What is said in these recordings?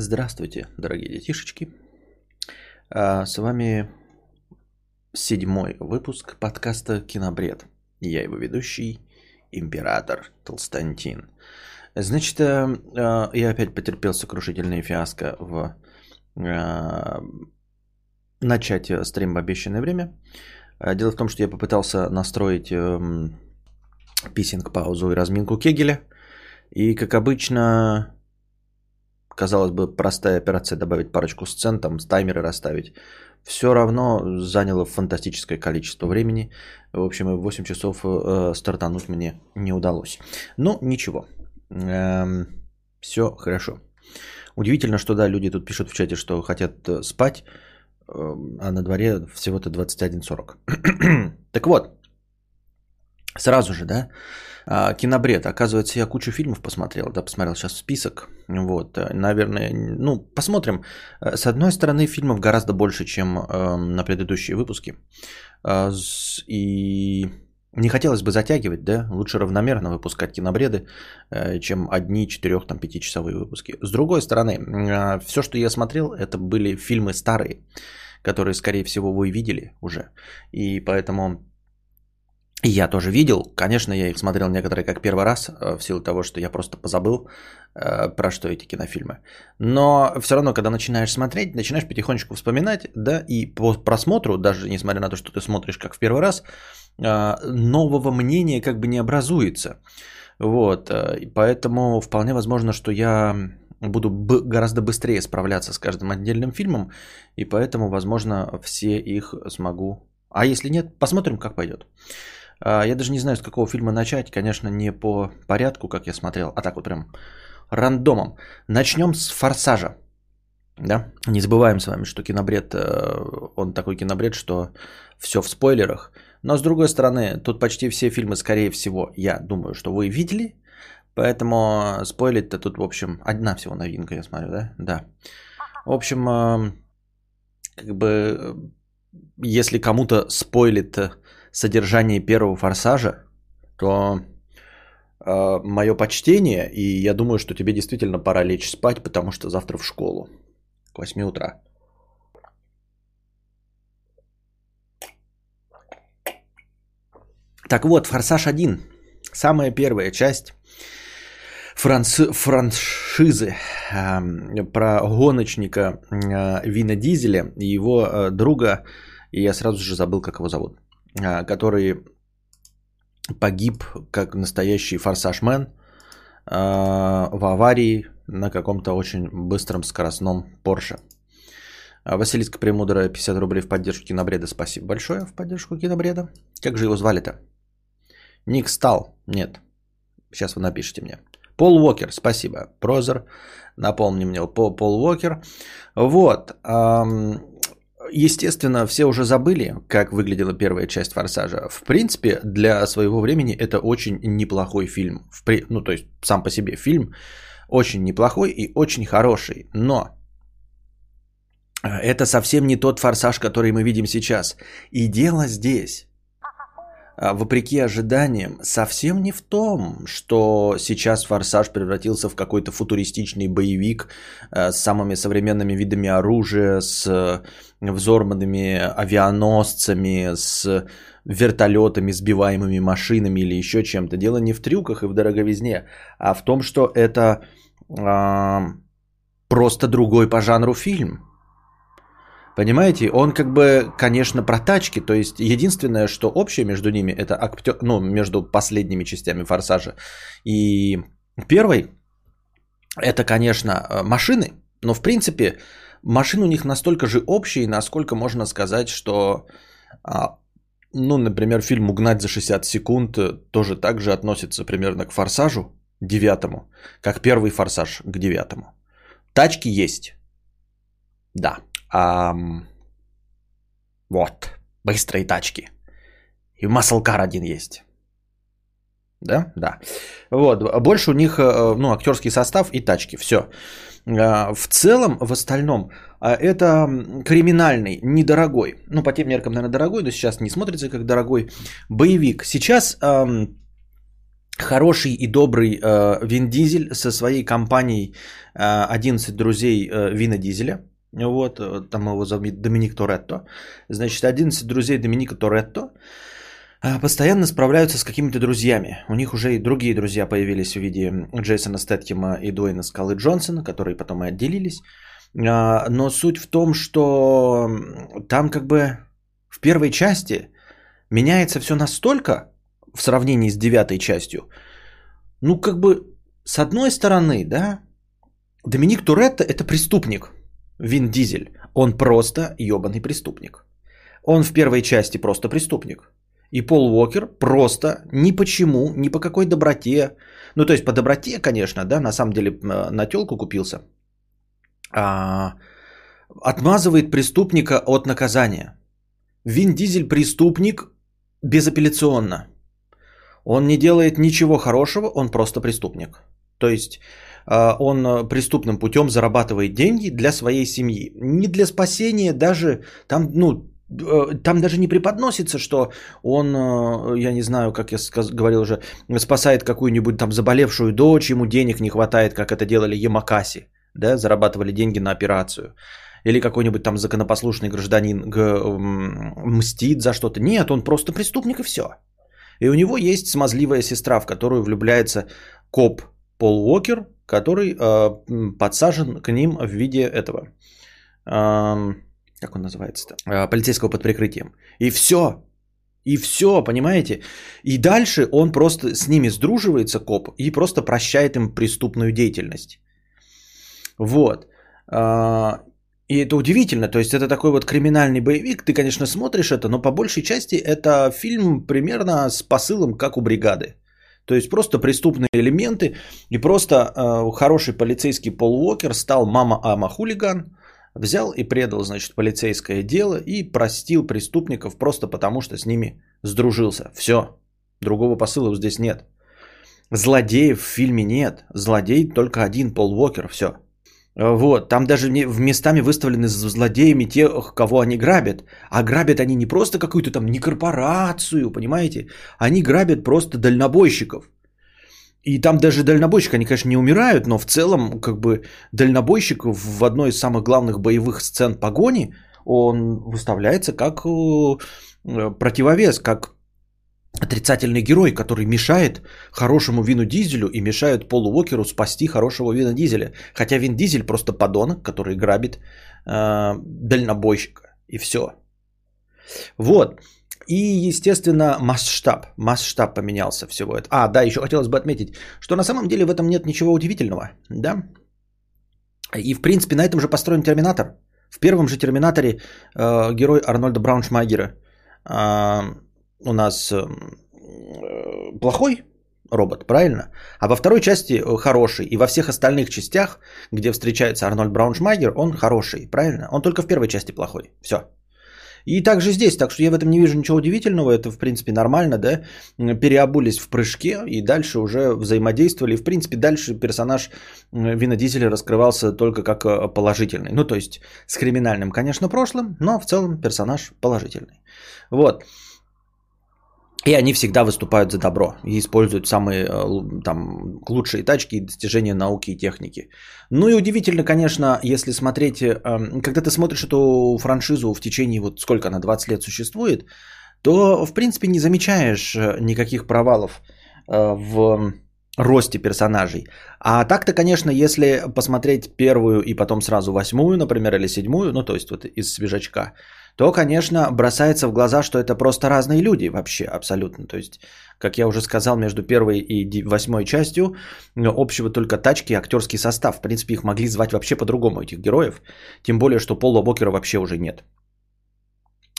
Здравствуйте, дорогие детишечки. А, с вами седьмой выпуск подкаста «Кинобред». Я его ведущий, император Толстантин. Значит, э, э, я опять потерпел сокрушительное фиаско в э, начать стрим в обещанное время. Дело в том, что я попытался настроить эм, писинг-паузу и разминку Кегеля. И, как обычно, казалось бы, простая операция добавить парочку сцен, там, таймеры расставить. Все равно заняло фантастическое количество времени. В общем, в 8 часов э, стартануть мне не удалось. Но ничего. Эм, все хорошо. Удивительно, что да, люди тут пишут в чате, что хотят э, спать, э, а на дворе всего-то 21.40. так вот, сразу же, да, а, кинобред. Оказывается, я кучу фильмов посмотрел, да, посмотрел сейчас список. Вот, э, наверное, ну, посмотрим. Э, с одной стороны, фильмов гораздо больше, чем э, на предыдущие выпуски. Э, и не хотелось бы затягивать, да, лучше равномерно выпускать кинобреды, э, чем одни 4-5 часовые выпуски. С другой стороны, э, все, что я смотрел, это были фильмы старые, которые, скорее всего, вы видели уже. И поэтому я тоже видел, конечно, я их смотрел некоторые как первый раз, э, в силу того, что я просто позабыл, э, про что эти кинофильмы. Но все равно, когда начинаешь смотреть, начинаешь потихонечку вспоминать, да, и по просмотру, даже несмотря на то, что ты смотришь как в первый раз, э, нового мнения как бы не образуется. Вот, и поэтому вполне возможно, что я буду б- гораздо быстрее справляться с каждым отдельным фильмом, и поэтому, возможно, все их смогу. А если нет, посмотрим, как пойдет. А, я даже не знаю, с какого фильма начать. Конечно, не по порядку, как я смотрел, а так вот прям рандомом. Начнем с «Форсажа». Да? Не забываем с вами, что кинобред, э, он такой кинобред, что все в спойлерах. Но с другой стороны, тут почти все фильмы, скорее всего, я думаю, что вы видели. Поэтому спойлить-то тут, в общем, одна всего новинка, я смотрю, да? Да. В общем, э, как бы, если кому-то спойлит содержание первого форсажа, то э, мое почтение, и я думаю, что тебе действительно пора лечь спать, потому что завтра в школу к 8 утра. Так вот, «Форсаж 1». Самая первая часть франц... франшизы э, про гоночника э, Вина Дизеля и его э, друга, и я сразу же забыл, как его зовут. А, который погиб как настоящий форсажмен а, в аварии на каком-то очень быстром скоростном Порше. А, Василиска Премудрая, 50 рублей в поддержку кинобреда. Спасибо большое в поддержку кинобреда. Как же его звали-то? Ник Стал? Нет. Сейчас вы напишите мне. Пол Уокер, спасибо. Прозер, напомни мне, Пол, Пол Уокер. Вот. Естественно, все уже забыли, как выглядела первая часть «Форсажа». В принципе, для своего времени это очень неплохой фильм. Ну, то есть, сам по себе фильм очень неплохой и очень хороший. Но это совсем не тот «Форсаж», который мы видим сейчас. И дело здесь вопреки ожиданиям, совсем не в том, что сейчас «Форсаж» превратился в какой-то футуристичный боевик э, с самыми современными видами оружия, с взорванными авианосцами, с вертолетами, сбиваемыми машинами или еще чем-то. Дело не в трюках и в дороговизне, а в том, что это а, просто другой по жанру фильм – Понимаете, он как бы, конечно, про тачки, то есть единственное, что общее между ними, это актер, ну, между последними частями Форсажа и первой, это, конечно, машины, но в принципе машины у них настолько же общие, насколько можно сказать, что, а, ну, например, фильм «Угнать за 60 секунд» тоже так же относится примерно к «Форсажу» девятому, как первый «Форсаж» к девятому. Тачки есть, да. А, вот, быстрые тачки. И маслкар один есть. Да? Да. Вот. Больше у них э, ну, актерский состав и тачки. Все. А, в целом, в остальном, а, это криминальный, недорогой, ну, по тем меркам, наверное, дорогой, но сейчас не смотрится как дорогой боевик. Сейчас хороший и добрый э, Вин Дизель со своей компанией э, 11 друзей э, Вина Дизеля. Вот, э, там его зовут Доминик Торетто. Значит, 11 друзей Доминика Торетто э, постоянно справляются с какими-то друзьями. У них уже и другие друзья появились в виде Джейсона Стэткима и Дуэйна Скалы Джонсона, которые потом и отделились. Э, но суть в том, что там как бы в первой части меняется все настолько, в сравнении с девятой частью. Ну, как бы, с одной стороны, да, Доминик Туретто – это преступник. Вин Дизель. Он просто ебаный преступник. Он в первой части просто преступник. И Пол Уокер просто ни почему, ни по какой доброте, ну то есть по доброте, конечно, да, на самом деле э, на телку купился, а, отмазывает преступника от наказания. Вин Дизель преступник безапелляционно. Он не делает ничего хорошего, он просто преступник. То есть он а, преступным путем зарабатывает деньги для своей семьи. Не для спасения даже, там, ну, э, там даже не преподносится, что он, э, я не знаю, как я говорил уже, спасает какую-нибудь там заболевшую дочь, ему денег не хватает, как это делали Ямакаси, да, зарабатывали деньги на операцию. Или какой-нибудь там законопослушный гражданин мстит за что-то. Нет, он просто преступник и все. И у него есть смазливая сестра, в которую влюбляется коп Пол Уокер, который э, подсажен к ним в виде этого, э, как он называется-то, э, полицейского под прикрытием. И все, и все, понимаете? И дальше он просто с ними сдруживается, коп, и просто прощает им преступную деятельность. Вот. А, и это удивительно, то есть это такой вот криминальный боевик, ты, конечно, смотришь это, но по большей части это фильм примерно с посылом, как у бригады. То есть просто преступные элементы и просто э, хороший полицейский Пол Уокер стал мама-ама хулиган, взял и предал, значит, полицейское дело и простил преступников просто потому, что с ними сдружился. Все, другого посыла здесь нет. Злодеев в фильме нет, злодей только один Пол Уокер, все. Вот, там даже в местами выставлены злодеями тех, кого они грабят. А грабят они не просто какую-то там не корпорацию, понимаете? Они грабят просто дальнобойщиков. И там даже дальнобойщик, они, конечно, не умирают, но в целом, как бы, дальнобойщик в одной из самых главных боевых сцен погони, он выставляется как э, противовес, как отрицательный герой, который мешает хорошему Вину Дизелю и мешает Полу Уокеру спасти хорошего Вина Дизеля. Хотя Вин Дизель просто подонок, который грабит э, дальнобойщика. И все. Вот. И, естественно, масштаб. Масштаб поменялся всего этого. А, да, еще хотелось бы отметить, что на самом деле в этом нет ничего удивительного. Да? И, в принципе, на этом же построен Терминатор. В первом же Терминаторе э, герой Арнольда Брауншмайгера э, у нас эм, э, плохой робот, правильно? А во второй части э, хороший. И во всех остальных частях, где встречается Арнольд Брауншмайгер, он хороший, правильно? Он только в первой части плохой. Все. И также здесь, так что я в этом не вижу ничего удивительного, это в принципе нормально, да, переобулись в прыжке и дальше уже взаимодействовали. В принципе, дальше персонаж Вина Дизеля раскрывался только как э, положительный. Ну, то есть с криминальным, конечно, прошлым, но в целом персонаж положительный. Вот. И они всегда выступают за добро и используют самые э, там, лучшие тачки и достижения науки и техники. Ну и удивительно, конечно, если смотреть, эм, когда ты смотришь эту франшизу в течение, вот сколько она, 20 лет существует, то, в принципе, не замечаешь э, никаких провалов э, в росте персонажей. А так-то, конечно, если посмотреть первую и потом сразу восьмую, например, или седьмую, ну то есть вот из свежачка, то, конечно, бросается в глаза, что это просто разные люди вообще абсолютно. То есть, как я уже сказал, между первой и восьмой частью общего только тачки и актерский состав. В принципе, их могли звать вообще по-другому, этих героев. Тем более, что Пола Бокера вообще уже нет.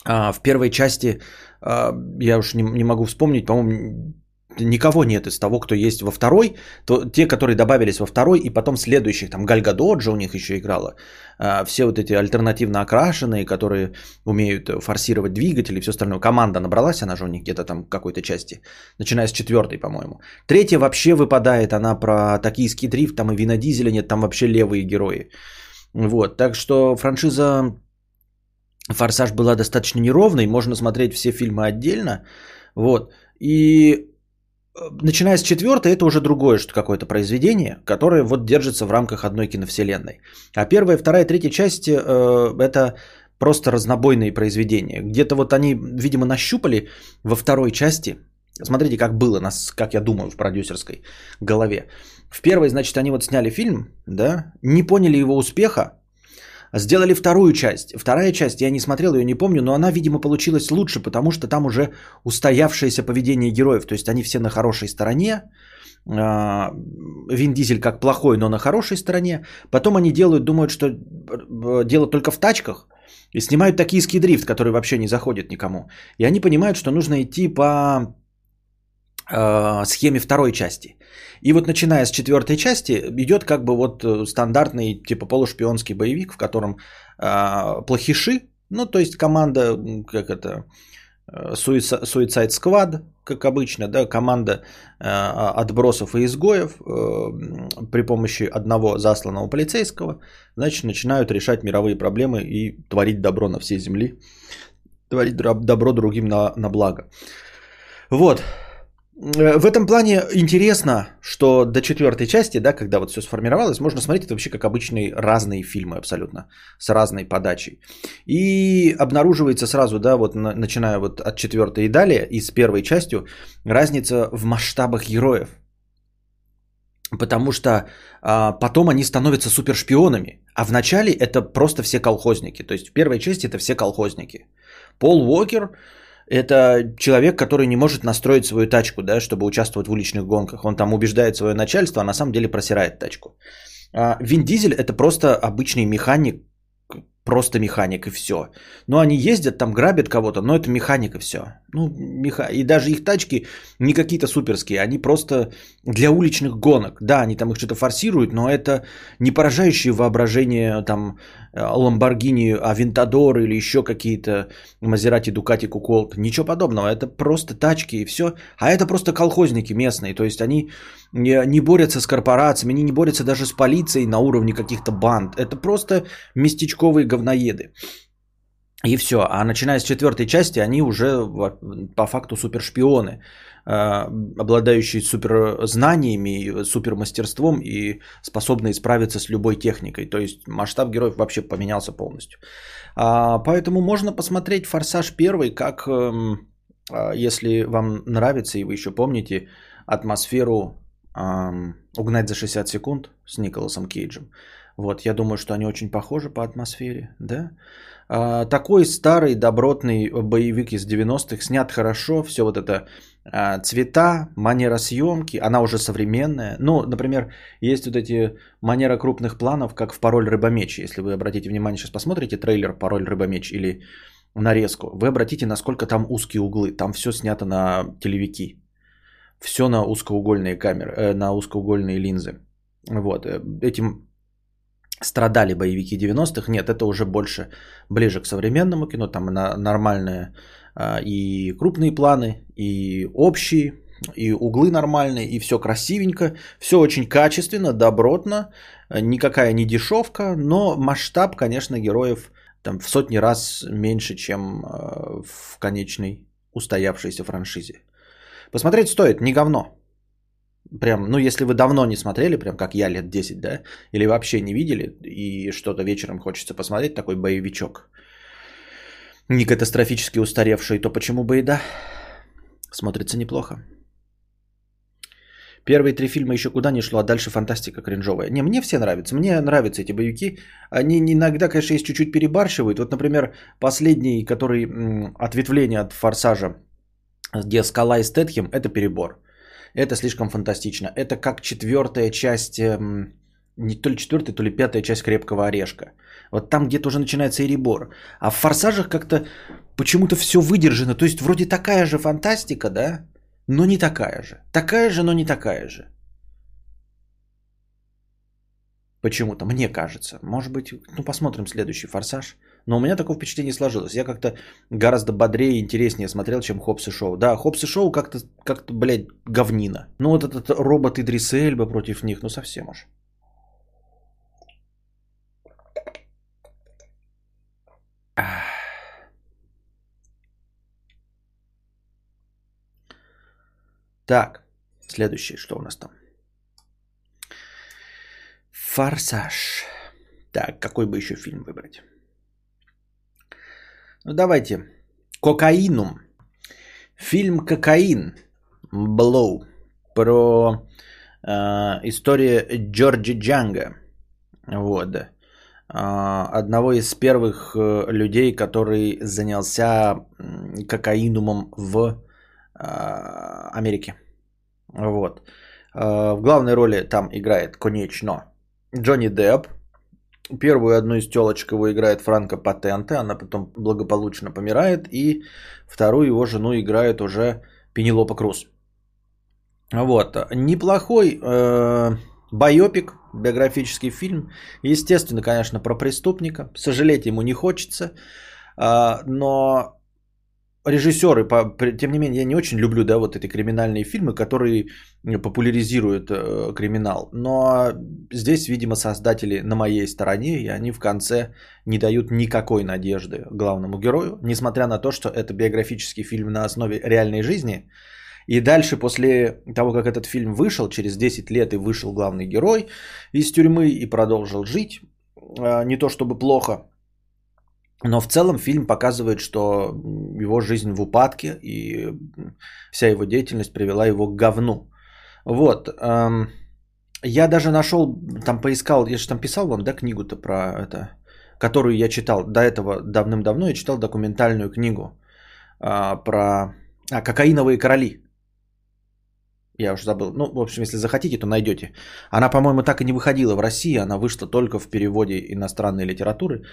А в первой части, а, я уж не, не могу вспомнить, по-моему, никого нет из того, кто есть во второй, то те, которые добавились во второй, и потом следующих, там Гальга Доджа у них еще играла, а, все вот эти альтернативно окрашенные, которые умеют форсировать двигатель и все остальное. Команда набралась, она же у них где-то там какой-то части, начиная с четвертой, по-моему. Третья вообще выпадает, она про токийский дрифт, там и Вина Дизеля нет, там вообще левые герои. Вот, так что франшиза «Форсаж» была достаточно неровной, можно смотреть все фильмы отдельно, вот, и начиная с четвертой, это уже другое что какое-то произведение, которое вот держится в рамках одной киновселенной. А первая, вторая, третья части э, это просто разнобойные произведения. Где-то вот они, видимо, нащупали во второй части. Смотрите, как было, нас, как я думаю, в продюсерской голове. В первой, значит, они вот сняли фильм, да, не поняли его успеха, Сделали вторую часть. Вторая часть, я не смотрел ее, не помню, но она, видимо, получилась лучше, потому что там уже устоявшееся поведение героев. То есть они все на хорошей стороне. А, Вин Дизель как плохой, но на хорошей стороне. Потом они делают, думают, что э, дело только в тачках. И снимают токийский дрифт, который вообще не заходит никому. И они понимают, что нужно идти по э, схеме второй части. И вот начиная с четвертой части идет как бы вот э, стандартный типа полушпионский боевик, в котором э, плохиши, ну то есть команда, как это, э, Suicide Squad, как обычно, да, команда э, отбросов и изгоев э, при помощи одного засланного полицейского, значит, начинают решать мировые проблемы и творить добро на всей земле, творить добро другим на, на благо. Вот, в этом плане интересно, что до четвертой части, да, когда вот все сформировалось, можно смотреть это вообще как обычные разные фильмы абсолютно, с разной подачей. И обнаруживается сразу, да, вот начиная вот от четвертой и далее, и с первой частью, разница в масштабах героев. Потому что а, потом они становятся супершпионами, а в начале это просто все колхозники. То есть в первой части это все колхозники. Пол Уокер это человек, который не может настроить свою тачку, да, чтобы участвовать в уличных гонках. Он там убеждает свое начальство, а на самом деле просирает тачку. А Вин Дизель это просто обычный механик, просто механик и все. Но они ездят, там грабят кого-то, но это механик и все. Ну, меха... И даже их тачки не какие-то суперские, они просто для уличных гонок. Да, они там их что-то форсируют, но это не поражающие воображение там Ламборгини Авентадор или еще какие-то Мазерати, Дукати, Куколт. Ничего подобного. Это просто тачки и все. А это просто колхозники местные. То есть они не борются с корпорациями, они не борются даже с полицией на уровне каких-то банд. Это просто местечковые говноеды. И все. А начиная с четвертой части, они уже по факту супершпионы. Э, обладающие суперзнаниями, супермастерством и способные справиться с любой техникой. То есть масштаб героев вообще поменялся полностью. А, поэтому можно посмотреть «Форсаж 1», как, эм, а, если вам нравится и вы еще помните атмосферу «Угнать за 60 секунд» с Николасом Кейджем. Вот, я думаю, что они очень похожи по атмосфере, да? А, такой старый добротный боевик из 90-х, снят хорошо, все вот это а, цвета, манера съемки, она уже современная. Ну, например, есть вот эти манера крупных планов, как в «Пароль рыбомеч». Если вы обратите внимание, сейчас посмотрите трейлер «Пароль рыбомеч» или нарезку, вы обратите, насколько там узкие углы. Там все снято на телевики. Все на узкоугольные камеры, э, на узкоугольные линзы. Вот. Э, этим страдали боевики 90-х. Нет, это уже больше ближе к современному кино. Там на нормальные а, и крупные планы, и общие, и углы нормальные, и все красивенько, все очень качественно, добротно, никакая не дешевка, но масштаб, конечно, героев там в сотни раз меньше, чем а, в конечной устоявшейся франшизе. Посмотреть стоит, не говно. Прям, ну, если вы давно не смотрели, прям как я лет 10, да, или вообще не видели, и что-то вечером хочется посмотреть, такой боевичок, не катастрофически устаревший, то почему бы и да, смотрится неплохо. Первые три фильма еще куда не шло, а дальше фантастика кринжовая. Не, мне все нравятся. Мне нравятся эти боевики. Они иногда, конечно, есть чуть-чуть перебарщивают. Вот, например, последний, который м, ответвление от «Форсажа», где Скала и Стэтхем, это перебор. Это слишком фантастично. Это как четвертая часть, эм, не то ли четвертая, то ли пятая часть крепкого орешка. Вот там где-то уже начинается Эребор. А в форсажах как-то почему-то все выдержано. То есть вроде такая же фантастика, да? Но не такая же. Такая же, но не такая же. Почему-то, мне кажется. Может быть, ну посмотрим следующий форсаж. Но у меня такое впечатление сложилось. Я как-то гораздо бодрее и интереснее смотрел, чем Хопс и Шоу. Да, Хопс и Шоу как-то, как-то блядь, говнина. Ну вот этот робот Идрис Эльба против них, ну совсем уж. Так. Следующее, что у нас там? Форсаж. Так, какой бы еще фильм выбрать? Ну, давайте. Кокаинум. Фильм «Кокаин». Блоу. Про э, историю Джорджи Джанга. Вот. Э, одного из первых э, людей, который занялся кокаинумом в э, Америке. Вот. Э, в главной роли там играет, конечно, Джонни Депп. Первую одну из телочек его играет Франко Патенте, она потом благополучно помирает. И вторую его жену играет уже Пенелопа Круз. Вот. Неплохой э, байопик, биографический фильм. Естественно, конечно, про преступника. Сожалеть ему не хочется. Э, но режиссеры, тем не менее, я не очень люблю, да, вот эти криминальные фильмы, которые популяризируют э, криминал. Но здесь, видимо, создатели на моей стороне, и они в конце не дают никакой надежды главному герою, несмотря на то, что это биографический фильм на основе реальной жизни. И дальше, после того, как этот фильм вышел, через 10 лет и вышел главный герой из тюрьмы и продолжил жить, э, не то чтобы плохо, но в целом фильм показывает, что его жизнь в упадке и вся его деятельность привела его к говну. Вот. Эм, я даже нашел, там поискал, я же там писал вам, да, книгу-то про это, которую я читал до этого давным-давно, я читал документальную книгу а, про а, кокаиновые короли. Я уже забыл. Ну, в общем, если захотите, то найдете. Она, по-моему, так и не выходила в России. Она вышла только в переводе иностранной литературы.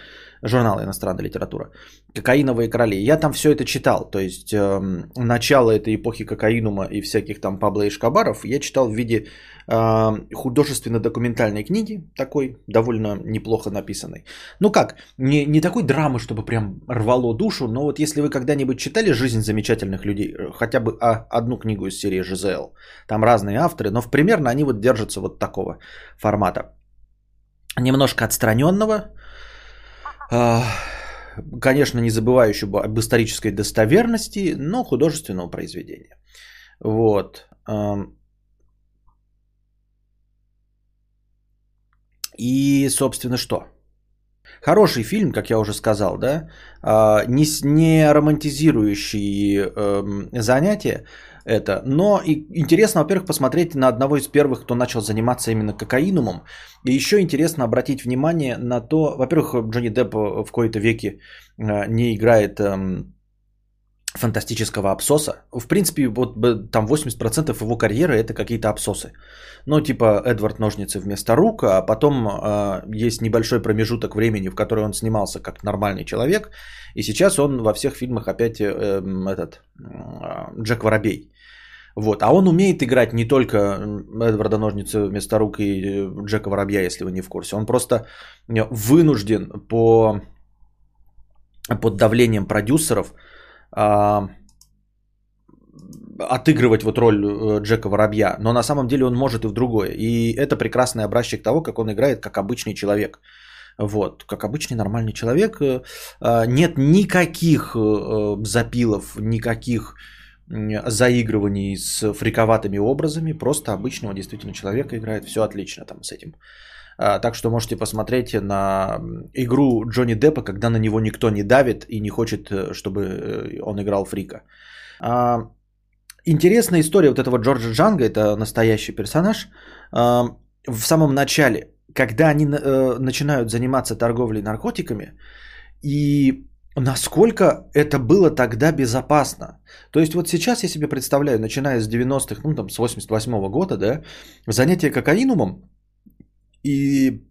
Журнала иностранной литературы. Кокаиновые короли. Я там все это читал. То есть, э, начало этой эпохи кокаинума и всяких там Пабло и Шкабаров я читал в виде художественно-документальной книги. Такой, довольно неплохо написанной. Ну как, не, не такой драмы, чтобы прям рвало душу. Но вот если вы когда-нибудь читали «Жизнь замечательных людей», э, хотя бы а, одну книгу из серии «Жизел», там разные авторы, но примерно они вот держатся вот такого формата. Немножко отстраненного, а, конечно, не забывающего об исторической достоверности, но художественного произведения. Вот. И, собственно, что? Хороший фильм, как я уже сказал, да, а, не, не романтизирующий э, занятия, это. Но и интересно, во-первых, посмотреть на одного из первых, кто начал заниматься именно кокаинумом. И еще интересно обратить внимание на то, во-первых, Джонни Депп в кои-то веке э, не играет эм, фантастического абсоса. В принципе, вот там 80% его карьеры это какие-то абсосы. Ну, типа Эдвард Ножницы вместо рук, а потом э, есть небольшой промежуток времени, в который он снимался как нормальный человек. И сейчас он во всех фильмах опять э, этот э, Джек Воробей. Вот. А он умеет играть не только Эдварда Ножницы вместо рук и э, Джека Воробья, если вы не в курсе. Он просто э, вынужден по, под давлением продюсеров а, отыгрывать вот роль э, Джека Воробья, но на самом деле он может и в другое. И это прекрасный образчик того, как он играет как обычный человек. Вот, как обычный нормальный человек. А, нет никаких запилов, никаких заигрываний с фриковатыми образами, просто обычного действительно человека играет, все отлично там с этим. А, так что можете посмотреть на игру Джонни Деппа, когда на него никто не давит и не хочет, э, чтобы э, он играл фрика. А, интересная история вот этого Джорджа Джанга, это настоящий персонаж. А, в самом начале, когда они э, начинают заниматься торговлей наркотиками, и Насколько это было тогда безопасно? То есть вот сейчас я себе представляю, начиная с 90-х, ну там с 88-го года, да, занятие кокаинумом и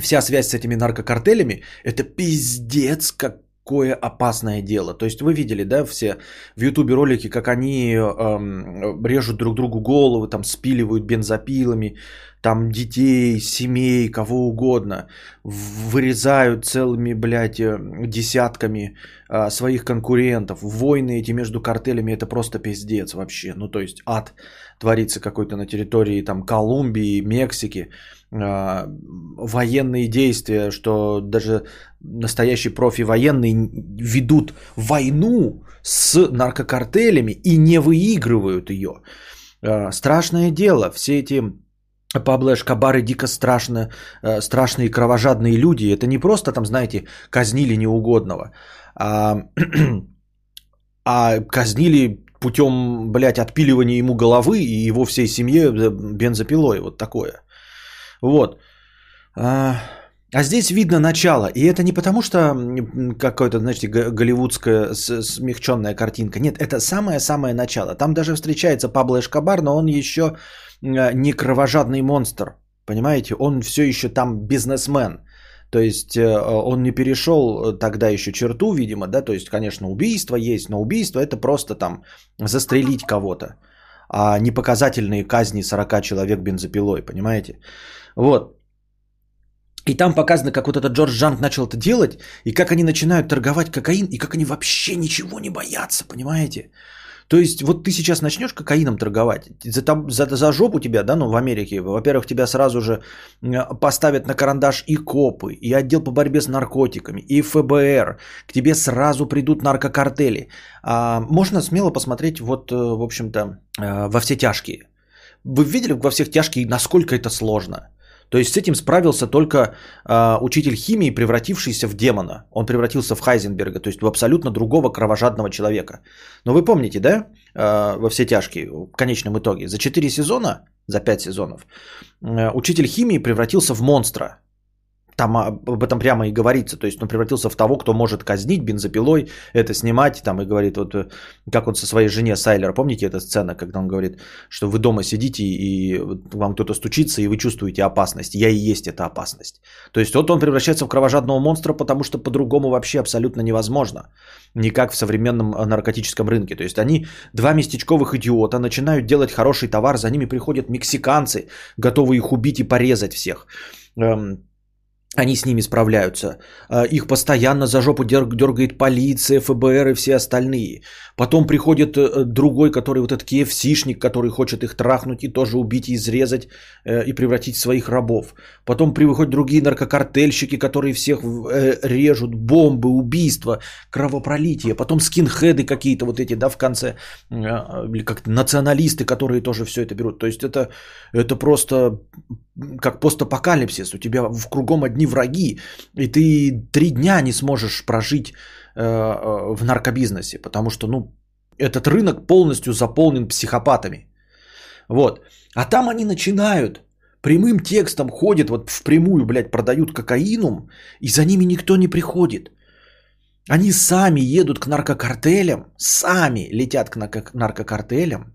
вся связь с этими наркокартелями, это пиздец какое опасное дело. То есть вы видели, да, все в ютубе ролики, как они эм, режут друг другу головы, там спиливают бензопилами, там детей, семей, кого угодно, вырезают целыми, блядь, э, десятками а, своих конкурентов. Войны эти между картелями, это просто пиздец вообще. Ну, то есть ад творится какой-то на территории там Колумбии, Мексики. А, военные действия, что даже настоящие профи военные ведут войну с наркокартелями и не выигрывают ее. Э, страшное дело, все эти Пабло Эшкабары дико страшно, э, страшные кровожадные люди. Это не просто там, знаете, казнили неугодного, а, а казнили путем, блядь, отпиливания ему головы и его всей семье э, бензопилой. Вот такое. Вот. А, а здесь видно начало. И это не потому, что какое-то, знаете, голливудская смягченная картинка. Нет, это самое-самое начало. Там даже встречается Пабло Эшкабар, но он еще а, не кровожадный монстр. Понимаете? Он все еще там бизнесмен. То есть э, он не перешел тогда еще черту, видимо, да, то есть, конечно, убийство есть, но убийство это просто там застрелить кого-то, а не показательные казни 40 человек бензопилой, понимаете? Вот. И там показано, как вот этот Джордж Джанг начал это делать, и как они начинают торговать кокаин, и как они вообще ничего не боятся, понимаете? То есть вот ты сейчас начнешь кокаином торговать, за, там, за, за жопу тебя, да, ну в Америке, во-первых, тебя сразу же поставят на карандаш и копы, и отдел по борьбе с наркотиками, и ФБР, к тебе сразу придут наркокартели. А, можно смело посмотреть вот, э, в общем-то, э, во все тяжкие. Вы видели во всех тяжкие, насколько это сложно? То есть с этим справился только э, учитель химии, превратившийся в демона. Он превратился в Хайзенберга, то есть в абсолютно другого кровожадного человека. Но вы помните, да, э, во все тяжкие, в конечном итоге, за 4 сезона, за 5 сезонов, э, учитель химии превратился в монстра там об этом прямо и говорится. То есть он превратился в того, кто может казнить бензопилой, это снимать, там и говорит, вот э, как он со своей жене Сайлер, помните эта сцена, когда он говорит, что вы дома сидите и вам кто-то стучится, и вы чувствуете опасность. Я и есть эта опасность. То есть вот он превращается в кровожадного монстра, потому что по-другому вообще абсолютно невозможно. Никак в современном э, наркотическом рынке. То есть они, два местечковых идиота, начинают делать хороший товар, за ними приходят мексиканцы, готовые их убить и порезать всех эм, они с ними справляются. А, их постоянно за жопу дергает полиция, ФБР и все остальные. Потом приходит э, другой, который вот этот KFC-шник, который хочет их трахнуть и тоже убить, и изрезать э, и превратить в своих рабов. Потом приходят другие наркокартельщики, которые всех э, режут, бомбы, убийства, кровопролитие. Потом скинхеды какие-то вот эти, да, в конце, или как националисты, которые тоже все это берут. То есть это, это просто как постапокалипсис. У тебя в кругом одни враги, и ты три дня не сможешь прожить в наркобизнесе, потому что, ну, этот рынок полностью заполнен психопатами. Вот. А там они начинают прямым текстом ходят, вот впрямую, блядь, продают кокаинум, и за ними никто не приходит. Они сами едут к наркокартелям, сами летят к наркокартелям,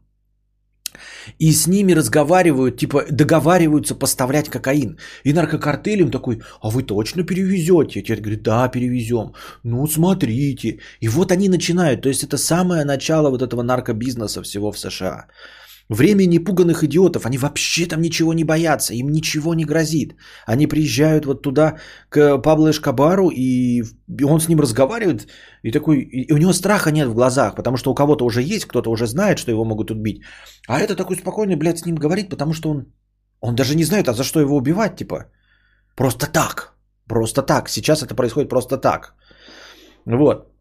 и с ними разговаривают, типа договариваются поставлять кокаин. И наркокартель им такой, а вы точно перевезете? Те говорят, да, перевезем. Ну, смотрите. И вот они начинают. То есть это самое начало вот этого наркобизнеса всего в США. Время непуганных идиотов, они вообще там ничего не боятся, им ничего не грозит. Они приезжают вот туда к Пабло Эшкабару, и он с ним разговаривает, и такой, и у него страха нет в глазах, потому что у кого-то уже есть, кто-то уже знает, что его могут убить. А это такой спокойный, блядь, с ним говорит, потому что он, он даже не знает, а за что его убивать, типа. Просто так, просто так, сейчас это происходит просто так. Вот.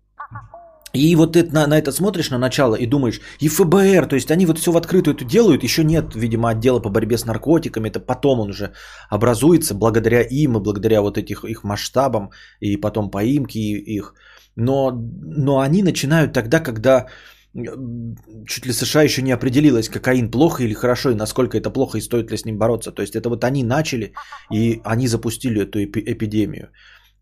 И вот ты на, на это смотришь на начало и думаешь, и ФБР, то есть они вот все в открытую это делают, еще нет, видимо, отдела по борьбе с наркотиками, это потом он уже образуется благодаря им и благодаря вот этих их масштабам и потом поимки их. Но, но они начинают тогда, когда чуть ли США еще не определилась, кокаин плохо или хорошо, и насколько это плохо, и стоит ли с ним бороться. То есть это вот они начали, и они запустили эту эпидемию.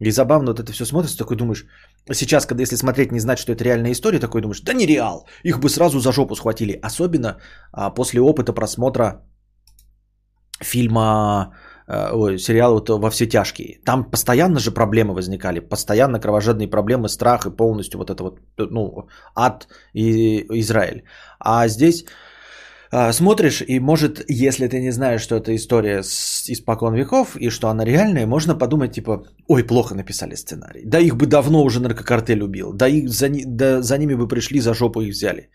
И забавно вот это все смотрится, такой думаешь, сейчас, когда если смотреть, не знать, что это реальная история, такой думаешь, да не реал, их бы сразу за жопу схватили. Особенно а, после опыта просмотра фильма, а, ой, сериала вот «Во все тяжкие». Там постоянно же проблемы возникали, постоянно кровожадные проблемы, страх и полностью вот это вот, ну, ад и Израиль. А здесь смотришь, и может, если ты не знаешь, что это история с испокон веков, и что она реальная, можно подумать, типа, ой, плохо написали сценарий. Да их бы давно уже наркокартель убил, да, их за, да за ними бы пришли, за жопу их взяли.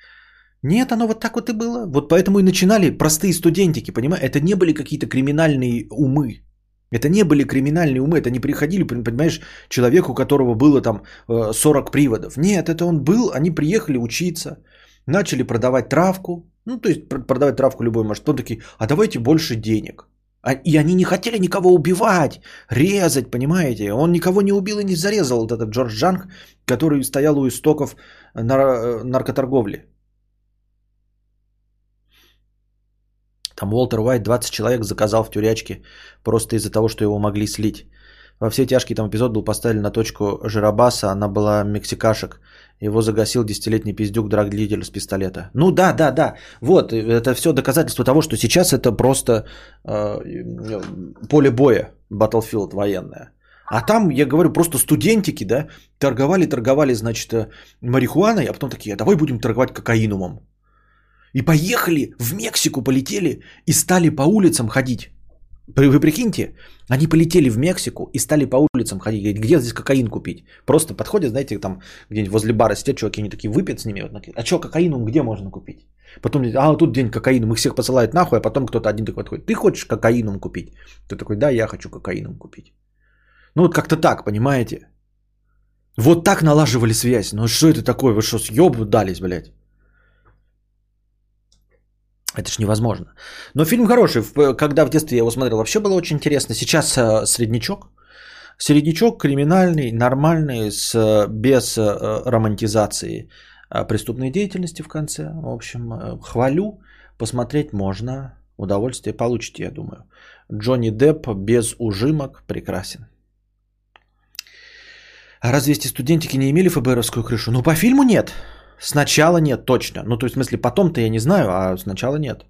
Нет, оно вот так вот и было. Вот поэтому и начинали простые студентики, понимаешь? Это не были какие-то криминальные умы. Это не были криминальные умы, это не приходили, понимаешь, человеку, у которого было там 40 э, приводов. Нет, это он был, они приехали учиться, начали продавать травку, Ну, то есть продавать травку любой может. Он такие, а давайте больше денег. А, и они не хотели никого убивать, резать, понимаете? Он никого не убил и не зарезал, вот этот Джордж Джанг, который стоял у истоков нар- наркоторговли. Там Уолтер Уайт 20 человек заказал в тюрячке просто из-за того, что его могли слить. Во все тяжкие там эпизод был поставлен на точку Жиробаса, она была мексикашек. Его загасил десятилетний пиздюк драгдлитель с пистолета. Ну да, да, да. Вот, это все доказательство того, что сейчас это просто э, поле боя, Battlefield военное. А там, я говорю, просто студентики, да, торговали, торговали, значит, э, марихуаной, а потом такие, а давай будем торговать кокаинумом. И поехали в Мексику, полетели и стали по улицам ходить. Вы прикиньте, они полетели в Мексику и стали по улицам ходить, говорить, где здесь кокаин купить. Просто подходят, знаете, там где-нибудь возле бара сидят чуваки, они такие выпьют с ними. Вот, а что, кокаином где можно купить? Потом, а тут день кокаином, их всех посылают нахуй, а потом кто-то один такой подходит, ты хочешь кокаином купить? Ты такой, да, я хочу кокаином купить. Ну вот как-то так, понимаете? Вот так налаживали связь. Ну что это такое? Вы что, съеб дались, блядь? Это ж невозможно. Но фильм хороший. Когда в детстве я его смотрел, вообще было очень интересно. Сейчас э, среднячок. Среднячок криминальный, нормальный, с, без э, романтизации э, преступной деятельности в конце. В общем, хвалю. Посмотреть можно. Удовольствие получите, я думаю. Джонни Депп без ужимок прекрасен. А разве эти студентики не имели ФБРовскую крышу? Ну, по фильму нет. Сначала нет, точно. Ну, то есть, в смысле, потом-то я не знаю, а сначала нет.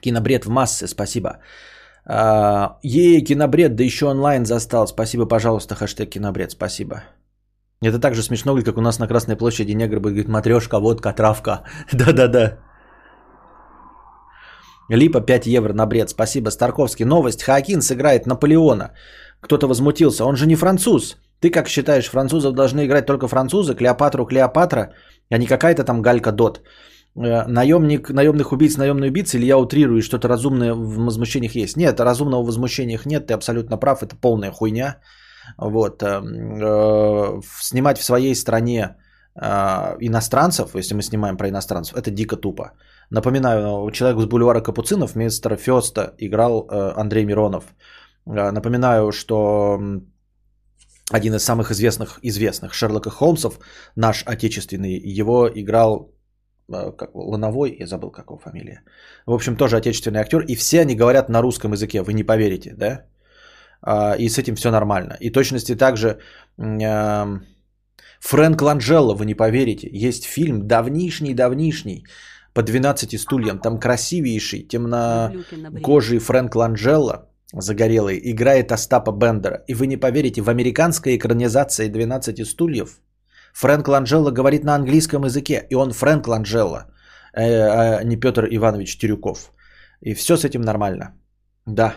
Кинобред в массы, спасибо. А, ей, кинобред, да еще онлайн застал. Спасибо, пожалуйста, хэштег кинобред, спасибо. Это так же смешно, как у нас на Красной площади негр будет говорить, матрешка, водка, травка. Да-да-да. Липа 5 евро на бред. Спасибо, Старковский. Новость. Хакин сыграет Наполеона. Кто-то возмутился. Он же не француз. Ты как считаешь, французов должны играть только французы, Клеопатру Клеопатра, а не какая-то там Галька Дот? Э, наемник, наемных убийц, наемный убийца, или я утрирую, что-то разумное в возмущениях есть? Нет, разумного в возмущениях нет, ты абсолютно прав, это полная хуйня. Вот. Э, э, снимать в своей стране иностранцев, если мы снимаем про иностранцев, это дико тупо. Напоминаю, человек с бульвара Капуцинов вместо Феста играл Андрей Миронов. Напоминаю, что один из самых известных, известных Шерлока Холмсов, наш отечественный, его играл э, как, Лановой, я забыл, как его фамилия. В общем, тоже отечественный актер. И все они говорят на русском языке, вы не поверите, да? А, и с этим все нормально. И точности также э, Фрэнк Ланджелло, вы не поверите, есть фильм давнишний-давнишний, по 12 стульям, там красивейший, темнокожий Фрэнк Ланджелло, загорелый, играет Остапа Бендера. И вы не поверите, в американской экранизации «12 стульев» Фрэнк Ланджелло говорит на английском языке, и он Фрэнк Ланджелло, э, а не Петр Иванович Тирюков. И все с этим нормально. Да.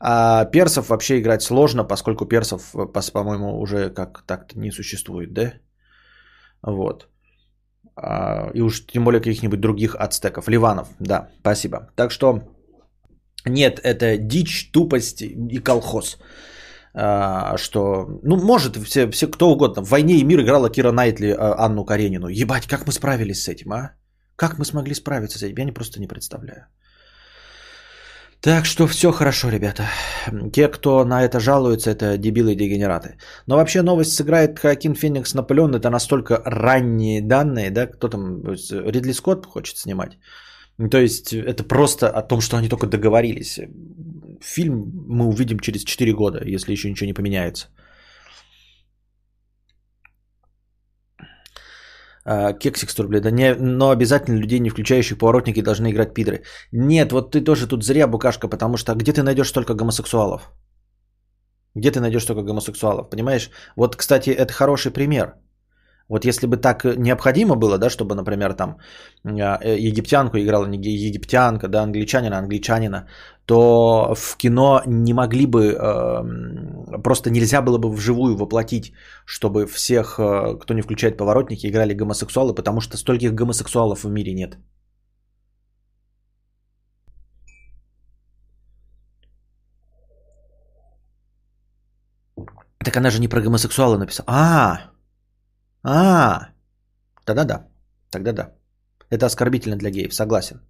А персов вообще играть сложно, поскольку персов, по-моему, уже как так-то не существует, да? Вот. А, и уж тем более каких-нибудь других ацтеков. Ливанов, да, спасибо. Так что нет, это дичь, тупость и колхоз. А, что, ну, может, все, все кто угодно. В «Войне и мир» играла Кира Найтли а, Анну Каренину. Ебать, как мы справились с этим, а? Как мы смогли справиться с этим? Я не просто не представляю. Так что все хорошо, ребята. Те, кто на это жалуются, это дебилы и дегенераты. Но вообще новость сыграет Хакин Феникс Наполеон. Это настолько ранние данные, да? Кто там? Ридли Скотт хочет снимать. То есть это просто о том, что они только договорились. Фильм мы увидим через 4 года, если еще ничего не поменяется. А, кексик 100 рублей. Да не, но обязательно людей, не включающих поворотники, должны играть пидры. Нет, вот ты тоже тут зря, букашка, потому что где ты найдешь столько гомосексуалов? Где ты найдешь столько гомосексуалов, понимаешь? Вот, кстати, это хороший пример. Вот если бы так необходимо было, да, чтобы, например, там а, э, египтянку играла не египтянка, да, англичанина, англичанина, то в кино не могли бы, э, просто нельзя было бы вживую воплотить, чтобы всех, э, кто не включает поворотники, играли гомосексуалы, потому что стольких гомосексуалов в мире нет. Так она же не про гомосексуала написала. А, а, Тогда да. Тогда да. Это оскорбительно для геев, согласен.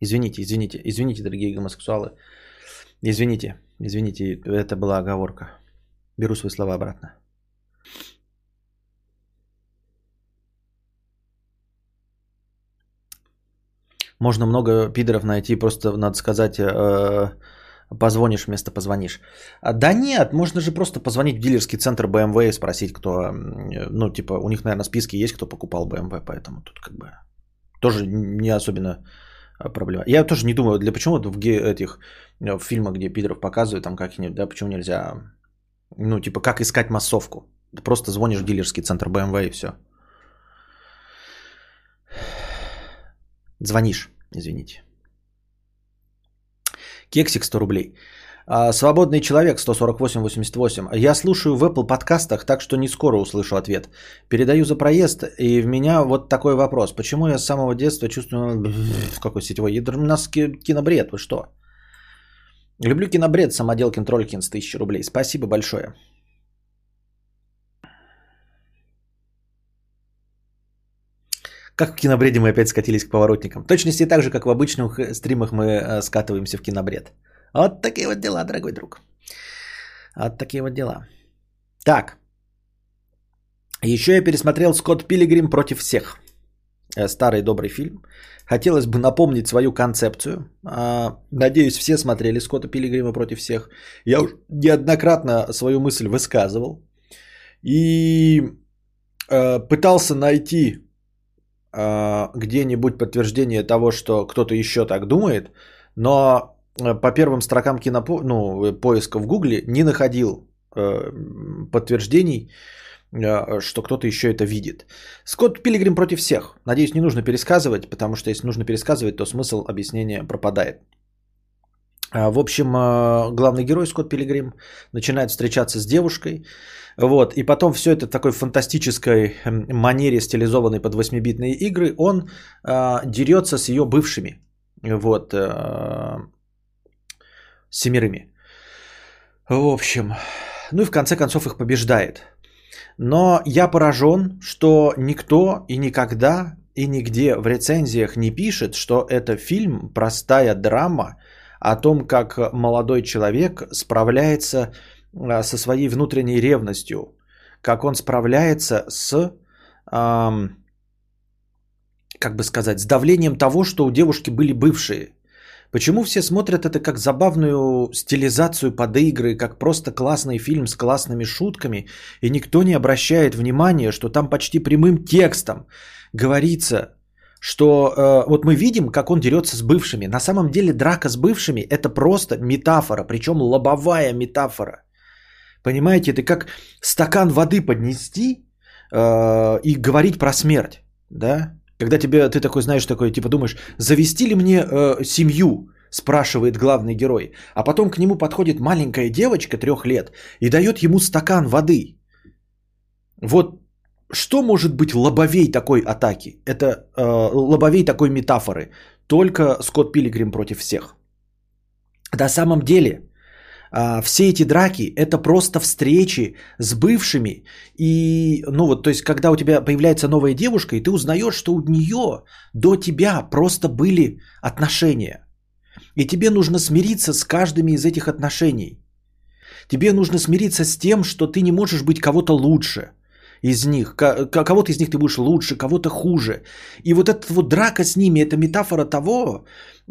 Извините, извините, извините, дорогие гомосексуалы. Извините, извините, это была оговорка. Беру свои слова обратно. Можно много пидоров найти, просто надо сказать, э, позвонишь вместо позвонишь. А, да нет, можно же просто позвонить в дилерский центр BMW и спросить, кто, ну, типа, у них, наверное, списки есть, кто покупал BMW, поэтому тут как бы тоже не особенно а, проблема. Я тоже не думаю, для почему в этих э, в фильмах, где пидоров показывают, там как-нибудь, да, почему нельзя, ну, типа, как искать массовку. Просто звонишь в дилерский центр BMW и все. Звонишь, извините. Кексик 100 рублей. А, свободный человек 148-88. Я слушаю в Apple подкастах, так что не скоро услышу ответ. Передаю за проезд, и в меня вот такой вопрос. Почему я с самого детства чувствую... Какой сетевой? У нас кинобред, вы что? Люблю кинобред, самоделкин Тролькин с 1000 рублей. Спасибо большое. Как в кинобреде мы опять скатились к поворотникам. Точности так же, как в обычных стримах мы э, скатываемся в кинобред. Вот такие вот дела, дорогой друг. Вот такие вот дела. Так. Еще я пересмотрел «Скотт Пилигрим против всех». Э, старый добрый фильм. Хотелось бы напомнить свою концепцию. А, надеюсь, все смотрели «Скотта Пилигрима против всех». Я уже неоднократно свою мысль высказывал. И э, пытался найти где-нибудь подтверждение того, что кто-то еще так думает, но э, по первым строкам кинопо... ну, поиска в Гугле не находил э, подтверждений, э, что кто-то еще это видит. Скотт Пилигрим против всех. Надеюсь, не нужно пересказывать, потому что если нужно пересказывать, то смысл объяснения пропадает. А, в общем, главный герой Скотт Пилигрим начинает встречаться с девушкой, вот, и потом все это в такой фантастической эм, манере, стилизованной под 8-битные игры, он э, дерется с ее бывшими, вот, э, семерыми. В общем, ну и в конце концов их побеждает. Но я поражен, что никто и никогда и нигде в рецензиях не пишет, что это фильм простая драма о том, как молодой человек справляется а, со своей внутренней ревностью, как он справляется с, эм, как бы сказать, с давлением того, что у девушки были бывшие. Почему все смотрят это как забавную стилизацию под игры, как просто классный фильм с классными шутками, и никто не обращает внимания, что там почти прямым текстом говорится, что э, вот мы видим, как он дерется с бывшими. На самом деле драка с бывшими это просто метафора, причем лобовая метафора. Понимаете, это как стакан воды поднести э, и говорить про смерть, да? Когда тебе, ты такой знаешь, такой, типа думаешь, завести ли мне э, семью, спрашивает главный герой. А потом к нему подходит маленькая девочка трех лет и дает ему стакан воды. Вот что может быть лобовей такой атаки? Это э, лобовей такой метафоры. Только Скотт Пилигрим против всех. На самом деле, а, все эти драки это просто встречи с бывшими. И, ну вот, то есть, когда у тебя появляется новая девушка, и ты узнаешь, что у нее до тебя просто были отношения. И тебе нужно смириться с каждыми из этих отношений. Тебе нужно смириться с тем, что ты не можешь быть кого-то лучше из них. Кого-то из них ты будешь лучше, кого-то хуже. И вот эта вот драка с ними, это метафора того,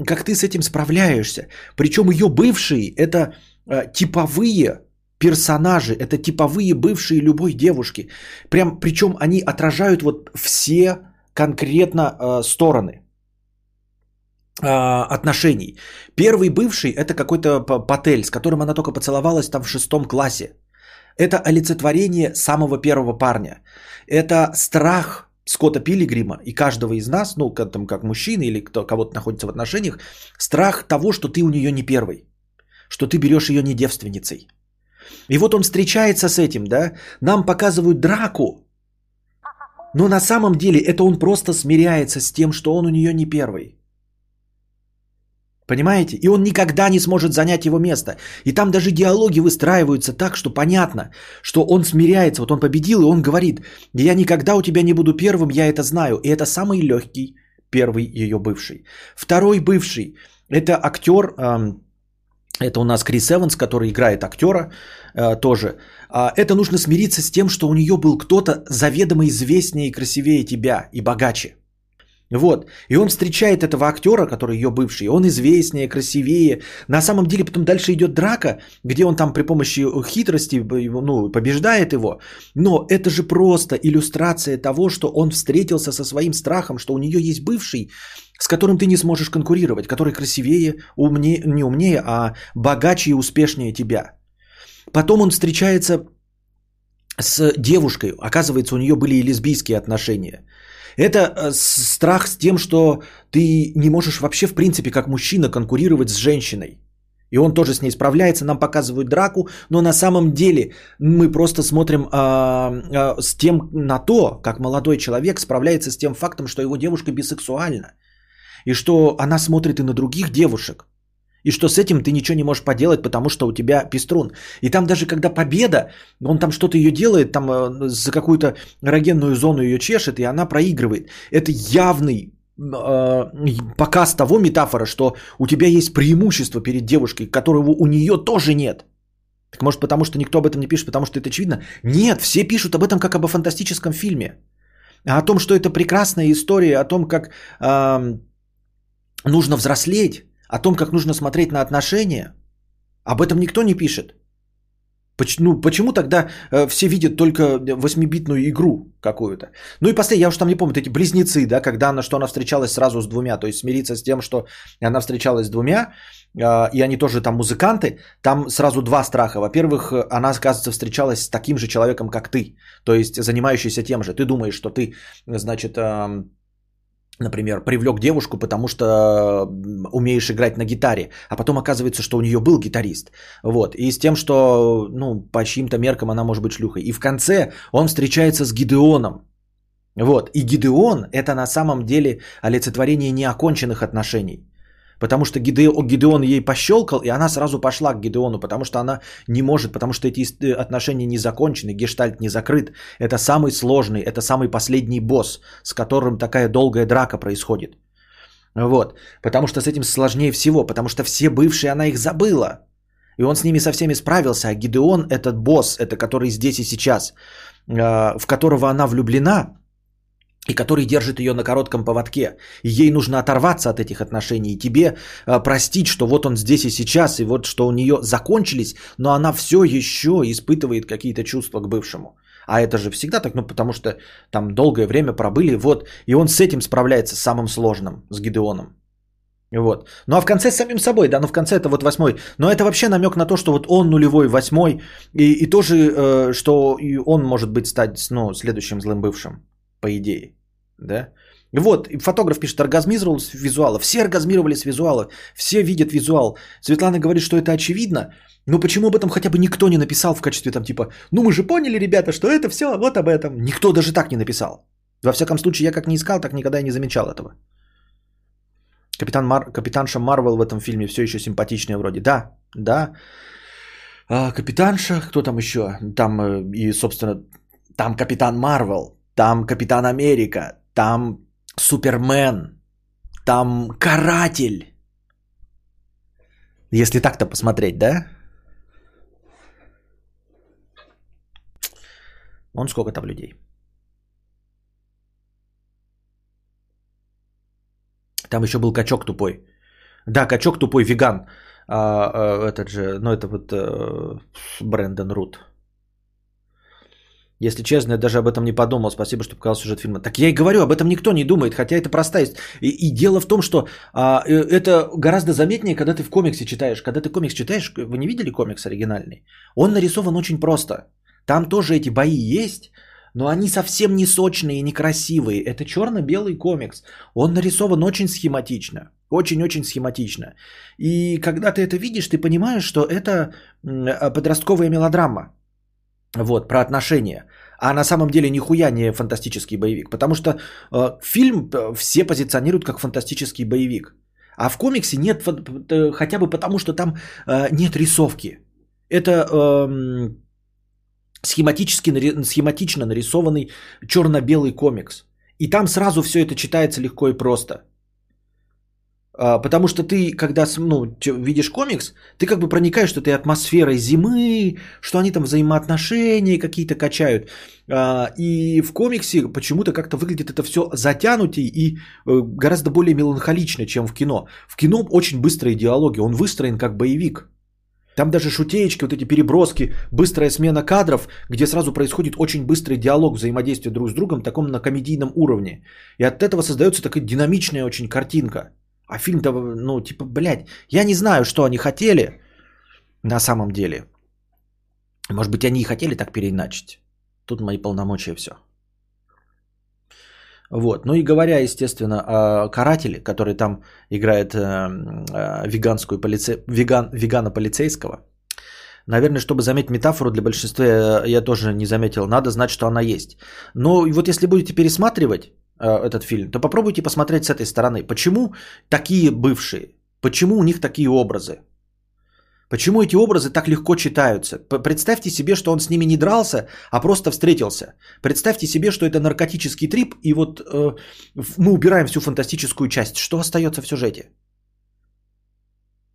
как ты с этим справляешься. Причем ее бывшие, это Э, типовые персонажи, это типовые бывшие любой девушки. Прям, причем они отражают вот все конкретно э, стороны э, отношений. Первый бывший это какой-то патель, с которым она только поцеловалась там в шестом классе. Это олицетворение самого первого парня. Это страх Скотта Пилигрима и каждого из нас, ну, как, там, как мужчины или кто, кого-то находится в отношениях, страх того, что ты у нее не первый что ты берешь ее не девственницей. И вот он встречается с этим, да, нам показывают драку, но на самом деле это он просто смиряется с тем, что он у нее не первый. Понимаете? И он никогда не сможет занять его место. И там даже диалоги выстраиваются так, что понятно, что он смиряется. Вот он победил, и он говорит, я никогда у тебя не буду первым, я это знаю. И это самый легкий первый ее бывший. Второй бывший, это актер, это у нас Крис Эванс, который играет актера э, тоже. А, это нужно смириться с тем, что у нее был кто-то заведомо известнее и красивее тебя и богаче. Вот. И он встречает этого актера, который ее бывший. Он известнее, красивее. На самом деле потом дальше идет драка, где он там при помощи хитрости ну, побеждает его. Но это же просто иллюстрация того, что он встретился со своим страхом, что у нее есть бывший, с которым ты не сможешь конкурировать, который красивее, умнее, не умнее, а богаче и успешнее тебя. Потом он встречается с девушкой. Оказывается, у нее были и лесбийские отношения. Это э, страх с тем, что ты не можешь вообще, в принципе, как мужчина конкурировать с женщиной. И он тоже с ней справляется, нам показывают драку, но на самом деле мы просто смотрим а, а, с тем на то, как молодой человек справляется с тем фактом, что его девушка бисексуальна. И что она смотрит и на других девушек. И что с этим ты ничего не можешь поделать, потому что у тебя пеструн. И там даже когда победа, он там что-то ее делает, там э, за какую-то эрогенную зону ее чешет, и она проигрывает. Это явный э, показ того метафора, что у тебя есть преимущество перед девушкой, которого у нее тоже нет. Так может потому, что никто об этом не пишет, потому что это очевидно? Нет, все пишут об этом как об фантастическом фильме. А о том, что это прекрасная история, о том, как э, нужно взрослеть, о том, как нужно смотреть на отношения, об этом никто не пишет. Ну, почему тогда э, все видят только 8-битную игру какую-то? Ну и последнее, я уж там не помню, эти близнецы, да, когда она, что она встречалась сразу с двумя, то есть смириться с тем, что она встречалась с двумя, э, и они тоже там музыканты, там сразу два страха. Во-первых, она, оказывается, встречалась с таким же человеком, как ты, то есть занимающийся тем же. Ты думаешь, что ты, значит, например, привлек девушку, потому что умеешь играть на гитаре, а потом оказывается, что у нее был гитарист. Вот. И с тем, что, ну, по чьим-то меркам она может быть шлюхой. И в конце он встречается с Гидеоном. Вот. И Гидеон – это на самом деле олицетворение неоконченных отношений. Потому что Гидеон, ей пощелкал, и она сразу пошла к Гидеону, потому что она не может, потому что эти э, отношения не закончены, гештальт не закрыт. Это самый сложный, это самый последний босс, с которым такая долгая драка происходит. Вот. Потому что с этим сложнее всего, потому что все бывшие, она их забыла. И он с ними со всеми справился, а Гидеон этот босс, это который здесь и сейчас, э, в которого она влюблена, и который держит ее на коротком поводке. И ей нужно оторваться от этих отношений и тебе э, простить, что вот он здесь и сейчас, и вот что у нее закончились, но она все еще испытывает какие-то чувства к бывшему. А это же всегда так, ну потому что там долгое время пробыли, вот, и он с этим справляется самым сложным, с Гидеоном. Вот. Ну а в конце с самим собой, да, ну в конце это вот восьмой. Но это вообще намек на то, что вот он нулевой, восьмой, и, и тоже, э, что и он может быть стать, ну, следующим злым бывшим, по идее. Да? Вот, фотограф пишет, оргазмировал с визуала. Все оргазмировали с визуала, все видят визуал. Светлана говорит, что это очевидно, но почему об этом хотя бы никто не написал в качестве там типа, ну мы же поняли, ребята, что это все вот об этом. Никто даже так не написал. Во всяком случае, я как не искал, так никогда и не замечал этого. Капитан Мар... Капитанша Марвел в этом фильме все еще симпатичная вроде. Да, да. А, капитанша, кто там еще? Там э, и, собственно, там Капитан Марвел, там Капитан Америка, там Супермен, там Каратель. Если так-то посмотреть, да? Он сколько там людей? Там еще был качок тупой. Да, качок тупой веган. А, а, этот же, ну это вот а, Брэндон Рут. Если честно, я даже об этом не подумал. Спасибо, что показал сюжет фильма. Так я и говорю, об этом никто не думает, хотя это простая. И, и дело в том, что а, э, это гораздо заметнее, когда ты в комиксе читаешь. Когда ты комикс читаешь, вы не видели комикс оригинальный? Он нарисован очень просто. Там тоже эти бои есть, но они совсем не сочные и некрасивые. Это черно-белый комикс. Он нарисован очень схематично. Очень-очень схематично. И когда ты это видишь, ты понимаешь, что это подростковая мелодрама. Вот, про отношения. А на самом деле нихуя не фантастический боевик. Потому что э, фильм э, все позиционируют как фантастический боевик. А в комиксе нет хотя бы потому, что там э, нет рисовки. Это э, схематически, схематично нарисованный черно-белый комикс. И там сразу все это читается легко и просто. А, потому что ты, когда ну, видишь комикс, ты как бы проникаешь этой атмосферой зимы, что они там взаимоотношения какие-то качают. А, и в комиксе почему-то как-то выглядит это все затянутей и э, гораздо более меланхолично, чем в кино. В кино очень быстрые диалоги, он выстроен как боевик. Там даже шутеечки, вот эти переброски, быстрая смена кадров, где сразу происходит очень быстрый диалог, взаимодействие друг с другом, таком на комедийном уровне. И от этого создается такая динамичная очень картинка. А фильм-то, ну, типа, блядь, я не знаю, что они хотели на самом деле. Может быть, они и хотели так переиначить. Тут мои полномочия все. Вот. Ну и говоря, естественно, о карателе, который там играет э, э, веганскую полице... веган... вегана-полицейского. Наверное, чтобы заметить метафору для большинства, я тоже не заметил. Надо знать, что она есть. Но вот если будете пересматривать, Э, этот фильм, то попробуйте посмотреть с этой стороны. Почему такие бывшие? Почему у них такие образы? Почему эти образы так легко читаются? Представьте себе, что он с ними не дрался, а просто встретился. Представьте себе, что это наркотический трип, и вот э, мы убираем всю фантастическую часть. Что остается в сюжете?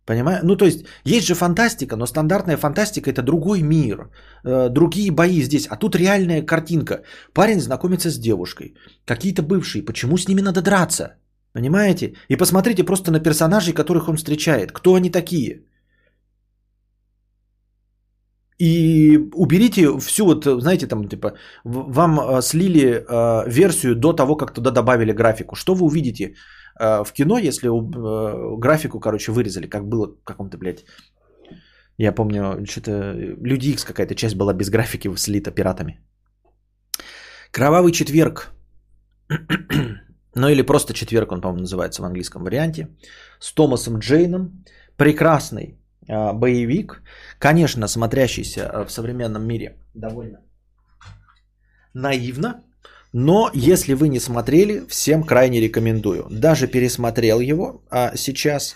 Понимаю? Ну, то есть, есть же фантастика, но стандартная фантастика это другой мир, э, другие бои здесь. А тут реальная картинка. Парень знакомится с девушкой. Какие-то бывшие. Почему с ними надо драться? Понимаете? И посмотрите просто на персонажей, которых он встречает. Кто они такие? И уберите всю вот, знаете, там, типа, вам э, слили э, версию до того, как туда добавили графику. Что вы увидите? Э, в кино, если э, графику, короче, вырезали, как было в каком-то, блядь, я помню, что-то Люди X какая-то часть была без графики слита пиратами. Кровавый четверг. ну или просто четверг он, по-моему, называется в английском варианте. С Томасом Джейном. Прекрасный э, боевик. Конечно, смотрящийся э, в современном мире довольно наивно. Но если вы не смотрели, всем крайне рекомендую. Даже пересмотрел его а сейчас,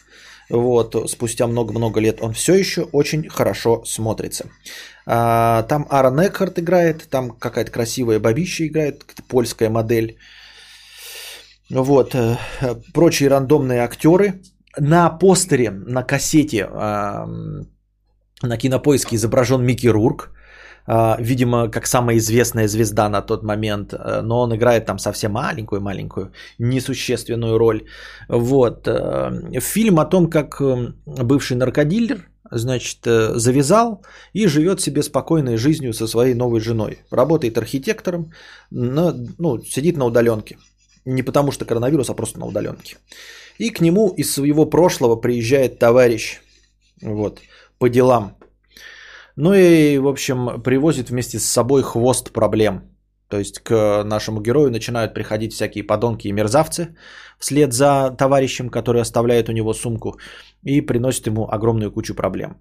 вот, спустя много-много лет, он все еще очень хорошо смотрится. А, там Аарон Экхарт играет, там какая-то красивая бабища играет, польская модель. Вот, э, прочие рандомные актеры. На постере, на кассете на кинопоиске изображен Микки Рурк. А, видимо, как самая известная звезда на тот момент, э, но он играет там совсем маленькую-маленькую, несущественную роль. Вот. Э, фильм о том, как э, бывший наркодилер, значит, завязал и живет себе спокойной жизнью со своей новой женой. Работает архитектором, но, ну, сидит на удаленке. Не потому что коронавирус, а просто на удаленке. И к нему из своего прошлого приезжает товарищ вот, по делам. Ну и, в общем, привозит вместе с собой хвост проблем. То есть к нашему герою начинают приходить всякие подонки и мерзавцы вслед за товарищем, который оставляет у него сумку и приносит ему огромную кучу проблем.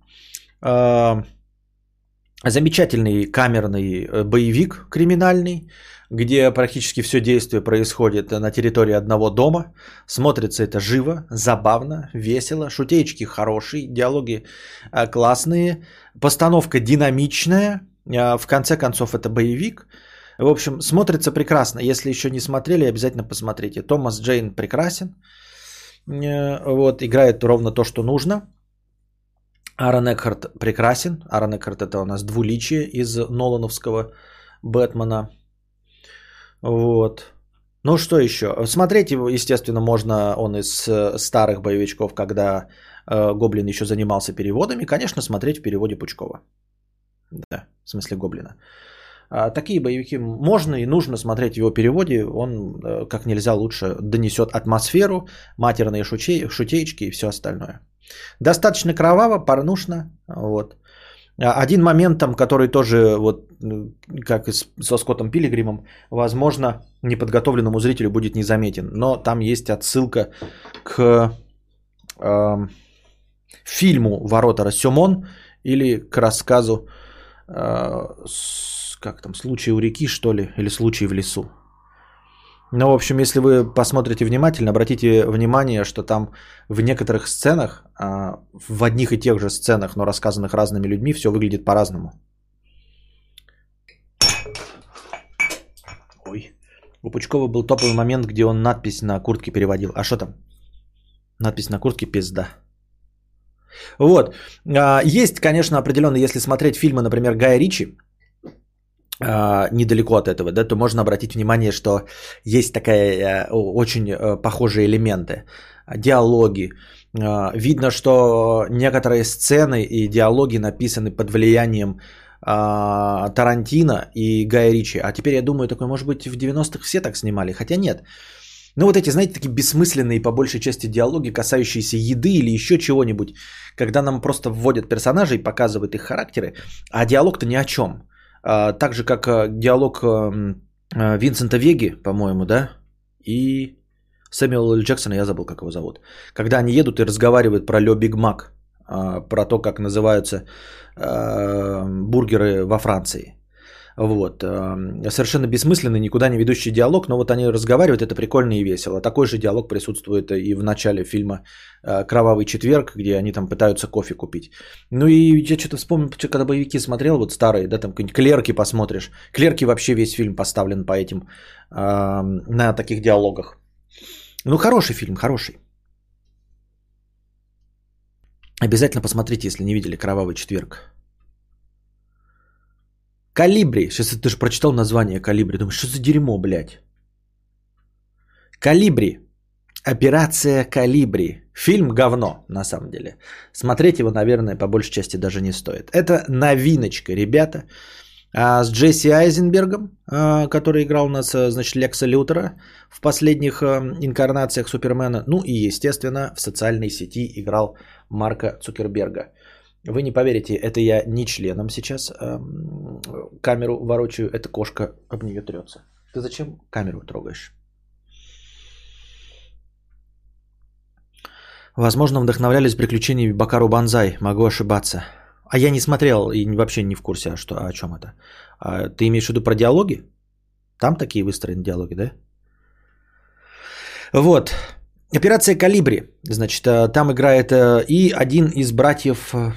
Замечательный камерный э, боевик криминальный, где практически все действие происходит на территории одного дома. Смотрится это живо, забавно, весело, шутеечки хорошие, диалоги э, классные, постановка динамичная, э, в конце концов это боевик. В общем, смотрится прекрасно. Если еще не смотрели, обязательно посмотрите. Томас Джейн прекрасен. Вот, играет ровно то, что нужно. Аарон Экхарт прекрасен. Аарон Экхарт это у нас двуличие из Нолановского Бэтмена. Вот. Ну что еще? Смотреть его, естественно, можно он из э, старых боевичков, когда э, Гоблин еще занимался переводами. Конечно, смотреть в переводе Пучкова. Да, в смысле Гоблина. А, такие боевики можно и нужно смотреть в его переводе. Он э, как нельзя лучше донесет атмосферу, матерные шучей, шутеечки и все остальное. Достаточно кроваво, порнушно. Вот. А, один момент там, который тоже, вот как и со Скоттом Пилигримом, возможно, неподготовленному зрителю будет незаметен. Но там есть отсылка к э, фильму «Ворота Рассюмон» или к рассказу, э, с, как там, «Случай у реки», что ли, или «Случай в лесу». Ну, в общем, если вы посмотрите внимательно, обратите внимание, что там в некоторых сценах, а, в одних и тех же сценах, но рассказанных разными людьми, все выглядит по-разному. Ой. У Пучкова был топовый момент, где он надпись на куртке переводил. А что там? Надпись на куртке пизда. Вот. А, есть, конечно, определенно, если смотреть фильмы, например, Гая Ричи, недалеко от этого, да, то можно обратить внимание, что есть такая э, очень э, похожие элементы. Диалоги. А, видно, что некоторые сцены и диалоги написаны под влиянием Тарантино и Гая Ричи. А теперь я думаю, такой, может быть, в 90-х все так снимали, хотя нет. Ну вот эти, знаете, такие бессмысленные по большей части диалоги, касающиеся еды или еще чего-нибудь, когда нам просто вводят персонажей, показывают их характеры, а диалог-то ни о чем. А, так же, как а, диалог а, Винсента Веги, по-моему, да, и Сэмюэла Л. Джексона, я забыл, как его зовут. Когда они едут и разговаривают про Ле Биг Мак, про то, как называются бургеры во Франции. Вот. Совершенно бессмысленный, никуда не ведущий диалог, но вот они разговаривают, это прикольно и весело. Такой же диалог присутствует и в начале фильма э, «Кровавый четверг», где они там пытаются кофе купить. Ну и я что-то вспомнил, когда боевики смотрел, вот старые, да, там какие-нибудь «Клерки» посмотришь. «Клерки» вообще весь фильм поставлен по этим, на таких диалогах. Ну, хороший фильм, хороший. Обязательно посмотрите, если не видели «Кровавый четверг». Калибри. Сейчас ты же прочитал название Калибри. Думаешь, что за дерьмо, блядь? Калибри. Операция Калибри. Фильм говно, на самом деле. Смотреть его, наверное, по большей части даже не стоит. Это новиночка, ребята. А с Джесси Айзенбергом, а, который играл у нас, а, значит, Лекса Лютера в последних инкарнациях Супермена. Ну и, естественно, в социальной сети играл Марка Цукерберга. Вы не поверите, это я не членом сейчас эм, камеру ворочаю, эта кошка об нее трется. Ты зачем камеру трогаешь? Возможно, вдохновлялись приключениями Бакару Банзай. Могу ошибаться. А я не смотрел и вообще не в курсе, что, о чем это. А ты имеешь в виду про диалоги? Там такие выстроены диалоги, да? Вот. Операция «Калибри». Значит, э, там играет э, и один из братьев э,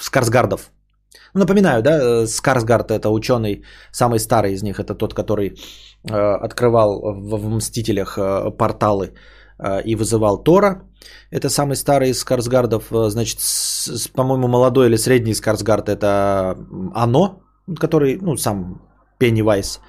Скарсгардов. Напоминаю, да, Скарсгард это ученый, самый старый из них, это тот, который открывал в «Мстителях» порталы и вызывал Тора. Это самый старый из Скарсгардов. Значит, по-моему, молодой или средний Скарсгард это Оно, который, ну, сам Пеннивайз.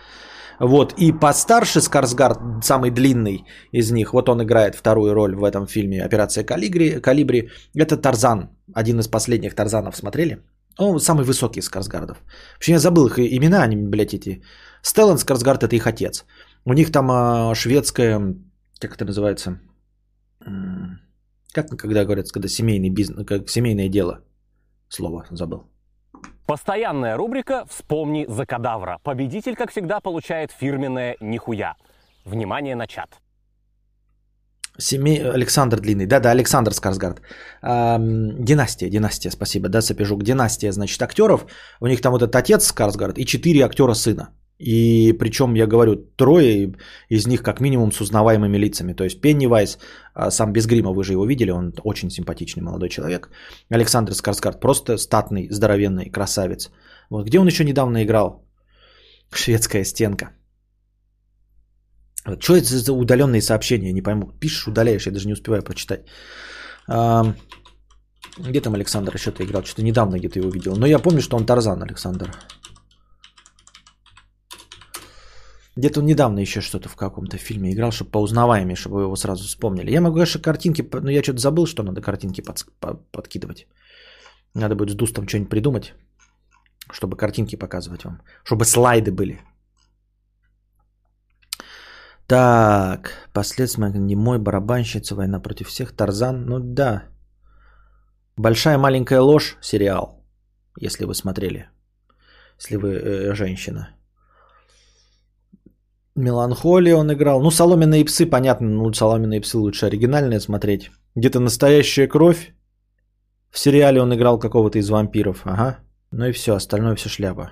Вот, и постарше Скарсгард, самый длинный из них, вот он играет вторую роль в этом фильме «Операция Калибри», Калибри. это Тарзан, один из последних Тарзанов смотрели? Он самый высокий из Скарсгардов. Вообще я забыл их имена, они, блядь, эти. Стеллан Скарсгард это их отец. У них там а, шведская, как это называется, как когда говорят, когда семейный бизнес, как семейное дело, слово забыл. Постоянная рубрика «Вспомни за кадавра». Победитель, как всегда, получает фирменное «Нихуя». Внимание на чат. Семей... Александр Длинный. Да-да, Александр Скарсгард. Эм, династия, династия, спасибо, да, Сапежук. Династия, значит, актеров. У них там вот этот отец Скарсгард и четыре актера сына. И причем, я говорю, трое из них как минимум с узнаваемыми лицами. То есть Пеннивайз, а, сам без грима, вы же его видели, он очень симпатичный молодой человек. Александр Скарскарт просто статный, здоровенный красавец. Вот где он еще недавно играл? Шведская стенка. Что это за удаленные сообщения? Не пойму. Пишешь, удаляешь, я даже не успеваю прочитать. Где там Александр еще-то играл? Что-то недавно где-то его видел. Но я помню, что он Тарзан, Александр. Где-то недавно еще что-то в каком-то фильме играл, чтобы поузнаваемее, чтобы вы его сразу вспомнили. Я могу, конечно, картинки, но я что-то забыл, что надо картинки под, подкидывать. Надо будет с Дустом что-нибудь придумать, чтобы картинки показывать вам. Чтобы слайды были. Так, последствия не мой барабанщица, война против всех, Тарзан, ну да. Большая маленькая ложь сериал, если вы смотрели, если вы э, женщина. Меланхолия он играл. Ну, соломенные псы, понятно, ну, соломенные псы лучше оригинальные смотреть. Где-то настоящая кровь. В сериале он играл какого-то из вампиров. Ага. Ну и все, остальное все шляпа.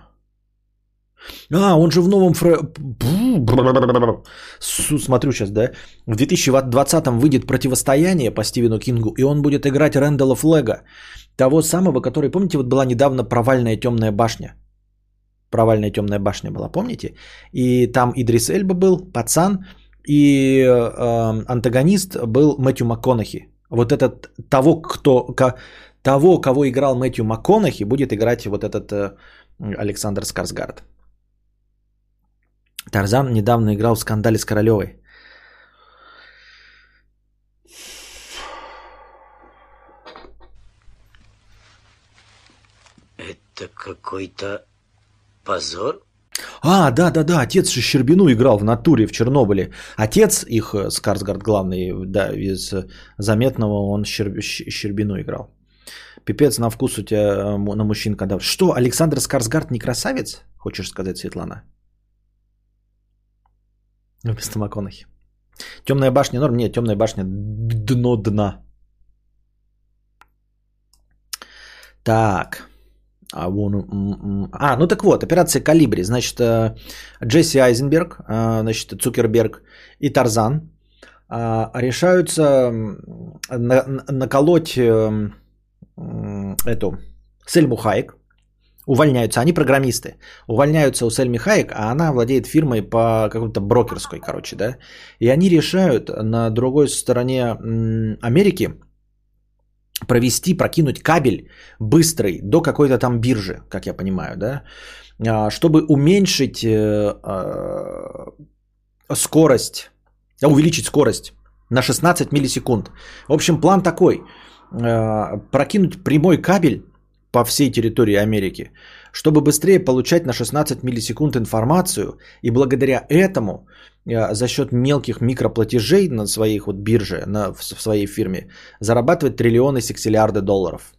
А, он же в новом фре... Смотрю сейчас, да. В 2020 выйдет противостояние по Стивену Кингу, и он будет играть Рэндала Флега. Того самого, который, помните, вот была недавно провальная темная башня. Провальная темная башня была, помните? И там Идрис Эльба был, пацан, и э, антагонист был Мэтью МакКонахи. Вот этот того, кто, ко, того, кого играл Мэтью МакКонахи, будет играть вот этот э, Александр Скарсгард. Тарзан недавно играл в скандале с Королевой. Это какой-то позор? А, да, да, да, отец же Щербину играл в натуре в Чернобыле. Отец их, э, Скарсгард главный, да, из заметного он Щерб... Щербину играл. Пипец на вкус у тебя э, на мужчин, когда... Что, Александр Скарсгард не красавец? Хочешь сказать, Светлана? Вместо МакКонахи. Темная башня норм? Нет, темная башня дно дна. Так. А, вон, а, ну так вот, операция Калибри. Значит, э, Джесси Айзенберг, э, значит, Цукерберг и Тарзан э, решаются наколоть эту Сельму Хайек. Увольняются. Они программисты. Увольняются у Сельми Хайек, а она владеет фирмой по какой-то брокерской, короче, да. И они решают на другой стороне Америки провести, прокинуть кабель быстрый до какой-то там биржи, как я понимаю, да, а, чтобы уменьшить э, а, скорость, увеличить скорость на 16 миллисекунд. В общем, план такой. Э, прокинуть прямой кабель по всей территории Америки, чтобы быстрее получать на 16 миллисекунд информацию, и благодаря этому э, за счет мелких микроплатежей на своих вот бирже, на, в своей фирме, зарабатывать триллионы сексиллиарды долларов.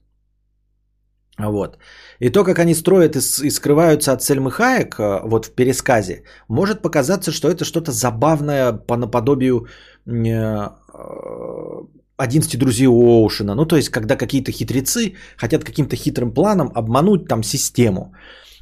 Вот. И то, как они строят и, скрываются от Сельмы Хаек э, вот в пересказе, может показаться, что это что-то забавное по наподобию 11 друзей Оушена. Ну, то есть, когда какие-то хитрецы хотят каким-то хитрым планом обмануть там систему.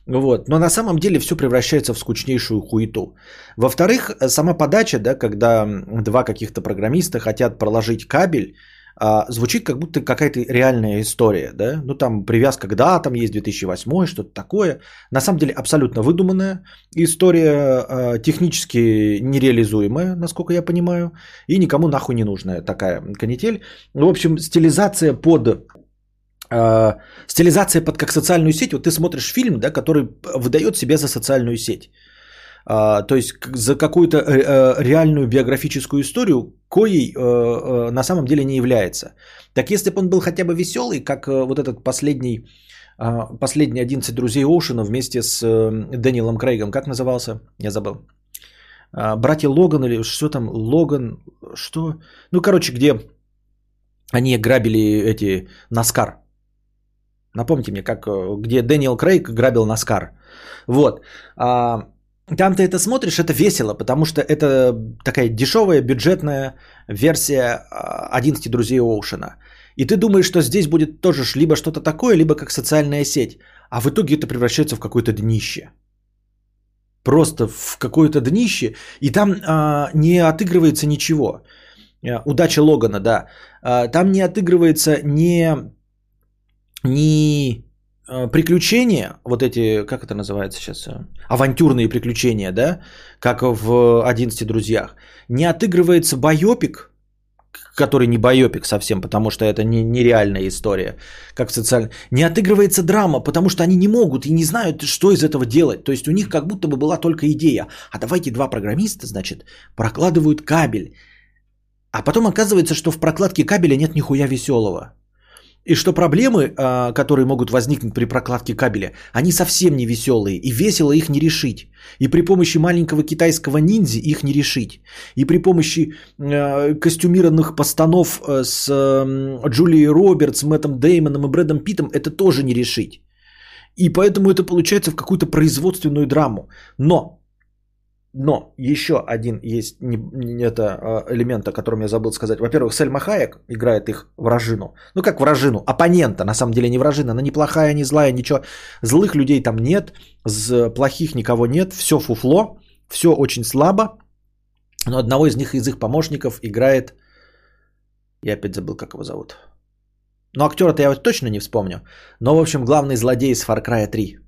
Вот. Но на самом деле все превращается в скучнейшую хуету. Во-вторых, сама подача, да, когда два каких-то программиста хотят проложить кабель а, звучит как будто какая-то реальная история, да, ну там привязка к датам есть 2008, что-то такое, на самом деле абсолютно выдуманная история, а, технически нереализуемая, насколько я понимаю, и никому нахуй не нужная такая канитель. В общем, стилизация под Uh, стилизация под как социальную сеть. Вот ты смотришь фильм, да, который выдает себя за социальную сеть. А, то есть за какую-то э, э, реальную биографическую историю, коей э, на самом деле не является. Так если бы он был хотя бы веселый, как вот этот последний, а, последний 11 друзей Оушена вместе с Дэниелом Крейгом, как назывался? Я забыл. А, братья Логан или что там? Логан, что? Ну, короче, где они грабили эти Наскар. Напомните мне, как, где Дэниел Крейг грабил Наскар. Вот. Там ты это смотришь, это весело, потому что это такая дешевая бюджетная версия 11 а, друзей Оушена. И ты думаешь, что здесь будет тоже либо что-то такое, либо как социальная сеть. А в итоге это превращается в какое-то днище. Просто в какое-то днище. И там а, не отыгрывается ничего. А, удача Логана, да. А, там не отыгрывается ни, ни Э, приключения, вот эти, как это называется сейчас, э, авантюрные приключения, да, как в «11 друзьях», не отыгрывается байопик, который не байопик совсем, потому что это не, нереальная история, как в социальном... Не отыгрывается драма, потому что они не могут и не знают, что из этого делать. То есть у них как будто бы была только идея. А давайте два программиста, значит, прокладывают кабель. А потом оказывается, что в прокладке кабеля нет нихуя веселого. И что проблемы, а, которые могут возникнуть при прокладке кабеля, они совсем не веселые, и весело их не решить. И при помощи маленького китайского ниндзи их не решить. И при помощи а, костюмированных постанов а, с Джулией Робертс, Мэттом Деймоном и Брэдом Питом это тоже не решить. И поэтому это получается в какую-то производственную драму. Но но еще один есть не, не это а, элемент, о котором я забыл сказать. Во-первых, Сельма Хаек играет их вражину. Ну как вражину? Оппонента, на самом деле не вражина. Она не плохая, не злая, ничего. Злых людей там нет, плохих никого нет, все фуфло. Все очень слабо, но одного из них, из их помощников играет... Я опять забыл, как его зовут. Но актера-то я точно не вспомню. Но, в общем, главный злодей из Far Cry 3.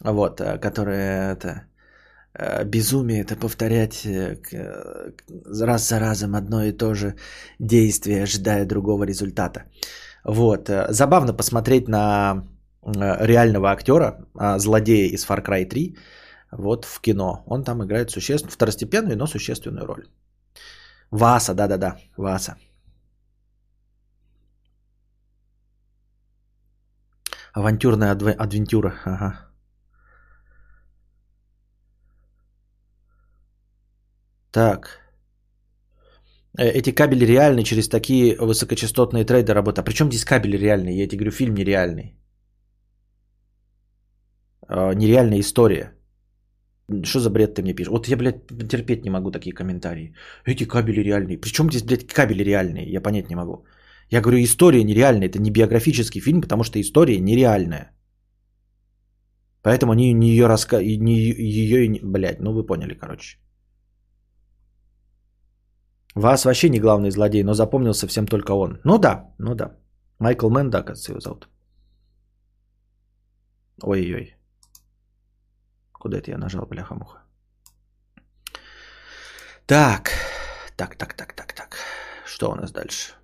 Вот, э, который это э, безумие это повторять э, раз за разом одно и то же действие, ожидая другого результата. Вот. Забавно посмотреть на реального актера, а, злодея из Far Cry 3, вот в кино. Он там играет существенно, второстепенную, но существенную роль. Васа, да-да-да, Васа. Авантюрная адв... адвентюра, ага. Так. Э, эти кабели реальны, через такие высокочастотные трейды работают. А при здесь кабели реальные? Я тебе говорю, фильм нереальный. Э, нереальная история. Что за бред ты мне пишешь? Вот я, блядь, терпеть не могу такие комментарии. Эти кабели реальные. Причем здесь, блядь, кабели реальные? Я понять не могу. Я говорю, история нереальная. Это не биографический фильм, потому что история нереальная. Поэтому они не ее раска... не ее, блядь, ну вы поняли, короче. Вас вообще не главный злодей, но запомнился всем только он. Ну да, ну да. Майкл Мэн, да, кажется, его зовут. Ой-ой. Куда это я нажал, бляха-муха? Так, так, так, так, так, так. Что у нас дальше?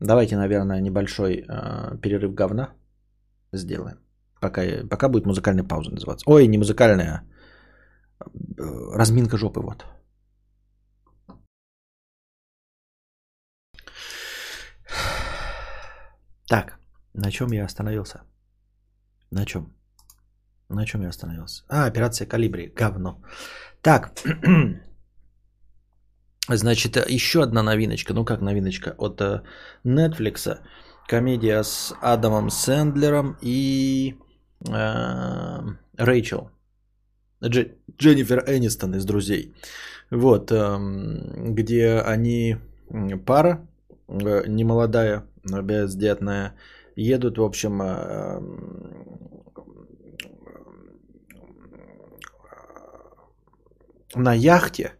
Давайте, наверное, небольшой а, перерыв говна сделаем. Пока, пока будет музыкальная пауза называться. Ой, не музыкальная, а разминка жопы, вот. Так, на чем я остановился? На чем? На чем я остановился? А, операция Калибри. Говно. Так. Значит, еще одна новиночка. Ну, как новиночка? От э, Netflix. Комедия с Адамом Сэндлером и э, Рэйчел. Дж- Дженнифер Энистон из «Друзей». Вот, э, где они пара, э, немолодая, бездетная, едут, в общем, э, на яхте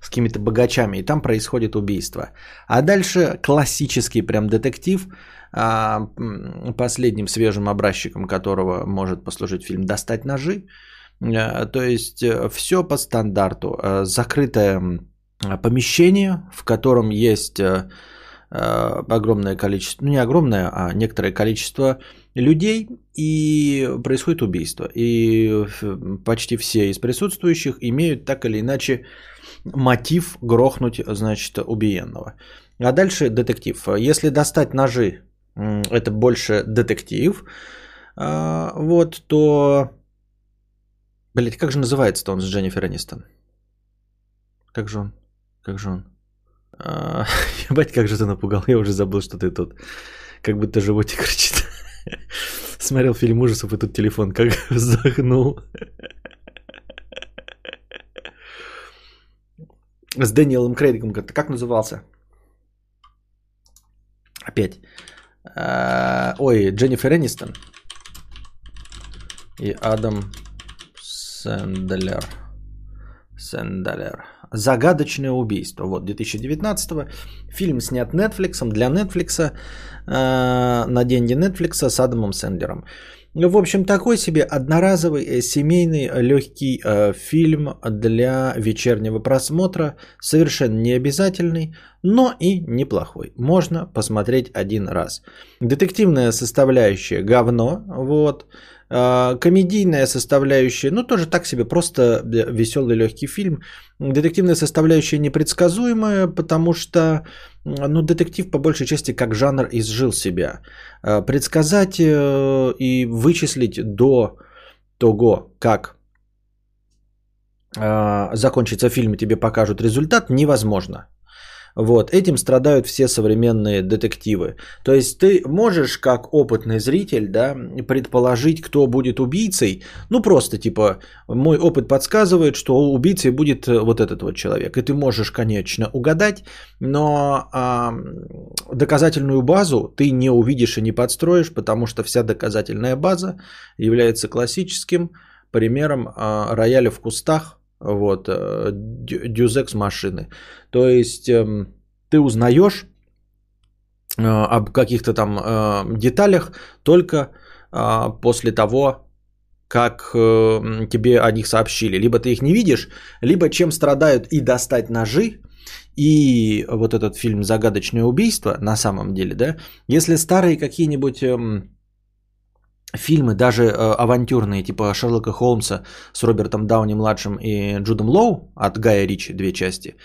с какими-то богачами, и там происходит убийство. А дальше классический прям детектив, а, последним свежим образчиком которого может послужить фильм «Достать ножи». Э, то есть э, все по стандарту. Закрытое помещение, в котором есть Э, огромное количество, ну не огромное, а некоторое количество людей, и происходит убийство. И почти все из присутствующих имеют так или иначе мотив грохнуть, значит, убиенного. А дальше детектив. Если достать ножи, это больше детектив, э, вот, то... Блять, как же называется-то он с Дженнифер Энистон? Как же он? Как же он? А, ебать, как же ты напугал. Я уже забыл, что ты тут. Как будто животик кричит. Смотрел фильм ужасов, и тут телефон как вздохнул. С Дэниелом Крейдом как назывался? Опять. Ой, Дженнифер Энистон. И Адам Сэндлер. Сэндлер. Загадочное убийство. Вот 2019 фильм снят Netflix для Netflix э, на деньги Netflix с Адамом Сэндлером. Ну, в общем, такой себе одноразовый э, семейный легкий э, фильм для вечернего просмотра, совершенно необязательный, но и неплохой. Можно посмотреть один раз. Детективная составляющая говно, вот. А, комедийная составляющая, ну тоже так себе, просто веселый легкий фильм. Детективная составляющая непредсказуемая, потому что ну, детектив по большей части как жанр изжил себя. А, предсказать э, и вычислить до того, как а, закончится фильм и тебе покажут результат, невозможно. Вот, этим страдают все современные детективы. То есть ты можешь, как опытный зритель, да, предположить, кто будет убийцей. Ну, просто типа, мой опыт подсказывает, что убийцей будет э, вот этот вот человек. И ты можешь, конечно, угадать, но а, доказательную базу ты не увидишь и не подстроишь, потому что вся доказательная база является классическим примером а, рояля в кустах, вот, э, дюзекс машины. То есть эм, ты узнаешь э, об каких-то там э, деталях только после того, как тебе о них сообщили. Либо ты их не видишь, либо чем страдают и достать ножи, и вот этот фильм «Загадочное убийство» на самом деле, да, если старые какие-нибудь эм, фильмы, даже э, авантюрные, типа Шерлока Холмса с Робертом Дауни-младшим и Джудом Лоу от Гая Ричи, две части,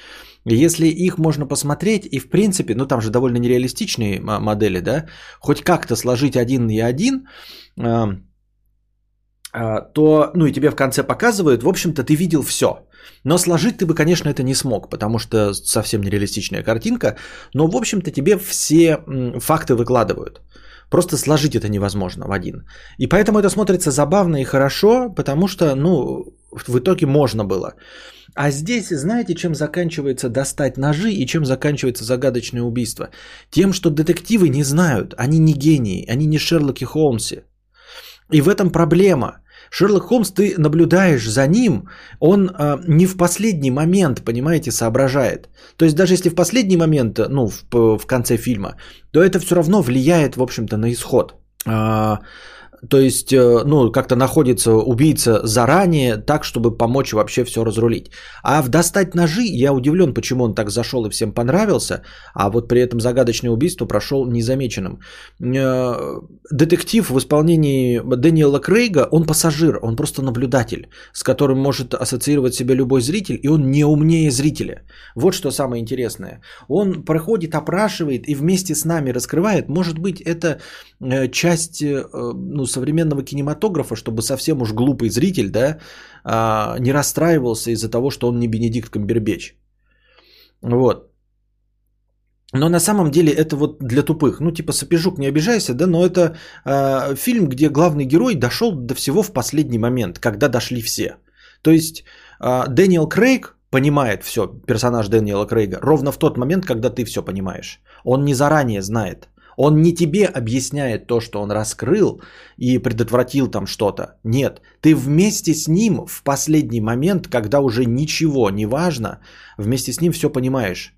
если их можно посмотреть, и в принципе, ну там же довольно нереалистичные модели, да, хоть как-то сложить один и один, э, э, то, ну и тебе в конце показывают, в общем-то, ты видел все. Но сложить ты бы, конечно, это не смог, потому что совсем нереалистичная картинка, но, в общем-то, тебе все факты выкладывают. Просто сложить это невозможно в один. И поэтому это смотрится забавно и хорошо, потому что, ну, в итоге можно было. А здесь, знаете, чем заканчивается достать ножи и чем заканчивается загадочное убийство? Тем, что детективы не знают, они не гении, они не Шерлоки Холмсы. И в этом проблема – Шерлок Холмс, ты наблюдаешь за ним, он э, не в последний момент, понимаете, соображает. То есть даже если в последний момент, ну, в, в конце фильма, то это все равно влияет, в общем-то, на исход. А, то есть, э, ну, как-то находится убийца заранее, так, чтобы помочь вообще все разрулить. А в «Достать ножи» я удивлен, почему он так зашел и всем понравился, а вот при этом загадочное убийство прошел незамеченным. Э, детектив в исполнении Дэниела Крейга, он пассажир, он просто наблюдатель, с которым может ассоциировать себя любой зритель, и он не умнее зрителя. Вот что самое интересное. Он проходит, опрашивает и вместе с нами раскрывает, может быть, это э, часть, ну, современного кинематографа, чтобы совсем уж глупый зритель, да, а, не расстраивался из-за того, что он не Бенедикт Камбербеч. Вот. Но на самом деле это вот для тупых. Ну, типа, Сапежук, не обижайся, да, но это э, фильм, где главный герой дошел до всего в последний момент, когда дошли все. То есть э, Дэниел Крейг понимает все, персонаж Дэниела Крейга, ровно в тот момент, когда ты все понимаешь. Он не заранее знает. Он не тебе объясняет то, что он раскрыл и предотвратил там что-то. Нет, ты вместе с ним в последний момент, когда уже ничего не важно, вместе с ним все понимаешь.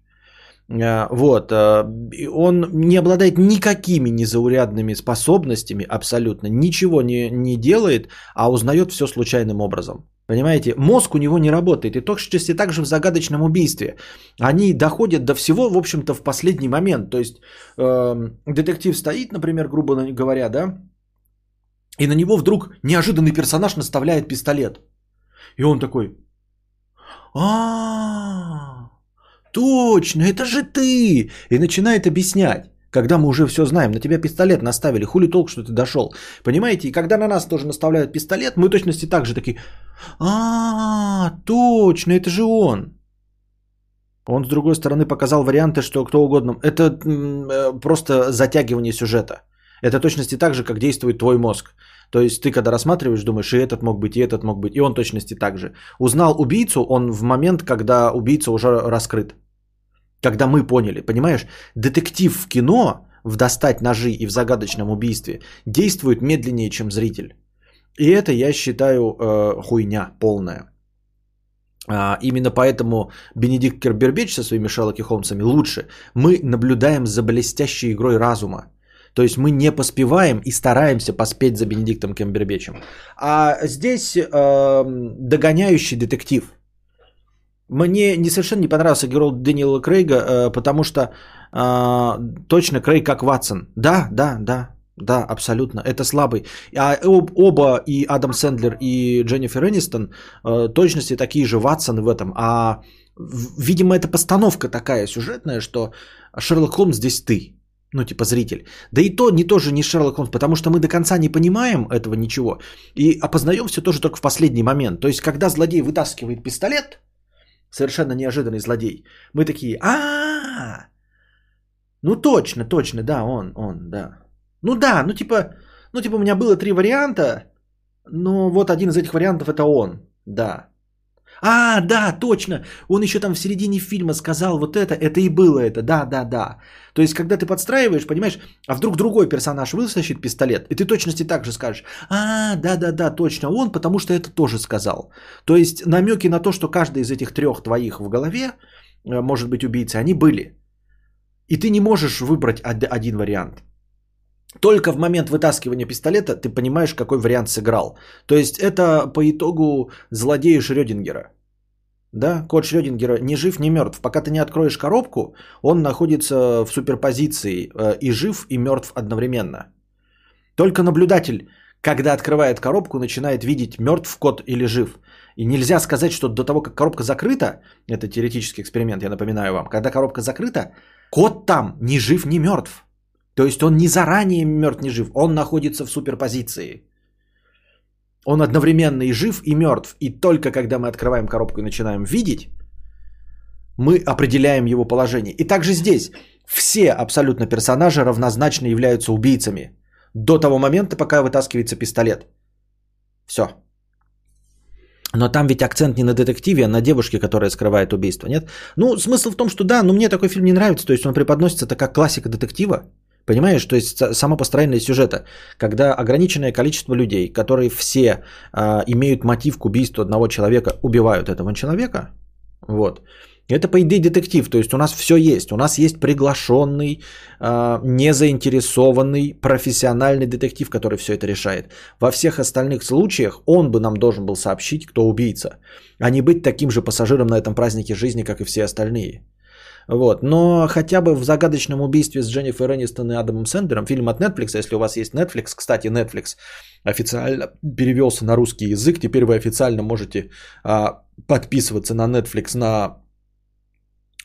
Э, вот, э, он не обладает никакими незаурядными способностями абсолютно, ничего не, не делает, а узнает все случайным образом. Понимаете, мозг у него не работает. И точности также в загадочном убийстве. Они доходят до всего, в общем-то, в последний момент. То есть э, детектив стоит, например, грубо говоря, да, и на него вдруг неожиданный персонаж наставляет пистолет. И он такой, а, точно, это же ты! И начинает объяснять когда мы уже все знаем, на тебя пистолет наставили, хули толк, что ты дошел. Понимаете? И когда на нас тоже наставляют пистолет, мы точности так же такие, а, точно, это же он. Он, с другой стороны, показал варианты, что кто угодно. Это э, просто затягивание сюжета. Это точности так же, как действует твой мозг. То есть ты когда рассматриваешь, думаешь, и этот мог быть, и этот мог быть, и он точности так же. Узнал убийцу он в момент, когда убийца уже раскрыт. Когда мы поняли, понимаешь, детектив в кино, в «Достать ножи» и в «Загадочном убийстве» действует медленнее, чем зритель. И это, я считаю, э, хуйня полная. А, именно поэтому Бенедикт Кербербеч со своими Шерлоки Холмсами лучше. Мы наблюдаем за блестящей игрой разума. То есть мы не поспеваем и стараемся поспеть за Бенедиктом Кембербечем. А здесь э, догоняющий детектив – мне не совершенно не понравился герой Дэниела Крейга, э, потому что э, точно Крейг как Ватсон. Да, да, да, да, абсолютно. Это слабый. А оба и Адам Сэндлер и Дженнифер Энистон э, точности такие же Ватсон в этом. А видимо это постановка такая сюжетная, что Шерлок Холмс здесь ты. Ну, типа зритель. Да и то не тоже не Шерлок Холмс, потому что мы до конца не понимаем этого ничего. И опознаем все тоже только в последний момент. То есть, когда злодей вытаскивает пистолет, совершенно неожиданный злодей. Мы такие, а ну точно, точно, да, он, он, да. Ну да, ну типа, ну типа у меня было три варианта, но вот один из этих вариантов это он, да. А, да, точно. Он еще там в середине фильма сказал вот это, это и было это, да, да, да. То есть, когда ты подстраиваешь, понимаешь, а вдруг другой персонаж вытащит пистолет, и ты точности так же скажешь, а, да, да, да, точно он, потому что это тоже сказал. То есть, намеки на то, что каждый из этих трех твоих в голове э, может быть убийцей, они были. И ты не можешь выбрать один вариант. Только в момент вытаскивания пистолета ты понимаешь, какой вариант сыграл. То есть это по итогу злодеи Шрёдингера. Да, код Шрёдингера ни жив, ни мертв. Пока ты не откроешь коробку, он находится в суперпозиции э, и жив, и мертв одновременно. Только наблюдатель, когда открывает коробку, начинает видеть мертв код или жив. И нельзя сказать, что до того, как коробка закрыта, это теоретический эксперимент, я напоминаю вам, когда коробка закрыта, код там ни жив, ни мертв. То есть он не заранее мертв, не жив, он находится в суперпозиции. Он одновременно и жив, и мертв. И только когда мы открываем коробку и начинаем видеть, мы определяем его положение. И также здесь все абсолютно персонажи равнозначно являются убийцами. До того момента, пока вытаскивается пистолет. Все. Но там ведь акцент не на детективе, а на девушке, которая скрывает убийство, нет? Ну, смысл в том, что да, но мне такой фильм не нравится. То есть он преподносится как классика детектива. Понимаешь, то есть само построение сюжета, когда ограниченное количество людей, которые все а, имеют мотив к убийству одного человека, убивают этого человека, вот. Это, по идее, детектив. То есть у нас все есть. У нас есть приглашенный, э, незаинтересованный, профессиональный детектив, который все это решает. Во всех остальных случаях он бы нам должен был сообщить, кто убийца, а не быть таким же пассажиром на этом празднике жизни, как и все остальные. Вот. Но хотя бы в загадочном убийстве с Дженнифер Энистон и Адамом Сендером, фильм от Netflix, если у вас есть Netflix, кстати, Netflix официально перевелся на русский язык, теперь вы официально можете а, подписываться на Netflix на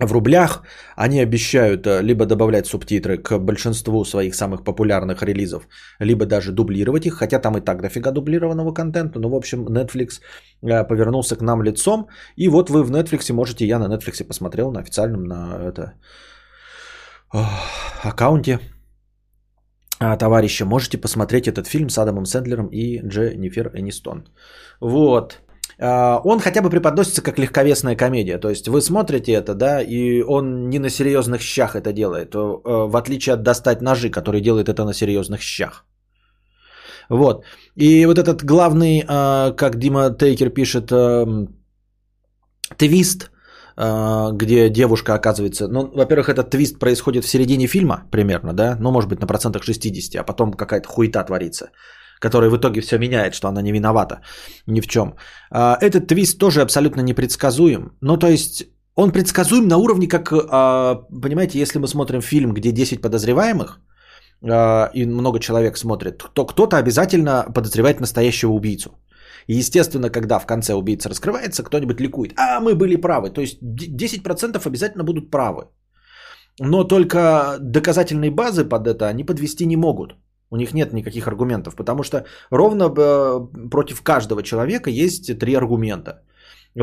в рублях они обещают э, либо добавлять субтитры к большинству своих самых популярных релизов, либо даже дублировать их, хотя там и так дофига дублированного контента, но в общем Netflix э, повернулся к нам лицом, и вот вы в Netflix можете, я на Netflix посмотрел на официальном на это аккаунте а, товарища, можете посмотреть этот фильм с Адамом Сэндлером и Дженнифер Энистон. Вот. А, он хотя бы преподносится как легковесная комедия. То есть вы смотрите это, да, и он не на серьезных щах это делает, э, в отличие от «Достать ножи», который делает это на серьезных щах. Вот. И вот этот главный, а, как Дима Тейкер пишет, твист, где девушка оказывается... Ну, во-первых, этот твист происходит в середине фильма примерно, да? Ну, может быть, на процентах 60, а потом какая-то хуета творится который в итоге все меняет, что она не виновата ни в чем. А, этот твист тоже абсолютно непредсказуем. Ну, то есть, он предсказуем на уровне, как, а, понимаете, если мы смотрим фильм, где 10 подозреваемых, а, и много человек смотрит, то кто-то обязательно подозревает настоящего убийцу. И естественно, когда в конце убийца раскрывается, кто-нибудь ликует. А мы были правы. То есть 10% обязательно будут правы. Но только доказательной базы под это они подвести не могут. У них нет никаких аргументов, потому что ровно э, против каждого человека есть три аргумента.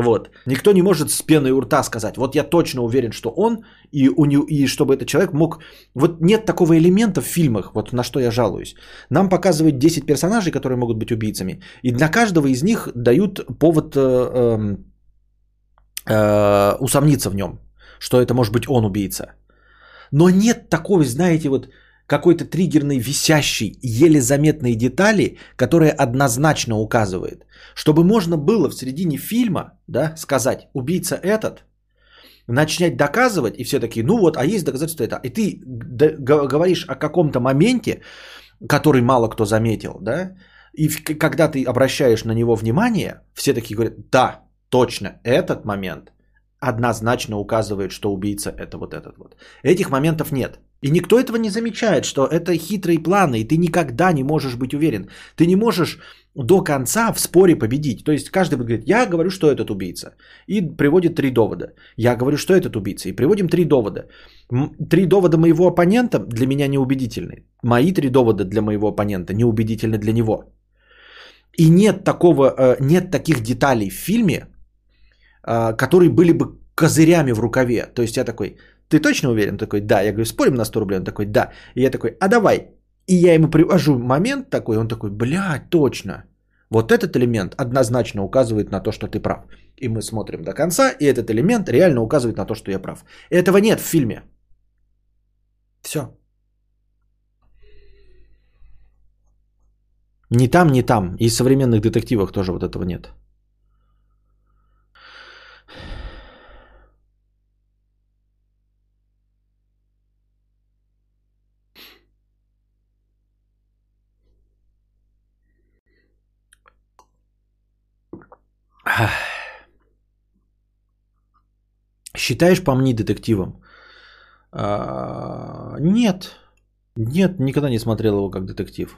Вот. Никто не может с пеной у рта сказать, вот я точно уверен, что он, и, у него, и чтобы этот человек мог... Вот нет такого элемента в фильмах, вот на что я жалуюсь. Нам показывают 10 персонажей, которые могут быть убийцами, и для каждого из них дают повод э, э, э, усомниться в нем, что это может быть он убийца. Но нет такой, знаете, вот какой-то триггерной, висящей, еле заметной детали, которая однозначно указывает, чтобы можно было в середине фильма да, сказать, убийца этот, начать доказывать, и все такие, ну вот, а есть доказательства это. И ты говоришь о каком-то моменте, который мало кто заметил, да, и когда ты обращаешь на него внимание, все такие говорят, да, точно, этот момент однозначно указывает, что убийца это вот этот вот. Этих моментов нет. И никто этого не замечает, что это хитрые планы, и ты никогда не можешь быть уверен. Ты не можешь до конца в споре победить. То есть каждый будет говорить, я говорю, что этот убийца. И приводит три довода. Я говорю, что этот убийца. И приводим три довода. Три довода моего оппонента для меня неубедительны. Мои три довода для моего оппонента неубедительны для него. И нет такого, э, нет таких деталей в фильме, э, которые были бы козырями в рукаве. То есть я такой, Ты точно уверен? Такой, да. Я говорю, спорим на 100 рублей? Он такой, да. И я такой, а давай. И я ему привожу момент такой, он такой, блядь, точно. Вот этот элемент однозначно указывает на то, что ты прав. И мы смотрим до конца, и этот элемент реально указывает на то, что я прав. Этого нет в фильме. Все. Ни там, ни там. И в современных детективах тоже вот этого нет. Считаешь помни детективом? А, нет. Нет, никогда не смотрел его как детектив.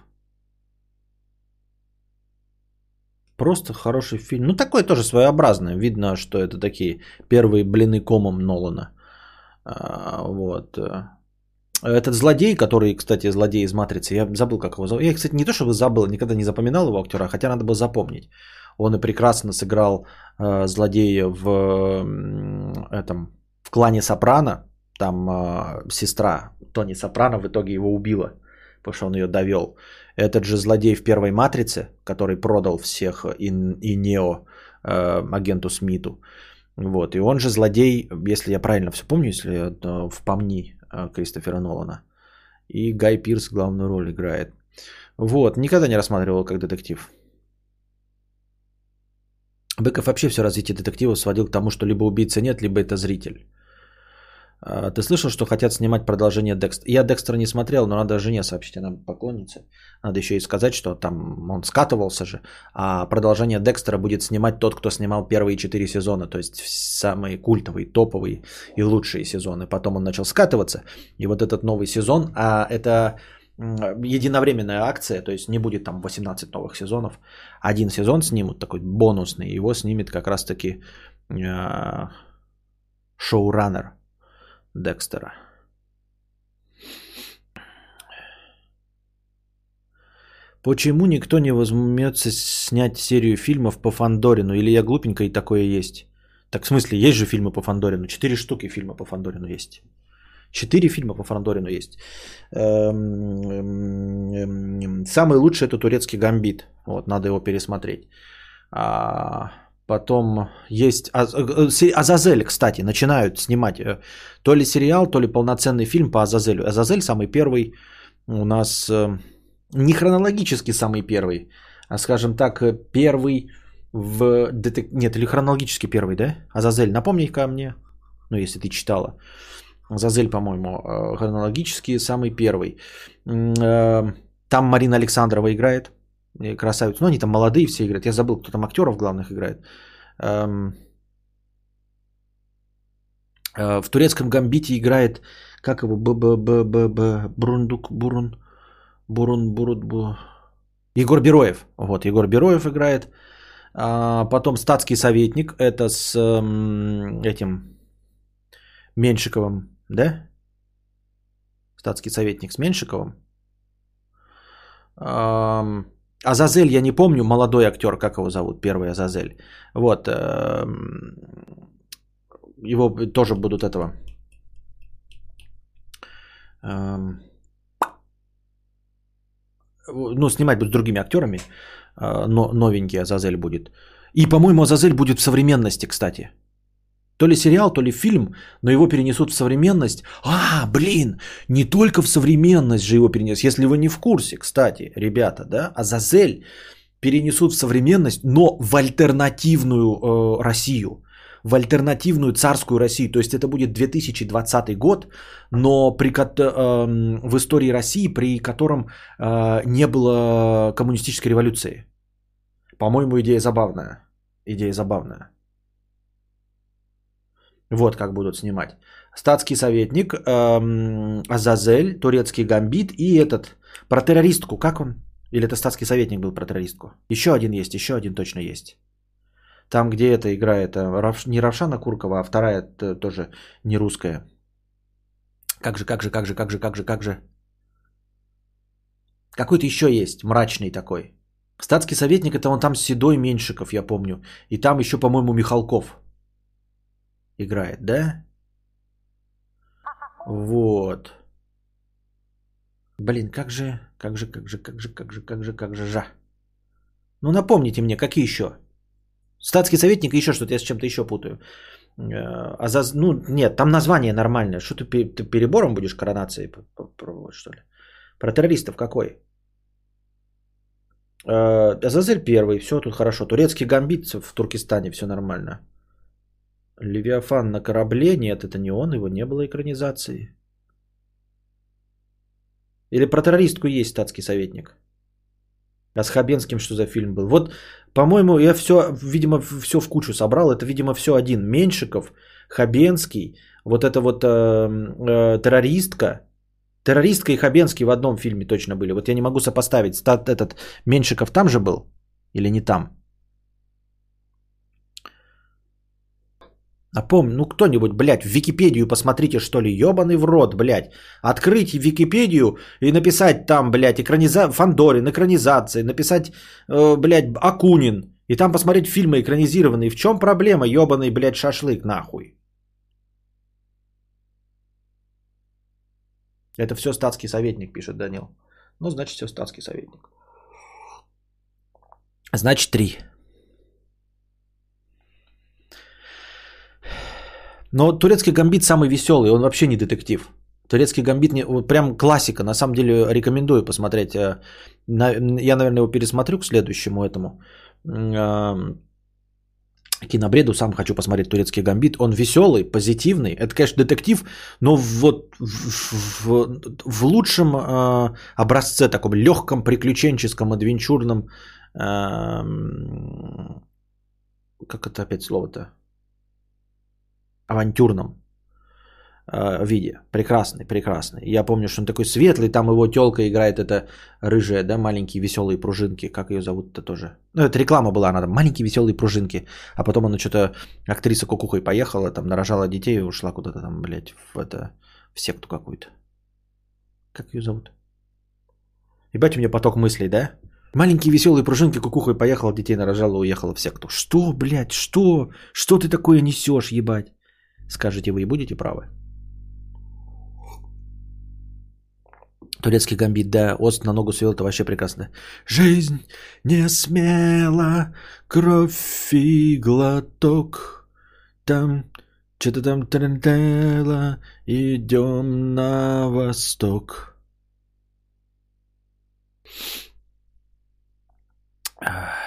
Просто хороший фильм. Ну, такой тоже своеобразный. Видно, что это такие первые блины комом Нолана. А, вот. Этот злодей, который, кстати, злодей из «Матрицы», я забыл, как его зовут. Я, кстати, не то чтобы забыл, никогда не запоминал его актера, хотя надо было запомнить. Он и прекрасно сыграл э, злодея в э, этом в клане Сопрано. Там э, сестра Тони Сопрано в итоге его убила, потому что он ее довел. Этот же злодей в первой матрице, который продал всех и, и Нео э, агенту Смиту. Вот. И он же злодей, если я правильно все помню, если э, в помни э, Кристофера Нолана. И Гай Пирс главную роль играет. Вот, никогда не рассматривал как детектив. Быков вообще все развитие детектива сводил к тому, что либо убийцы нет, либо это зритель. А, ты слышал, что хотят снимать продолжение Декстера? Я Декстера не смотрел, но надо жене сообщить, она поклонница. Надо еще и сказать, что там он скатывался же. А продолжение Декстера будет снимать тот, кто снимал первые четыре сезона. То есть самые культовые, топовые и лучшие сезоны. Потом он начал скатываться. И вот этот новый сезон, а это единовременная акция, то есть не будет там 18 новых сезонов. Один сезон снимут, такой бонусный, его снимет как раз-таки э, шоураннер Декстера. Почему никто не возьмется снять серию фильмов по Фандорину? Или я глупенько и такое есть? Так в смысле, есть же фильмы по Фандорину. Четыре штуки фильма по Фандорину есть. Четыре фильма по Франдорину есть. Эм, эм, эм, самый лучший это турецкий гамбит. Вот, надо его пересмотреть. А, потом есть э, э, Азазель, кстати, начинают снимать э, то ли сериал, то ли полноценный фильм по Азазелю. Азазель самый первый у нас не хронологически самый первый, а скажем так, первый в. Нет, или хронологически первый, да? Азазель, напомни-ка мне, ну если ты читала. Зазель, по-моему, э, хронологически самый первый. Э, там Марина Александрова играет. Красавица. Ну, они там молодые все играют. Я забыл, кто там актеров главных играет. Эм, э, в турецком гамбите играет, как его, б б б б б Брундук, Бурун, Бурун, Бурун, Бу... Егор Бероев. Вот, Егор Бероев играет. А потом статский советник. Это с эм, этим Меньшиковым да? Статский советник с Меньшиковым. Азазель, я не помню, молодой актер, как его зовут, первый Азазель. Вот. Его тоже будут этого. Ну, снимать будут с другими актерами. А, но новенький Азазель будет. И, по-моему, Азазель будет в современности, кстати. То ли сериал, то ли фильм, но его перенесут в современность. А, блин, не только в современность же его перенесут. Если вы не в курсе, кстати, ребята, да, Азазель перенесут в современность, но в альтернативную э, Россию, в альтернативную царскую Россию. То есть это будет 2020 год, но при, э, в истории России, при котором э, не было коммунистической революции. По-моему, идея забавная. Идея забавная. Вот как будут снимать. Статский советник, эм, Азазель, турецкий гамбит и этот, про террористку, как он? Или это статский советник был про террористку? Еще один есть, еще один точно есть. Там, где это играет, э, не Равшана Куркова, а вторая тоже не русская. Как же, как же, как же, как же, как же, как же. Какой-то еще есть, мрачный такой. Статский советник, это он там Седой Меньшиков, я помню. И там еще, по-моему, Михалков играет, да? Вот. Блин, как же, как же, как же, как же, как же, как же, как же, жа. Ну напомните мне, какие еще? Статский советник и еще что-то, я с чем-то еще путаю. Э, а за, ну, нет, там название нормальное. Что ты, ты перебором будешь коронации пробовать, что ли? Про террористов какой? Э, Азазель первый, все тут хорошо. Турецкий гамбит в Туркестане, все нормально. Левиафан на корабле, нет, это не он, его не было экранизации. Или про террористку есть статский советник? А с Хабенским что за фильм был? Вот, по-моему, я все, видимо, все в кучу собрал. Это, видимо, все один. Меньшиков, Хабенский, вот эта вот э, э, террористка. Террористка и Хабенский в одном фильме точно были. Вот я не могу сопоставить. Стат, этот Меньшиков там же был? Или не там? Напомню, ну кто-нибудь, блядь, в Википедию посмотрите, что ли, ебаный в рот, блядь. Открыть Википедию и написать там, блядь, экраниза... Фандорин, экранизации, написать, э, блядь, Акунин. И там посмотреть фильмы экранизированные. В чем проблема, ебаный, блядь, шашлык, нахуй? Это все статский советник, пишет Данил. Ну, значит, все статский советник. Значит, три. Но турецкий гамбит самый веселый, он вообще не детектив. Турецкий гамбит не, вот прям классика. На самом деле рекомендую посмотреть. Э, я, наверное, его пересмотрю к следующему этому кинобреду. Сам хочу посмотреть турецкий гамбит. Он веселый, позитивный. Это, конечно, детектив, но вот в, в, в лучшем э, образце, таком легком, приключенческом, адвенчурном. Э, как это опять слово-то? Авантюрном э, виде. Прекрасный, прекрасный. Я помню, что он такой светлый, там его телка играет, это рыжая, да, маленькие веселые пружинки, как ее зовут-то тоже. Ну, это реклама была, она там, маленькие веселые пружинки. А потом она что-то, актриса кукухой поехала, там, нарожала детей и ушла куда-то там, блядь, в это, в секту какую-то. Как ее зовут? Ебать, у меня поток мыслей, да? Маленькие веселые пружинки кукухой поехала, детей нарожала, уехала в секту. Что, блядь, что? Что ты такое несешь, ебать? Скажете вы и будете правы. Турецкий гамбит, да, ост на ногу свел, это вообще прекрасно. Жизнь не смела, кровь и глоток. Там, что-то там трентело, идем на восток. Ах.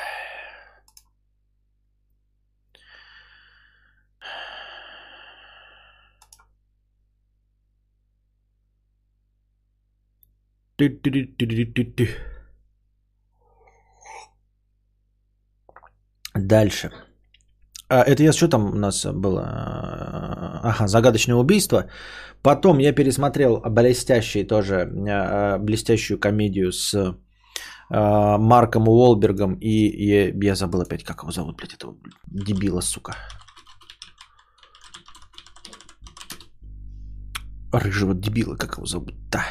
Дальше. А, это я что там у нас было? Ага, загадочное убийство. Потом я пересмотрел блестящий тоже, а, блестящую комедию с а, Марком Уолбергом и, и я забыл опять, как его зовут, блядь, этого дебила, сука. Рыжего дебила, как его зовут, да.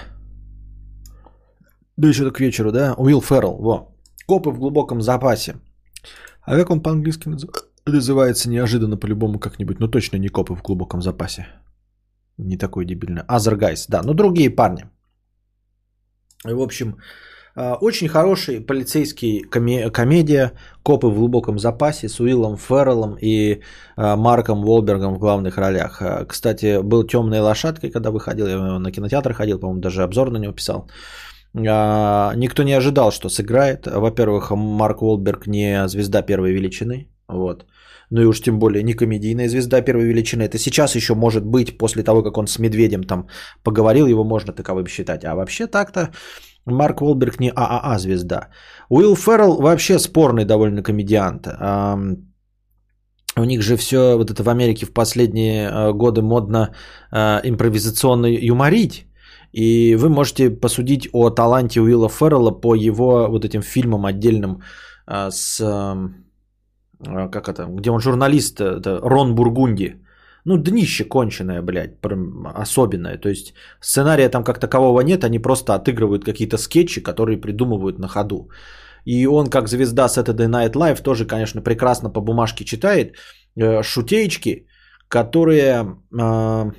Да еще к вечеру, да? Уилл Феррелл, во. Копы в глубоком запасе. А как он по-английски называется неожиданно по-любому как-нибудь? Ну точно не копы в глубоком запасе. Не такой дебильный. Азер Гайс, да. Но другие парни. В общем, а, очень хороший полицейский коме- комедия «Копы в глубоком запасе» с Уиллом Ферреллом и а, Марком Волбергом в главных ролях. А, кстати, был «Темной лошадкой», когда выходил, я на кинотеатр ходил, по-моему, даже обзор на него писал. А, никто не ожидал, что сыграет. Во-первых, Марк Уолберг не звезда первой величины. Вот. Ну и уж тем более не комедийная звезда первой величины. Это сейчас еще может быть, после того, как он с Медведем там поговорил, его можно таковым считать. А вообще так-то Марк Уолберг не ААА звезда. Уилл Феррелл вообще спорный довольно комедиант. У них же все вот это в Америке в последние э, годы модно э, импровизационно юморить. И вы можете посудить о таланте Уилла Феррелла по его вот этим фильмам отдельным а, с... А, как это? Где он журналист, это Рон Бургунди. Ну, днище конченое, блядь, прям особенное. То есть сценария там как такового нет, они просто отыгрывают какие-то скетчи, которые придумывают на ходу. И он, как звезда Saturday Night Live, тоже, конечно, прекрасно по бумажке читает э, шутеечки, которые... Э,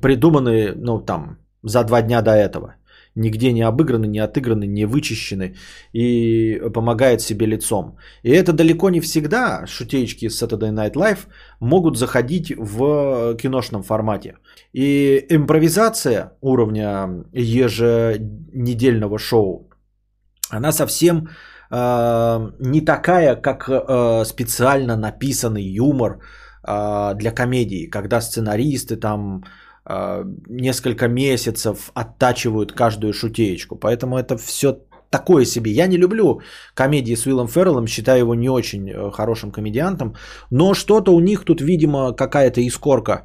придуманы, ну, там, за два дня до этого. Нигде не обыграны, не отыграны, не вычищены и помогает себе лицом. И это далеко не всегда шутеечки с Saturday Night Live могут заходить в киношном формате. И импровизация уровня еженедельного шоу, она совсем э, не такая, как э, специально написанный юмор э, для комедии, когда сценаристы там несколько месяцев оттачивают каждую шутеечку. Поэтому это все такое себе. Я не люблю комедии с Уиллом Ферреллом, считаю его не очень э, хорошим комедиантом, но что-то у них тут, видимо, какая-то искорка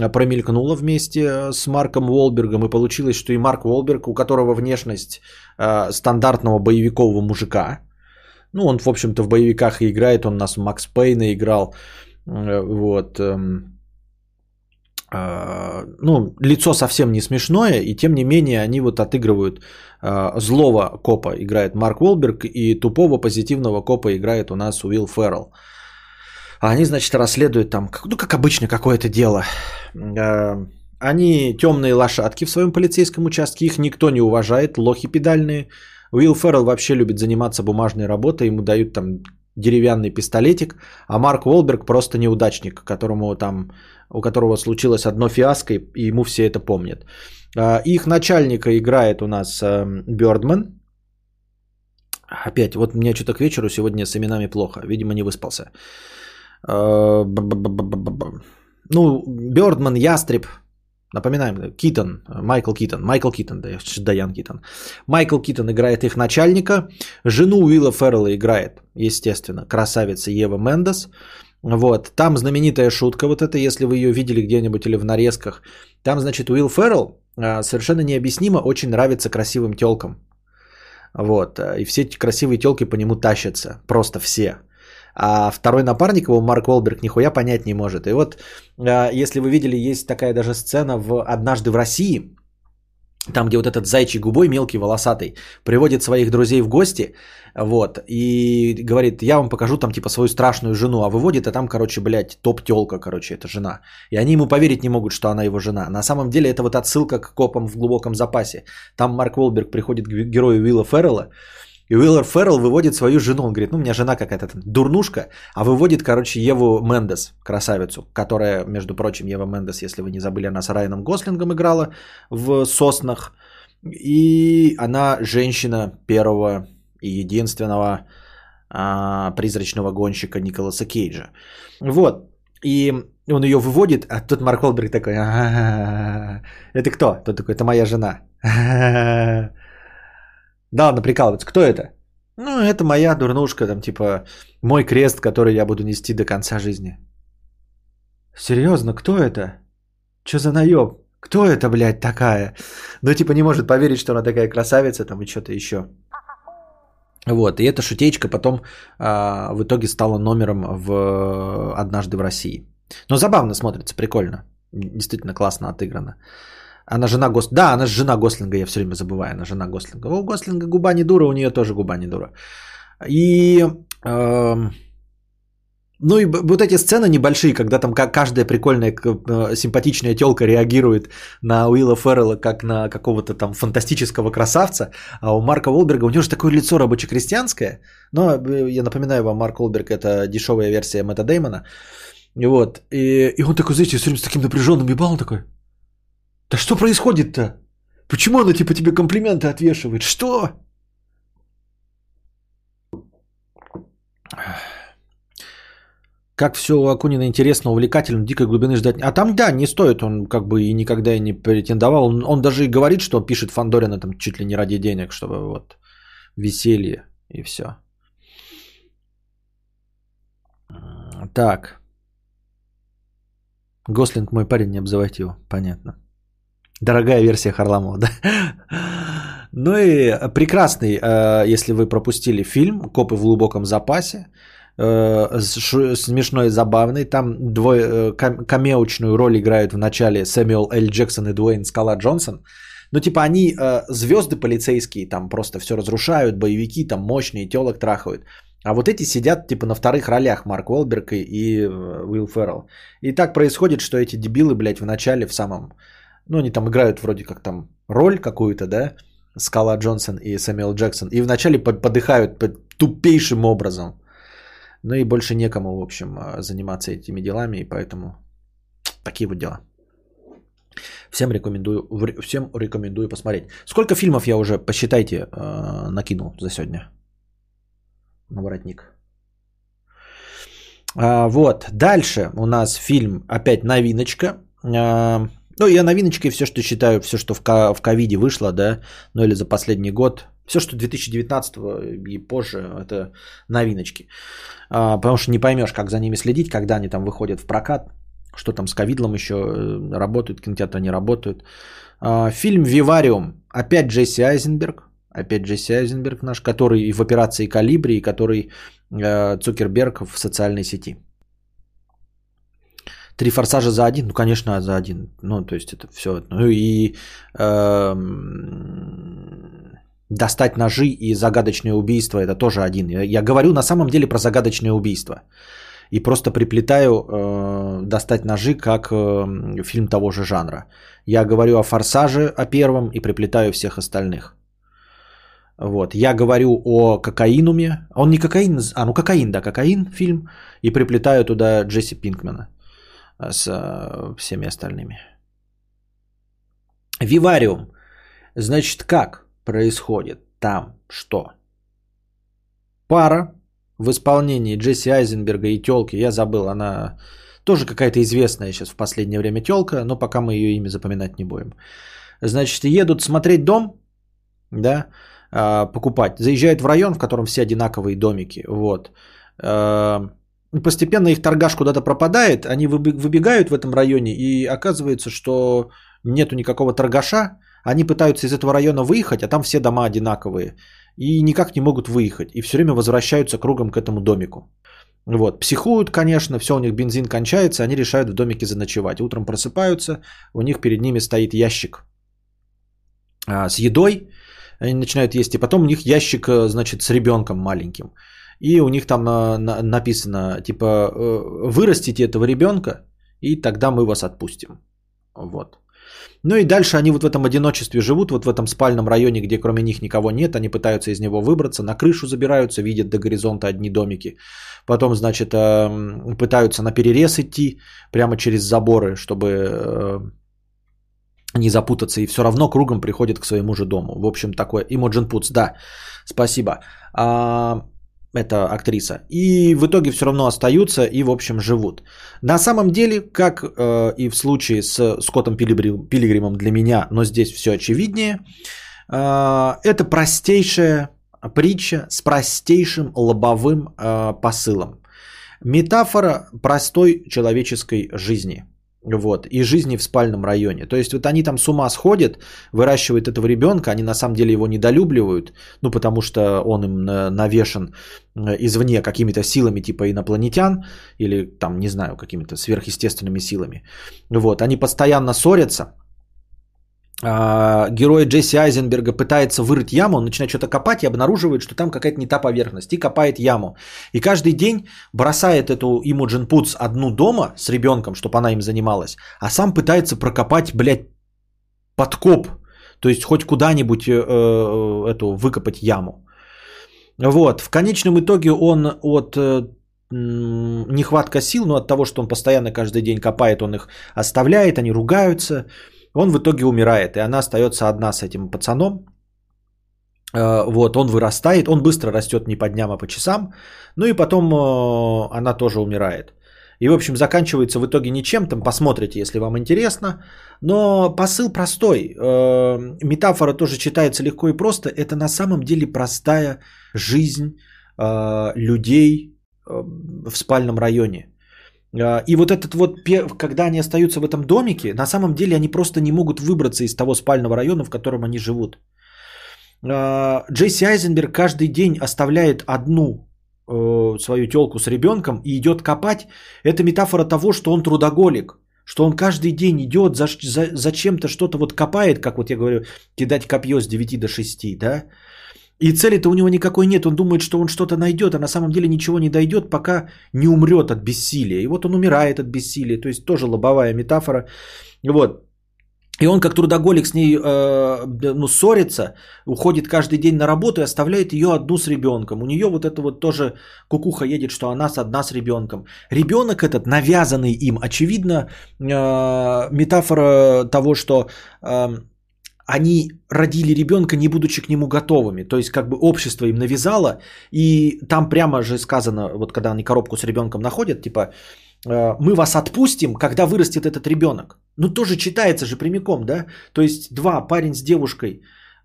э, промелькнула вместе э, с Марком Уолбергом, и получилось, что и Марк Уолберг, у которого внешность э, стандартного боевикового мужика, ну, он, в общем-то, в боевиках и играет, он нас Макс Пейна играл, э, вот, э, ну, лицо совсем не смешное, и тем не менее они вот отыгрывают э, злого копа играет Марк Уолберг, и тупого позитивного копа играет у нас Уилл Феррелл. А они, значит, расследуют там, ну, как обычно, какое-то дело. Они темные лошадки в своем полицейском участке, их никто не уважает, лохи педальные. Уилл Феррелл вообще любит заниматься бумажной работой, ему дают там деревянный пистолетик, а Марк Уолберг просто неудачник, которому там, у которого случилось одно фиаско, и ему все это помнят. А, Их начальника играет у нас Бёрдман. Опять, вот мне что-то к вечеру сегодня с именами плохо, видимо, не выспался. А. Ну, Бёрдман, Ястреб, напоминаем, Китон, Майкл Китон, Майкл Китон, да, Даян Китон. Майкл Китон играет их начальника, жену Уилла Феррелла играет, естественно, красавица Ева Мендес. Вот, там знаменитая шутка вот эта, если вы ее видели где-нибудь или в нарезках. Там, значит, Уилл Феррелл а, совершенно необъяснимо очень нравится красивым телкам. Вот, и все эти красивые телки по нему тащатся, просто все. А второй напарник его, Марк Уолберг, нихуя понять не может. И вот, а, если вы видели, есть такая даже сцена в «Однажды в России», там, где вот этот зайчий губой, мелкий, волосатый, приводит своих друзей в гости, вот, и говорит, я вам покажу там, типа, свою страшную жену, а выводит, а там, короче, блядь, топ-телка, короче, это жена. И они ему поверить не могут, что она его жена. На самом деле, это вот отсылка к копам в глубоком запасе. Там Марк Уолберг приходит к герою Уилла Феррелла, и Уиллар Феррелл выводит свою жену. Он говорит, ну, у меня жена какая-то там дурнушка. А выводит, короче, Еву Мендес, красавицу, которая, между прочим, Ева Мендес, если вы не забыли, она с Райаном Гослингом играла в «Соснах». И она женщина первого и единственного а, призрачного гонщика Николаса Кейджа. Вот. И он ее выводит, а тут Марк Уолберг такой, «А-а-а, это кто? Тот такой, это моя жена. Да, ладно, прикалываться. Кто это? Ну, это моя дурнушка, там, типа, мой крест, который я буду нести до конца жизни. Серьезно, кто это? Че за наеб? Кто это, блядь, такая? Ну, типа, не может поверить, что она такая красавица, там, и что-то еще. Вот, и эта шутечка потом а, в итоге стала номером в «Однажды в России». Но забавно смотрится, прикольно. Действительно классно отыграно. Она жена Гос... Да, она же жена Гослинга, я все время забываю. Она жена Гослинга. У Гослинга губа не дура, у нее тоже губа не дура. И... эм, Ну и вот эти сцены небольшие, когда там ка- каждая прикольная, э, симпатичная телка реагирует на Уилла Феррелла как на какого-то там фантастического красавца, а у Марка Уолберга, у него же такое лицо рабоче-крестьянское, но э, я напоминаю вам, Марк Уолберг это дешевая версия Мэтта Деймона, и вот, и, и он такой, знаете, все время с таким напряженным ебалом такой, да что происходит-то? Почему она типа тебе комплименты отвешивает? Что? Как все у Акунина интересно, увлекательно, дикой глубины ждать. А там, да, не стоит, он как бы и никогда и не претендовал. Он, он даже и говорит, что пишет Фандорина там чуть ли не ради денег, чтобы вот веселье и все. Так. Гослинг мой парень, не обзывайте его. Понятно. Дорогая версия Харламова, да? Ну и прекрасный, э, если вы пропустили фильм «Копы в глубоком запасе», э, смешной забавный. Там двое, э, кам- камеочную роль играют в начале Сэмюэл Л. Джексон и Дуэйн Скала Джонсон. Ну, типа, они звезды полицейские, там просто все разрушают, боевики, там мощные, телок трахают. А вот эти сидят, типа, на вторых ролях Марк Уолберг и, Уилл Феррелл. И так происходит, что эти дебилы, блядь, в начале, в самом Ну, они там играют вроде как там роль какую-то, да, Скала Джонсон и Сэмюэл Джексон. И вначале подыхают тупейшим образом. Ну и больше некому, в общем, заниматься этими делами, и поэтому такие вот дела. Всем рекомендую, всем рекомендую посмотреть. Сколько фильмов я уже, посчитайте, э, накинул за сегодня на воротник. А, вот, дальше у нас фильм, опять новиночка. Ну, я новиночкой все, что считаю, все, что в ковиде вышло, да, ну или за последний год, все, что 2019 и позже, это новиночки. А, потому что не поймешь, как за ними следить, когда они там выходят в прокат, что там с ковидлом еще э, работают, кинотеатры не работают. А, фильм «Вивариум». Опять Джесси Айзенберг. Опять Джесси Айзенберг наш, который в операции «Калибри», и который э, Цукерберг в социальной сети. Три форсажа за один? Ну, конечно, за один. Ну, то есть это все. Ну и э, достать ножи и загадочное убийство это тоже один. Я говорю на самом деле про загадочное убийство. И просто приплетаю э, достать ножи как э, фильм того же жанра. Я говорю о форсаже, о первом, и приплетаю всех остальных. Вот. Я говорю о кокаинуме. Он не кокаин, а ну кокаин, да, кокаин фильм. И приплетаю туда Джесси Пинкмана с э, всеми остальными. Вивариум. Значит, как происходит там что? Пара в исполнении Джесси Айзенберга и телки, я забыл, она тоже какая-то известная сейчас в последнее время телка, но пока мы ее имя запоминать не будем. Значит, едут смотреть дом, да, а, покупать. Заезжают в район, в котором все одинаковые домики, вот. А, постепенно их торгаш куда-то пропадает, они выбегают в этом районе, и оказывается, что нету никакого торгаша, они пытаются из этого района выехать, а там все дома одинаковые, и никак не могут выехать, и все время возвращаются кругом к этому домику. Вот, психуют, конечно, все у них бензин кончается, они решают в домике заночевать. Утром просыпаются, у них перед ними стоит ящик а, с едой, они начинают есть, и потом у них ящик, э, значит, с ребенком маленьким. И у них там на, на, написано, типа, э, вырастите этого ребенка, и тогда мы вас отпустим. Вот. Ну и дальше они вот в этом одиночестве живут, вот в этом спальном районе, где кроме них никого нет, они пытаются из него выбраться, на крышу забираются, видят до горизонта одни домики. Потом, значит, э, пытаются на перерез идти прямо через заборы, чтобы не запутаться, и все равно кругом приходит к своему же дому. В общем, такое. Imogen Puts, да, спасибо. А, это актриса. И в итоге все равно остаются и, в общем, живут. На самом деле, как э, и в случае с Скоттом Пилигримом для меня, но здесь все очевиднее, э, это простейшая притча с простейшим лобовым э, посылом. Метафора простой человеческой жизни – вот, и жизни в спальном районе. То есть вот они там с ума сходят, выращивают этого ребенка, они на самом деле его недолюбливают, ну потому что он им навешен э, извне какими-то силами типа инопланетян или там, не знаю, какими-то сверхъестественными силами. Вот, они постоянно ссорятся, герой Джесси Айзенберга пытается вырыть яму, он начинает что-то копать и обнаруживает, что там какая-то не та поверхность, и копает яму. И каждый день бросает эту Имуджин Путс одну дома с ребенком, чтобы она им занималась, а сам пытается прокопать, блядь, подкоп, то есть хоть куда-нибудь э, э, эту выкопать яму. Вот, в конечном итоге он от э, нехватка сил, но от того, что он постоянно каждый день копает, он их оставляет, они ругаются, он в итоге умирает, и она остается одна с этим пацаном. Э, вот, он вырастает, он быстро растет не по дням, а по часам. Ну и потом э, она тоже умирает. И, в общем, заканчивается в итоге ничем, там посмотрите, если вам интересно. Но посыл простой. Э, метафора тоже читается легко и просто. Это на самом деле простая жизнь людей в спальном районе. А, и вот этот вот, когда они остаются в этом домике, на самом деле они просто не могут выбраться из того спального района, в котором они живут. А, Джесси Айзенберг каждый день оставляет одну э, свою телку с ребенком и идет копать. Это метафора того, что он трудоголик, что он каждый день идет за, за, за чем-то что-то вот копает, как вот я говорю, кидать копье с 9 до 6, да, и цели-то у него никакой нет. Он думает, что он что-то найдет, а на самом деле ничего не дойдет, пока не умрет от бессилия. И вот он умирает от бессилия. То есть тоже лобовая метафора. Вот. И он как трудоголик с ней э, ну, ссорится, уходит каждый день на работу и оставляет ее одну с ребенком. У нее вот это вот тоже кукуха едет, что она с одна с ребенком. Ребенок этот, навязанный им, очевидно, э, метафора того, что э, они родили ребенка, не будучи к нему готовыми. То есть как бы общество им навязало, и там прямо же сказано, вот когда они коробку с ребенком находят, типа Э, мы вас отпустим, когда вырастет этот ребенок. Ну, тоже читается же прямиком, да? То есть два, парень с девушкой,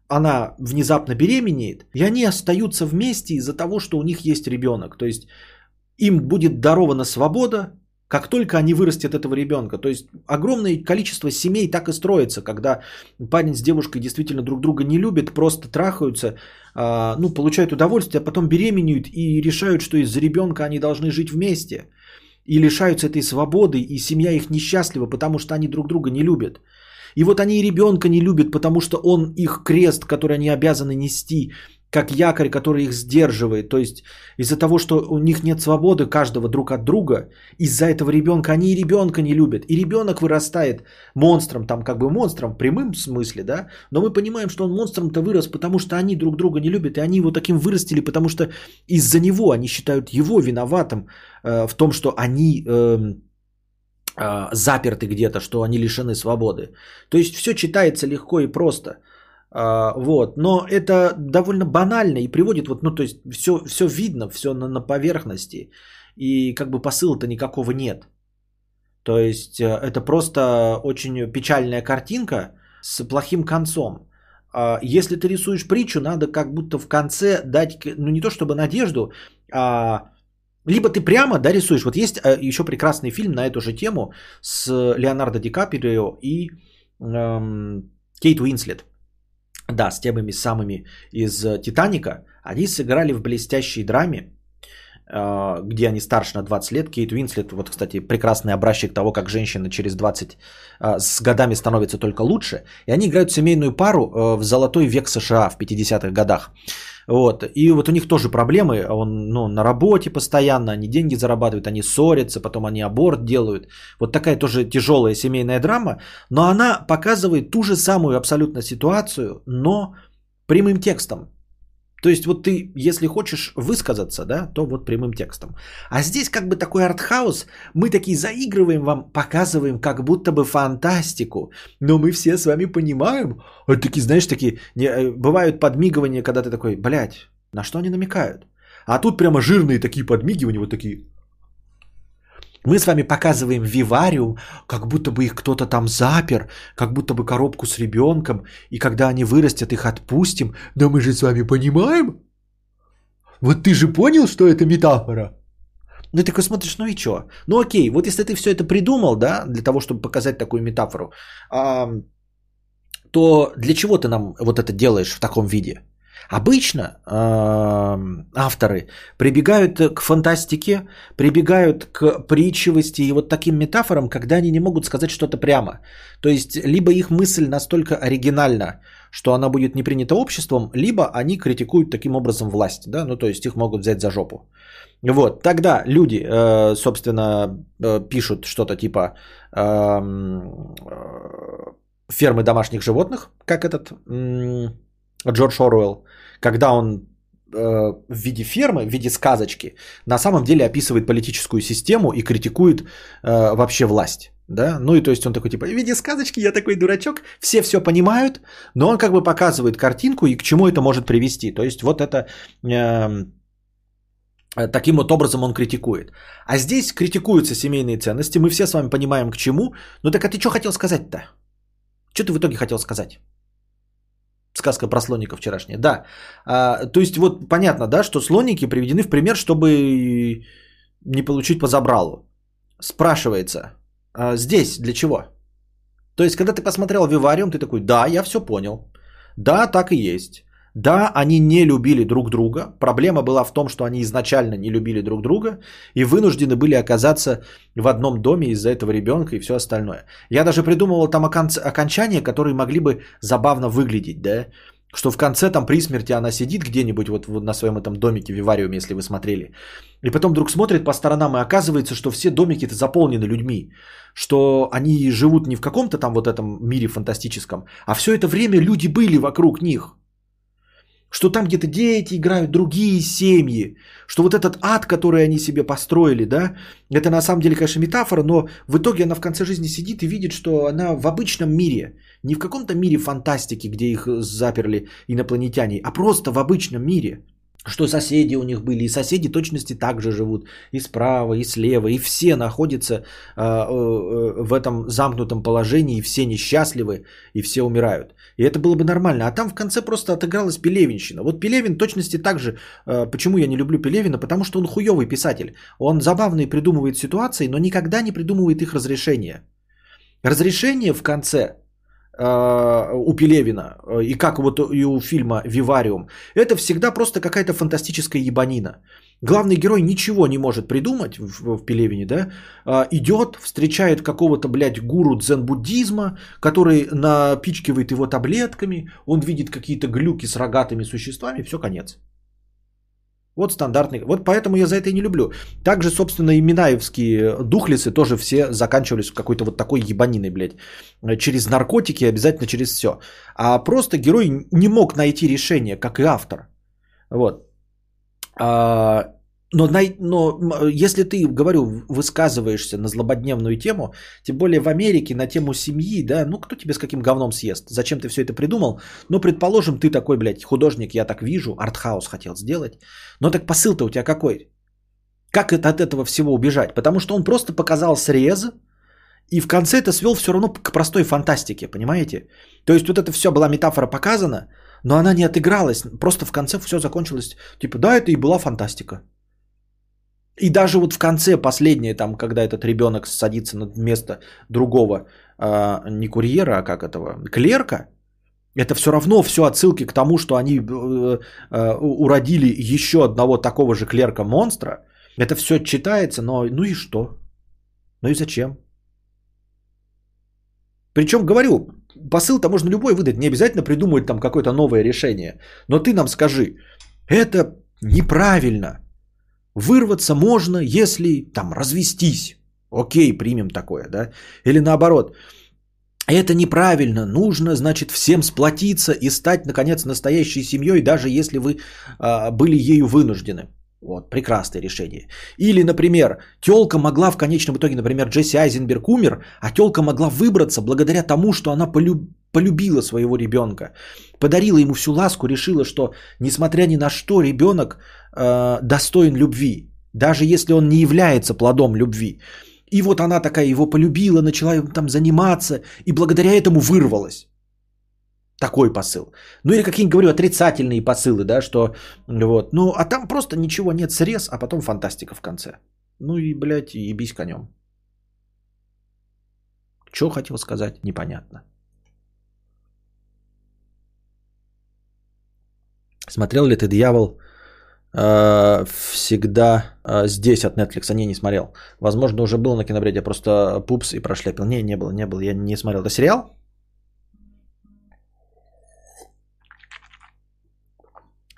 она внезапно беременеет, и они остаются вместе из-за того, что у них есть ребенок. То есть им будет дарована свобода, как только они вырастят этого ребенка. То есть огромное количество семей так и строится, когда парень с девушкой действительно друг друга не любят, просто трахаются, а, ну, получают удовольствие, а потом беременеют и решают, что из-за ребенка они должны жить вместе и лишаются этой свободы, и семья их несчастлива, потому что они друг друга не любят. И вот они и ребенка не любят, потому что он их крест, который они обязаны нести, как якорь, который их сдерживает. То есть из-за того, что у них нет свободы каждого друг от друга, из-за этого ребенка они и ребенка не любят. И ребенок вырастает монстром, там как бы монстром в прямом смысле, да, но мы понимаем, что он монстром-то вырос, потому что они друг друга не любят, и они его таким вырастили, потому что из-за него они считают его виноватым э, в том, что они... Э, заперты где-то, что они лишены свободы. То есть все читается легко и просто. А, вот. Но это довольно банально и приводит, вот, ну, то есть все, все видно, все на, на поверхности. И как бы посыла-то никакого нет. То есть э, это просто очень печальная картинка с плохим концом. А, если ты рисуешь притчу, надо как будто в конце дать, ну не то чтобы надежду, а либо ты прямо да, рисуешь. Вот есть э, еще прекрасный фильм на эту же тему с Леонардо Ди Каприо и эм, Кейт Уинслет. Да, с темами самыми из э, «Титаника». Они сыграли в блестящей драме, э, где они старше на 20 лет. Кейт Уинслет, вот, кстати, прекрасный образчик того, как женщина через 20 э, с годами становится только лучше. И они играют семейную пару в золотой век США в 50-х годах. Вот. И вот у них тоже проблемы. Он ну, на работе постоянно, они деньги зарабатывают, они ссорятся, потом они аборт делают. Вот такая тоже тяжелая семейная драма. Но она показывает ту же самую абсолютно ситуацию, но прямым текстом. То есть вот ты, если хочешь высказаться, да, то вот прямым текстом. А здесь как бы такой артхаус, мы такие заигрываем вам, показываем как будто бы фантастику, но мы все с вами понимаем, вот такие, знаешь, такие, не, э, бывают подмигивания, когда ты такой, блядь, на что они намекают? А тут прямо жирные такие подмигивания, вот такие, мы с вами показываем вивариум, как будто бы их кто-то там запер, как будто бы коробку с ребенком, и когда они вырастят, их отпустим. Да мы же с вами понимаем. Вот ты же понял, что это метафора? Ну, ты такой смотришь, ну и что? Ну окей, вот если ты все это придумал, да, для того, чтобы показать такую метафору, а, то для чего ты нам вот это делаешь в таком виде? Обычно э, авторы прибегают к фантастике, прибегают к притчивости и вот таким метафорам, когда они не могут сказать что-то прямо. То есть, либо их мысль настолько оригинальна, что она будет не принята обществом, либо они критикуют таким образом власть, да, ну то есть их могут взять за жопу. Вот, тогда люди, э, собственно, э, пишут что-то типа э, фермы домашних животных, как этот Джордж Оруэлл, когда он э, в виде фермы, в виде сказочки, на самом деле описывает политическую систему и критикует э, вообще власть. Да? Ну и то есть он такой типа, в виде сказочки я такой дурачок, все все понимают, но он как бы показывает картинку и к чему это может привести. То есть вот это э, таким вот образом он критикует. А здесь критикуются семейные ценности, мы все с вами понимаем к чему. Ну так а ты что хотел сказать-то? Что ты в итоге хотел сказать? Сказка про слоника вчерашняя. Да. А, то есть вот понятно, да, что слоники приведены в пример, чтобы не получить по забралу. Спрашивается, а здесь для чего? То есть, когда ты посмотрел Вивариум, ты такой, да, я все понял. Да, так и есть. Да, они не любили друг друга. Проблема была в том, что они изначально не любили друг друга и вынуждены были оказаться в одном доме из-за этого ребенка и все остальное. Я даже придумывал там окончания, которые могли бы забавно выглядеть, да. Что в конце там при смерти она сидит где-нибудь вот, на своем этом домике Вивариуме, если вы смотрели. И потом вдруг смотрит по сторонам и оказывается, что все домики-то заполнены людьми. Что они живут не в каком-то там вот этом мире фантастическом, а все это время люди были вокруг них. Что там где-то дети играют, другие семьи. Что вот этот ад, который они себе построили, да, это на самом деле, конечно, метафора, но в итоге она в конце жизни сидит и видит, что она в обычном мире. Не в каком-то мире фантастики, где их заперли инопланетяне, а просто в обычном мире. Что соседи у них были, и соседи точности также живут, и справа, и слева, и все находятся э, э, в этом замкнутом положении, и все несчастливы, и все умирают. И это было бы нормально. А там в конце просто отыгралась Пелевинщина. Вот Пелевин точности также, э, почему я не люблю Пелевина, потому что он хуёвый писатель. Он забавный придумывает ситуации, но никогда не придумывает их разрешения. Разрешение в конце Э, у Пелевина э, и как вот и у фильма «Вивариум», это всегда просто какая-то фантастическая ебанина. Главный герой ничего не может придумать в, в Пелевине, да, а, идет, встречает какого-то, блядь, гуру дзен-буддизма, который напичкивает его таблетками, он видит какие-то глюки с рогатыми существами, все, конец. Вот стандартный. Вот поэтому я за это и не люблю. Также, собственно, и Минаевские духлисы тоже все заканчивались какой-то вот такой ебаниной, блядь. Через наркотики, обязательно через все. А просто герой не мог найти решение, как и автор. Вот. А, но, но если ты, говорю, высказываешься на злободневную тему, тем более в Америке на тему семьи, да, ну кто тебе с каким говном съест? Зачем ты все это придумал? Ну, предположим, ты такой, блядь, художник, я так вижу, артхаус хотел сделать. Но так посыл-то у тебя какой? Как это от этого всего убежать? Потому что он просто показал срез, и в конце это свел все равно к простой фантастике, понимаете? То есть вот это все была метафора показана, но она не отыгралась. Просто в конце все закончилось. Типа, да, это и была фантастика. И даже вот в конце, последнее, там, когда этот ребенок садится на место другого, э, не курьера, а как этого, клерка, это все равно все отсылки к тому, что они э, э, уродили еще одного такого же клерка-монстра. Это все читается, но ну и что? Ну и зачем? Причем, говорю, посыл-то можно любой выдать, не обязательно придумывать там какое-то новое решение. Но ты нам скажи, это неправильно. Вырваться можно, если там развестись. Окей, примем такое, да? Или наоборот, это неправильно, нужно, значит, всем сплотиться и стать, наконец, настоящей семьей, даже если вы а, были ею вынуждены. Вот, прекрасное решение. Или, например, телка могла в конечном итоге, например, Джесси Айзенберг умер, а телка могла выбраться благодаря тому, что она полюб... полюбила своего ребенка, подарила ему всю ласку, решила, что, несмотря ни на что, ребенок э, достоин любви, даже если он не является плодом любви. И вот она такая его полюбила, начала там заниматься, и благодаря этому вырвалась. Такой посыл. Ну или какие-нибудь, говорю, отрицательные посылы, да, что вот. Ну, а там просто ничего нет, срез, а потом фантастика в конце. Ну и, блядь, и бись конем. Что хотел сказать, непонятно. Смотрел ли ты «Дьявол э, всегда э, здесь» от Netflix? Не, не смотрел. Возможно, уже был на кинобреде, просто пупс и прошляпил. Не, не было, не было, я не смотрел. Это сериал?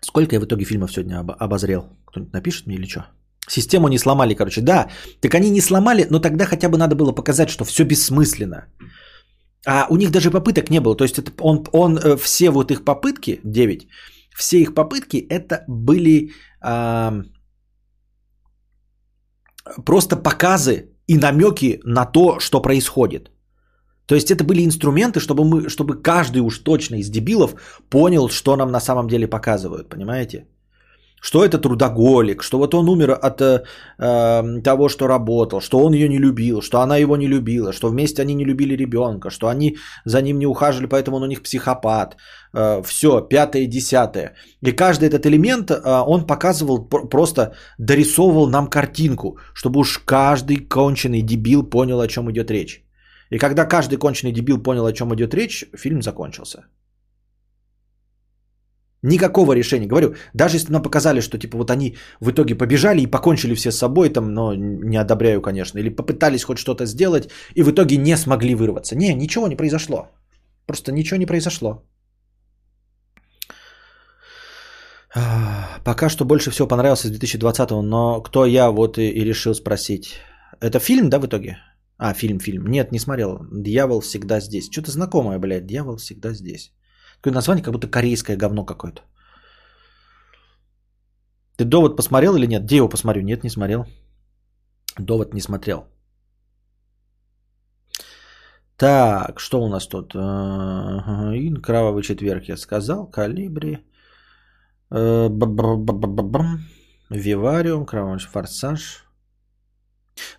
Сколько я в итоге фильмов сегодня обозрел? Кто-нибудь напишет мне или что? Систему не сломали, короче. Да, так они не сломали, но тогда хотя бы надо было показать, что все бессмысленно. А у них даже попыток не было. То есть это он, он, э, все вот их попытки, 9, все их попытки это были а, просто показы и намеки на то, что происходит. То есть это были инструменты, чтобы, мы, чтобы каждый уж точно из дебилов понял, что нам на самом деле показывают, понимаете? Что это трудоголик, что вот он умер от э, э, того, что работал, что он ее не любил, что она его не любила, что вместе они не любили ребенка, что они за ним не ухаживали, поэтому он у них психопат. Э, все, пятое, десятое. И каждый этот элемент э, он показывал, просто дорисовывал нам картинку, чтобы уж каждый конченый дебил понял, о чем идет речь. И когда каждый конченый дебил понял, о чем идет речь, фильм закончился. Никакого решения. Говорю, даже если нам показали, что типа вот они в итоге побежали и покончили все с собой, там, но не одобряю, конечно, или попытались хоть что-то сделать и в итоге не смогли вырваться. Не, ничего не произошло. Просто ничего не произошло. Пока что больше всего понравился с 2020, но кто я, вот и, и решил спросить. Это фильм, да, в итоге? А, фильм, фильм. Нет, не смотрел. Дьявол всегда здесь. Что-то знакомое, блядь. Дьявол всегда здесь. Такое название, как будто корейское говно какое-то. Ты довод посмотрел или нет? Где его посмотрю? Нет, не смотрел. Довод не смотрел. Так, что у нас тут? Ин, Кровавый четверг я сказал. Калибри. Вивариум, Кровавый форсаж.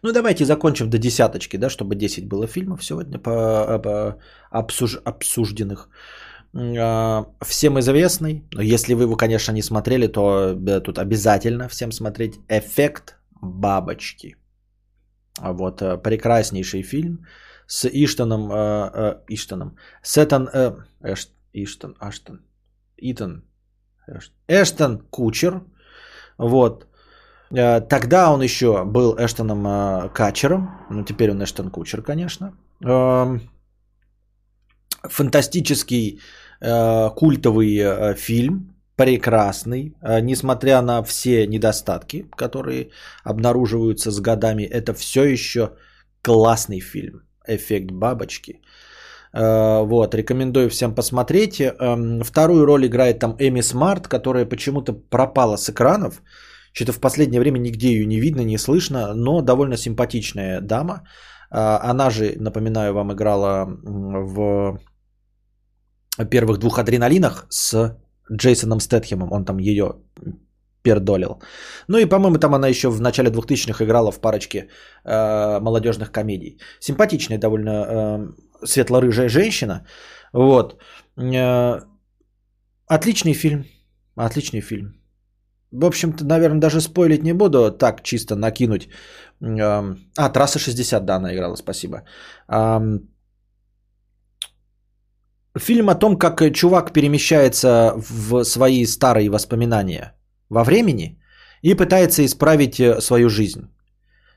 Ну, давайте закончим до десяточки, да, чтобы 10 было фильмов сегодня по, по обсуж, обсужденных. А, Всем известный, но если вы его, конечно, не смотрели, то да, тут обязательно всем смотреть «Эффект бабочки». А Вот э, прекраснейший фильм с Иштоном, э, э, Иштоном, Сетан, э, Эш, Иштон, Аштон, Итан, Эш- Эштон Кучер, вот. Э, Тогда он еще был Эштоном э, Качером, ну теперь он Эштон Кучер, конечно. Эм, Фантастический э, культовый фильм, прекрасный, несмотря на все недостатки, которые обнаруживаются с годами, это все еще классный фильм. Эффект бабочки. Вот, рекомендую всем посмотреть. Эм, Вторую роль играет там Эми Смарт, которая почему-то пропала с экранов. Что-то в последнее время нигде ее не видно, не слышно, но довольно симпатичная дама. А, Она же, напоминаю вам, играла в первых двух адреналинах с Джейсоном Стэтхемом. Он там ее пердолил. Ну и, по-моему, там она еще в начале 2000-х играла в парочке э, молодежных комедий. Симпатичная довольно э, светло-рыжая женщина. Вот. Э, отличный фильм. Отличный фильм. В общем-то, наверное, даже спойлить не буду, так чисто накинуть. Эм, А, трасса 60, да, она играла, спасибо. Фильм о том, как чувак перемещается в свои старые воспоминания во времени и пытается исправить э, свою жизнь.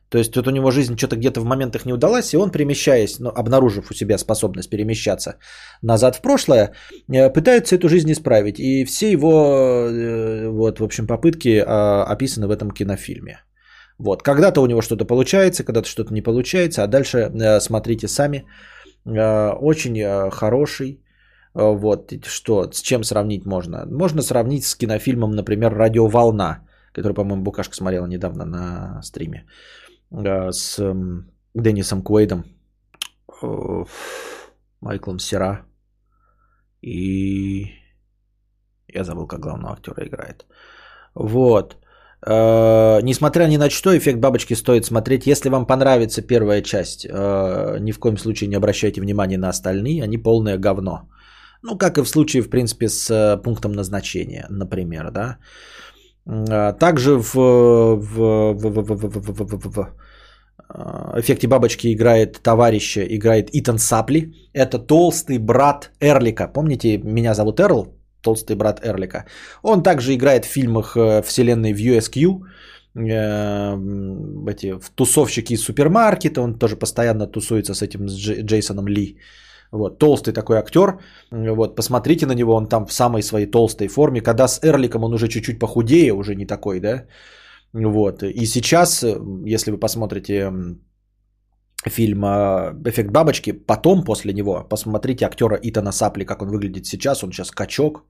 То есть вот у него жизнь что-то где-то в моментах не удалась, и он, перемещаясь, ну, обнаружив у себя способность перемещаться назад в прошлое, э, пытается эту жизнь исправить. И все его, э, вот, в общем, попытки а, описаны в этом кинофильме. Вот, когда-то у него что-то получается, когда-то что-то не получается, а дальше э, смотрите сами. Э, Очень э, хороший. Э, Вот, что, с чем сравнить можно? Можно сравнить с кинофильмом, например, «Радиоволна», который, по-моему, Букашка смотрела недавно на стриме, э, с м, Деннисом Куэйдом, э, Майклом Сера и... Я забыл, как главного актера играет. Вот. Э, Несмотря ни на что, эффект бабочки стоит смотреть. Если вам понравится первая часть, э, ни в коем случае не обращайте внимания на остальные, они полное говно. Ну, как и в случае, в принципе, с э, пунктом назначения, например, да. А Также в, в, в, в, в, в, в, в, в, в, э, эффекте бабочки играет товарища, играет Итан Сапли. Это толстый брат Эрлика. Помните, меня зовут Эрл? Толстый брат Эрлика. Он также играет в фильмах э, вселенной в USQ. э, м, Эти, тусовщики из супермаркета. Он тоже постоянно тусуется с этим с Джей- Джейсоном Ли. Вот, толстый такой актер. Вот, посмотрите на него, он там в самой своей толстой форме. Когда с Эрликом он уже чуть-чуть похудее, уже не такой, да? Вот. И сейчас, если вы посмотрите фильм э, «Эффект бабочки», потом после него посмотрите актера Итана Сапли, как он выглядит сейчас. Он сейчас качок,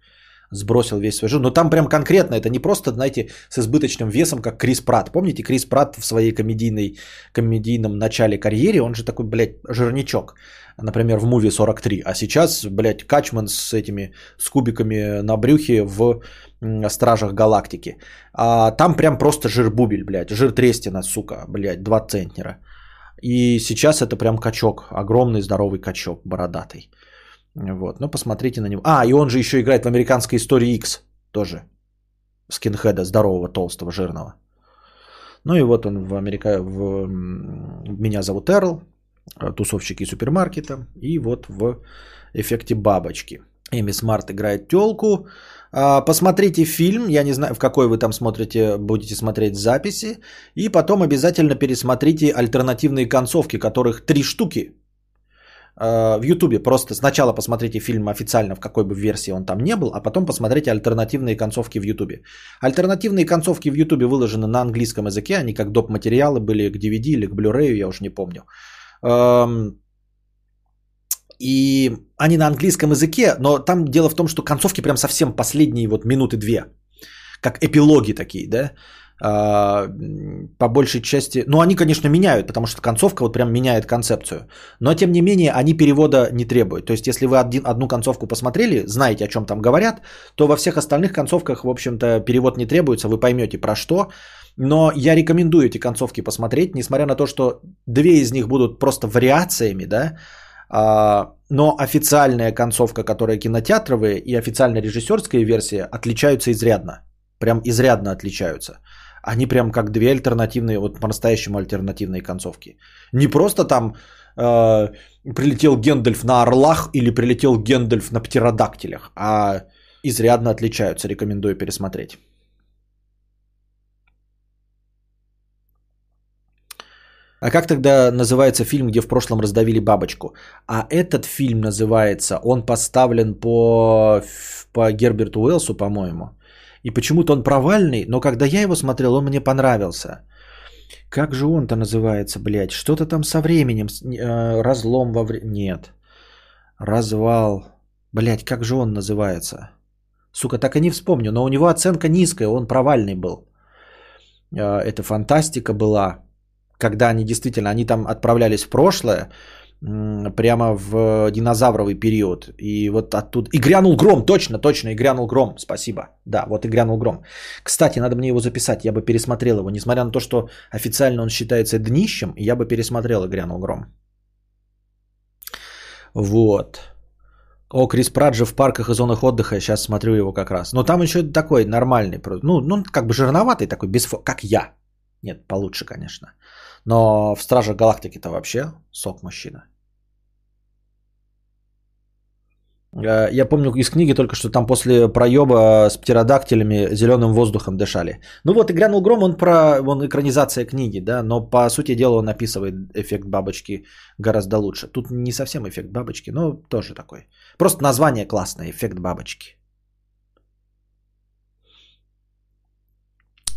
сбросил весь свой жир. Но там прям конкретно, это не просто, знаете, с избыточным весом, как Крис Пратт. Помните, Крис Пратт в своей комедийной, комедийном начале карьеры, он же такой, блядь, жирничок. Например, в муве 43. А сейчас, блядь, Качман с этими, с кубиками на брюхе в Стражах Галактики. А там прям просто жир-бубель, блядь. Жир трестина, сука, блядь, 2 центнера. И сейчас это прям качок, огромный здоровый качок, бородатый. Вот, ну посмотрите на него. А, и он же еще играет в американской истории X тоже. Скинхеда, здорового, толстого, жирного. Ну и вот он в Америка... в Меня зовут Эрл, тусовщики супермаркета. И вот в эффекте бабочки. Эми Смарт играет телку. Посмотрите фильм, я не знаю, в какой вы там смотрите, будете смотреть записи. И потом обязательно пересмотрите альтернативные концовки, которых три штуки. в Ютубе просто сначала посмотрите фильм официально, в какой бы версии он там не был, а потом посмотрите альтернативные концовки в Ютубе. Альтернативные концовки в Ютубе выложены на английском языке, они как доп. материалы были к DVD или к Blu-ray, я уже не помню. И они на английском языке, но там дело в том, что концовки прям совсем последние вот минуты две, как эпилоги такие, да, а, по большей части, ну они, конечно, меняют, потому что концовка вот прям меняет концепцию, но тем не менее они перевода не требуют. То есть если вы один, одну концовку посмотрели, знаете, о чем там говорят, то во всех остальных концовках, в общем-то, перевод не требуется, вы поймете про что. Но я рекомендую эти концовки посмотреть, несмотря на то, что две из них будут просто вариациями, да, а, но официальная концовка, которая кинотеатровая, и официальная режиссерская версия отличаются изрядно. Прям изрядно отличаются. Они прям как две альтернативные, вот по-настоящему альтернативные концовки. Не просто там э, прилетел Гендальф на орлах или прилетел Гендальф на птеродактилях, а изрядно отличаются. Рекомендую пересмотреть. А как тогда называется фильм, где в прошлом раздавили бабочку? А этот фильм называется, он поставлен по, по Герберту Уэлсу, по-моему. И почему-то он провальный, но когда я его смотрел, он мне понравился. Как же он-то называется, блядь? Что-то там со временем, э, разлом во времени... Нет. Развал. Блядь, как же он называется? Сука, так и не вспомню, но у него оценка низкая, он провальный был. Э, это фантастика была когда они действительно, они там отправлялись в прошлое, прямо в динозавровый период. И вот оттуда... И грянул гром, точно, точно, и грянул гром, спасибо. Да, вот и грянул гром. Кстати, надо мне его записать, я бы пересмотрел его. Несмотря на то, что официально он считается днищем, я бы пересмотрел и грянул гром. Вот. О, Крис Пратт в парках и зонах отдыха, сейчас смотрю его как раз. Но там еще такой нормальный, ну, ну как бы жирноватый такой, без фо... как я. Нет, получше, конечно. Но в Стражах Галактики-то вообще сок мужчина. Э, я помню из книги только, что там после проеба с птеродактилями зеленым воздухом дышали. Ну вот, и грянул гром, он про он экранизация книги, да, но по сути дела он описывает эффект бабочки гораздо лучше. Тут не совсем эффект бабочки, но тоже такой. Просто название классное, эффект бабочки.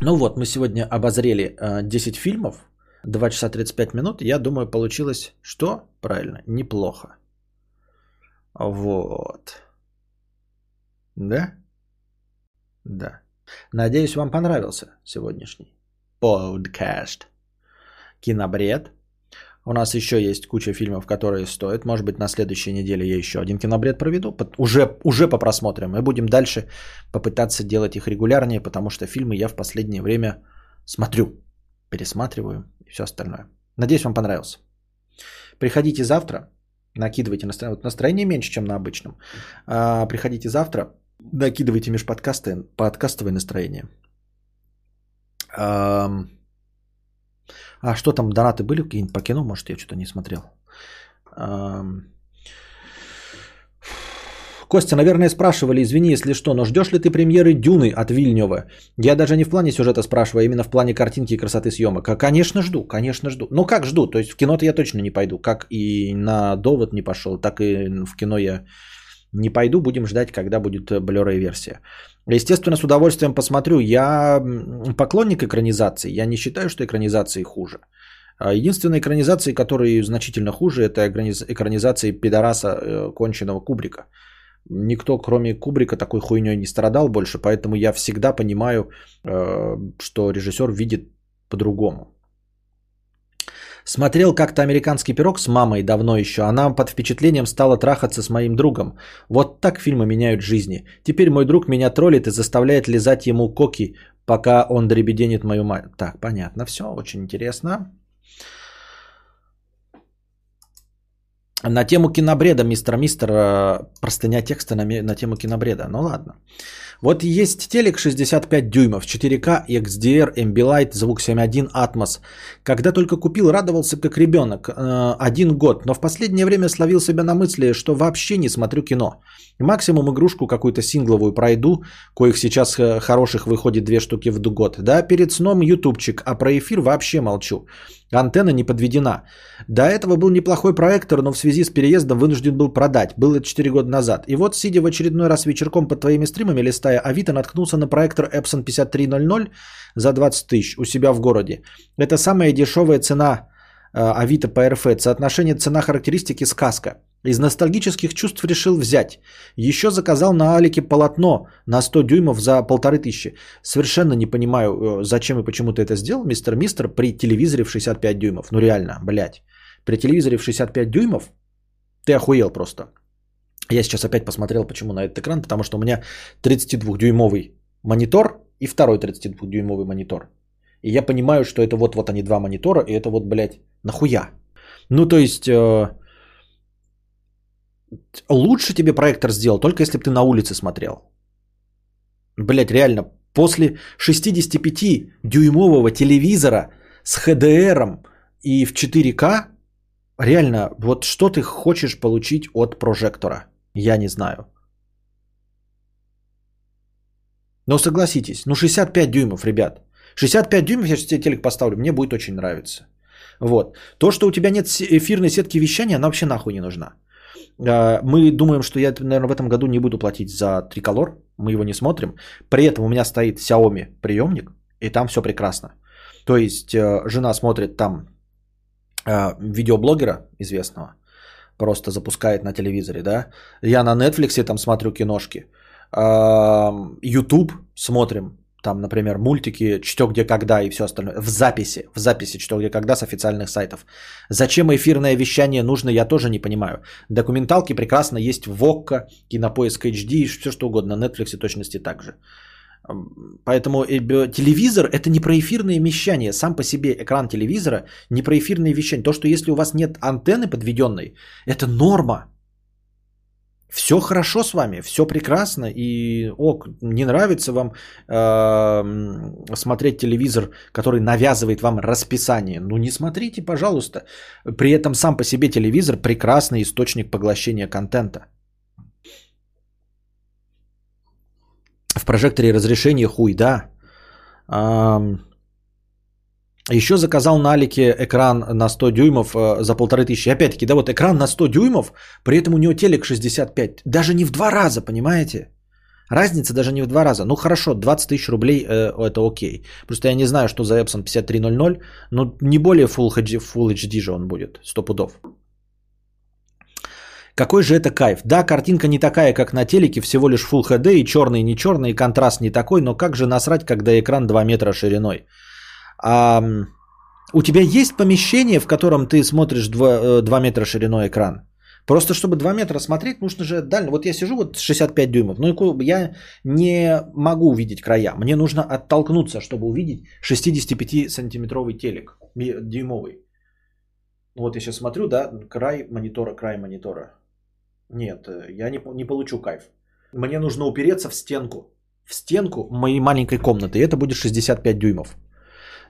Ну вот, мы сегодня обозрели 10 э, фильмов, 2 часа 35 минут. Я думаю, получилось что? Правильно, неплохо. Вот. Да? Да. Надеюсь, вам понравился сегодняшний подкаст. Кинобред. У нас еще есть куча фильмов, которые стоят. Может быть, на следующей неделе я еще один кинобред проведу. Уже, уже по просмотрам. Мы будем дальше попытаться делать их регулярнее, потому что фильмы я в последнее время смотрю, пересматриваю и все остальное. Надеюсь, вам понравился. Приходите завтра, накидывайте настроение. Вот настроение меньше, чем на обычном. А, приходите завтра, накидывайте межподкасты, подкастовое настроение. А, а что там, донаты были какие-нибудь по кино? Может, я что-то не смотрел. А, Костя, наверное, спрашивали, извини, если что, но ждешь ли ты премьеры Дюны от Вильнева? Я даже не в плане сюжета спрашиваю, а именно в плане картинки и красоты съемок. А, конечно, жду, конечно, жду. Ну как жду? То есть в кино-то я точно не пойду. Как и на довод не пошел, так и в кино я не пойду. Будем ждать, когда будет Blu-ray версия. Естественно, с удовольствием посмотрю. Я поклонник экранизации. Я не считаю, что экранизации хуже. А единственная экранизация, которые значительно хуже, это экранизации пидораса э, конченного Кубрика. Никто, кроме Кубрика, такой хуйней не страдал больше, поэтому я всегда понимаю, э, что режиссер видит по-другому. Смотрел как-то американский пирог с мамой давно еще. Она под впечатлением стала трахаться с моим другом. Вот так фильмы меняют жизни. Теперь мой друг меня троллит и заставляет лизать ему коки, пока он дребеденит мою мать. Так, понятно, все, очень интересно. На тему кинобреда, мистер Мистер, э, простыня текста на, на тему кинобреда. Ну ладно. Вот есть телек 65 дюймов, 4К, XDR, Ambilight, звук 7.1, Atmos. Когда только купил, радовался как ребенок. Э, один год, но в последнее время словил себя на мысли, что вообще не смотрю кино. Максимум игрушку какую-то сингловую пройду, коих сейчас э, хороших выходит две штуки в год. Да, перед сном ютубчик, а про эфир вообще молчу. Антенна не подведена. До этого был неплохой проектор, но в связи с переездом вынужден был продать. Было 4 года назад. И вот, сидя в очередной раз вечерком под твоими стримами, листая Авито, наткнулся на проектор Epson 5300 за 20 тысяч у себя в городе. Это самая дешевая цена э, Авито по РФ. Соотношение цена-характеристики сказка. Из ностальгических чувств решил взять. Еще заказал на Алике полотно на 100 дюймов за полторы тысячи. Совершенно не понимаю, э, зачем и почему ты это сделал, мистер Мистер, при телевизоре в 65 дюймов. Ну реально, блядь. При телевизоре в 65 дюймов ты охуел просто. Я сейчас опять посмотрел, почему на этот экран, потому что у меня 32-дюймовый монитор и второй 32-дюймовый монитор. И я понимаю, что это вот-вот они два монитора, и это вот, блядь, нахуя? Ну, то есть, э, лучше тебе проектор сделал, только если бы ты на улице смотрел. Блять, реально, после 65-дюймового телевизора с HDR и в 4К, реально, вот что ты хочешь получить от прожектора? Я не знаю. Но согласитесь, ну 65 дюймов, ребят. 65 дюймов, я тебе телек поставлю, мне будет очень нравиться. Вот. То, что у тебя нет эфирной сетки вещания, она вообще нахуй не нужна. А, мы думаем, что я, наверное, в этом году не буду платить за триколор. Мы его не смотрим. При этом у меня стоит Xiaomi приемник, и там все прекрасно. То есть э, жена смотрит там э, видеоблогера известного, просто запускает на телевизоре, да. Я на Netflix там смотрю киношки. А, YouTube смотрим, там, например, мультики «Что, где, когда» и все остальное, в записи, в записи «Что, где, когда» с официальных сайтов. Зачем эфирное вещание нужно, я тоже не понимаю. Документалки прекрасно есть в ОККО, Кинопоиск HD и все что угодно, на Netflix точности также. Поэтому э, телевизор – это не про эфирное вещание. Сам по себе экран телевизора не про эфирное вещание. То, что если у вас нет антенны подведенной, это норма. Все хорошо с вами, все прекрасно, и ок, не нравится вам э, смотреть телевизор, который навязывает вам расписание. Ну не смотрите, пожалуйста. При этом сам по себе телевизор прекрасный источник поглощения контента. В прожекторе разрешение хуй, да. Еще заказал на Алике экран на 100 дюймов э, за полторы тысячи. Опять-таки, да, вот экран на 100 дюймов, при этом у него телек 65. Даже не в два раза, понимаете? Разница даже не в два раза. Ну хорошо, 20 тысяч рублей э, это окей. Просто я не знаю, что за Epson 5300, но не более Full HD, Full HD же он будет, 100 пудов. Какой же это кайф? Да, картинка не такая, как на телеке, всего лишь Full HD и черный, не черный, и контраст не такой, но как же насрать, когда экран 2 метра шириной? А, у тебя есть помещение, в котором ты смотришь 2, 2 э, метра шириной экран? Просто чтобы 2 метра смотреть, нужно же дально. Вот я сижу вот 65 дюймов, но я не могу увидеть края. Мне нужно оттолкнуться, чтобы увидеть 65-сантиметровый телек, дюймовый. Вот я сейчас смотрю, да, край монитора, край монитора. Нет, э, я не, не получу кайф. Мне нужно упереться в стенку. В стенку моей маленькой комнаты. И это будет 65 дюймов.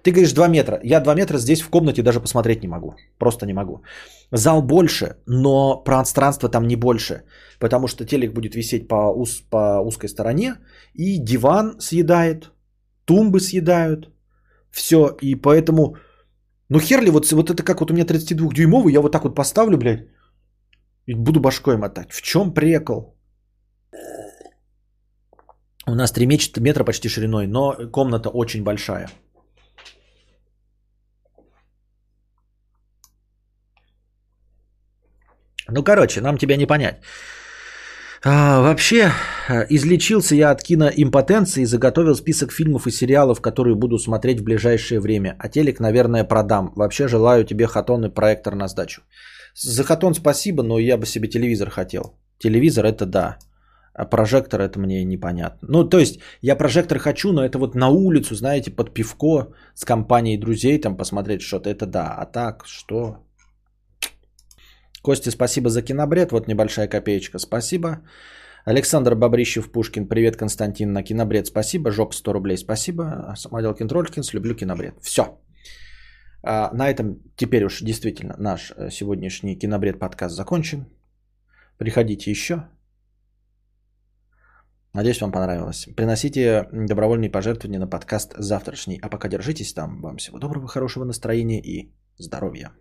Ты говоришь 2 метра. Я 2 метра здесь в комнате даже посмотреть не могу. Просто не могу. Зал больше, но пространство там не больше. Потому что телек будет висеть по, уз, по узкой стороне. И диван съедает. Тумбы съедают. Все. И поэтому... Ну хер ли, вот, вот это как вот у меня 32-дюймовый, я вот так вот поставлю, блядь, буду башкой мотать. В чем прикол? У нас 3 метра почти шириной, но комната очень большая. Ну, короче, нам тебя не понять. А, вообще, излечился я от киноимпотенции и заготовил список фильмов и сериалов, которые буду смотреть в ближайшее время. А телек, наверное, продам. Вообще желаю тебе хатон и проектор на сдачу. За хатон спасибо, но я бы себе телевизор хотел. Телевизор это да. А прожектор это мне непонятно. Ну, то есть, я прожектор хочу, но это вот на улицу, знаете, под пивко с компанией друзей там посмотреть что-то, это да. А так, что? Костя, спасибо за кинобред. Вот небольшая копеечка. Спасибо. Александр Бабрищев Пушкин. Привет, Константин. На кинобред спасибо. Жоп 100 рублей. Спасибо. Самодел Кентролькинс. Люблю кинобред. Все. А, на этом теперь уж действительно наш э, сегодняшний кинобред подкаст закончен. Приходите еще. Надеюсь, вам понравилось. Приносите добровольные пожертвования на подкаст завтрашний. А пока держитесь там. Вам всего доброго, хорошего настроения и здоровья.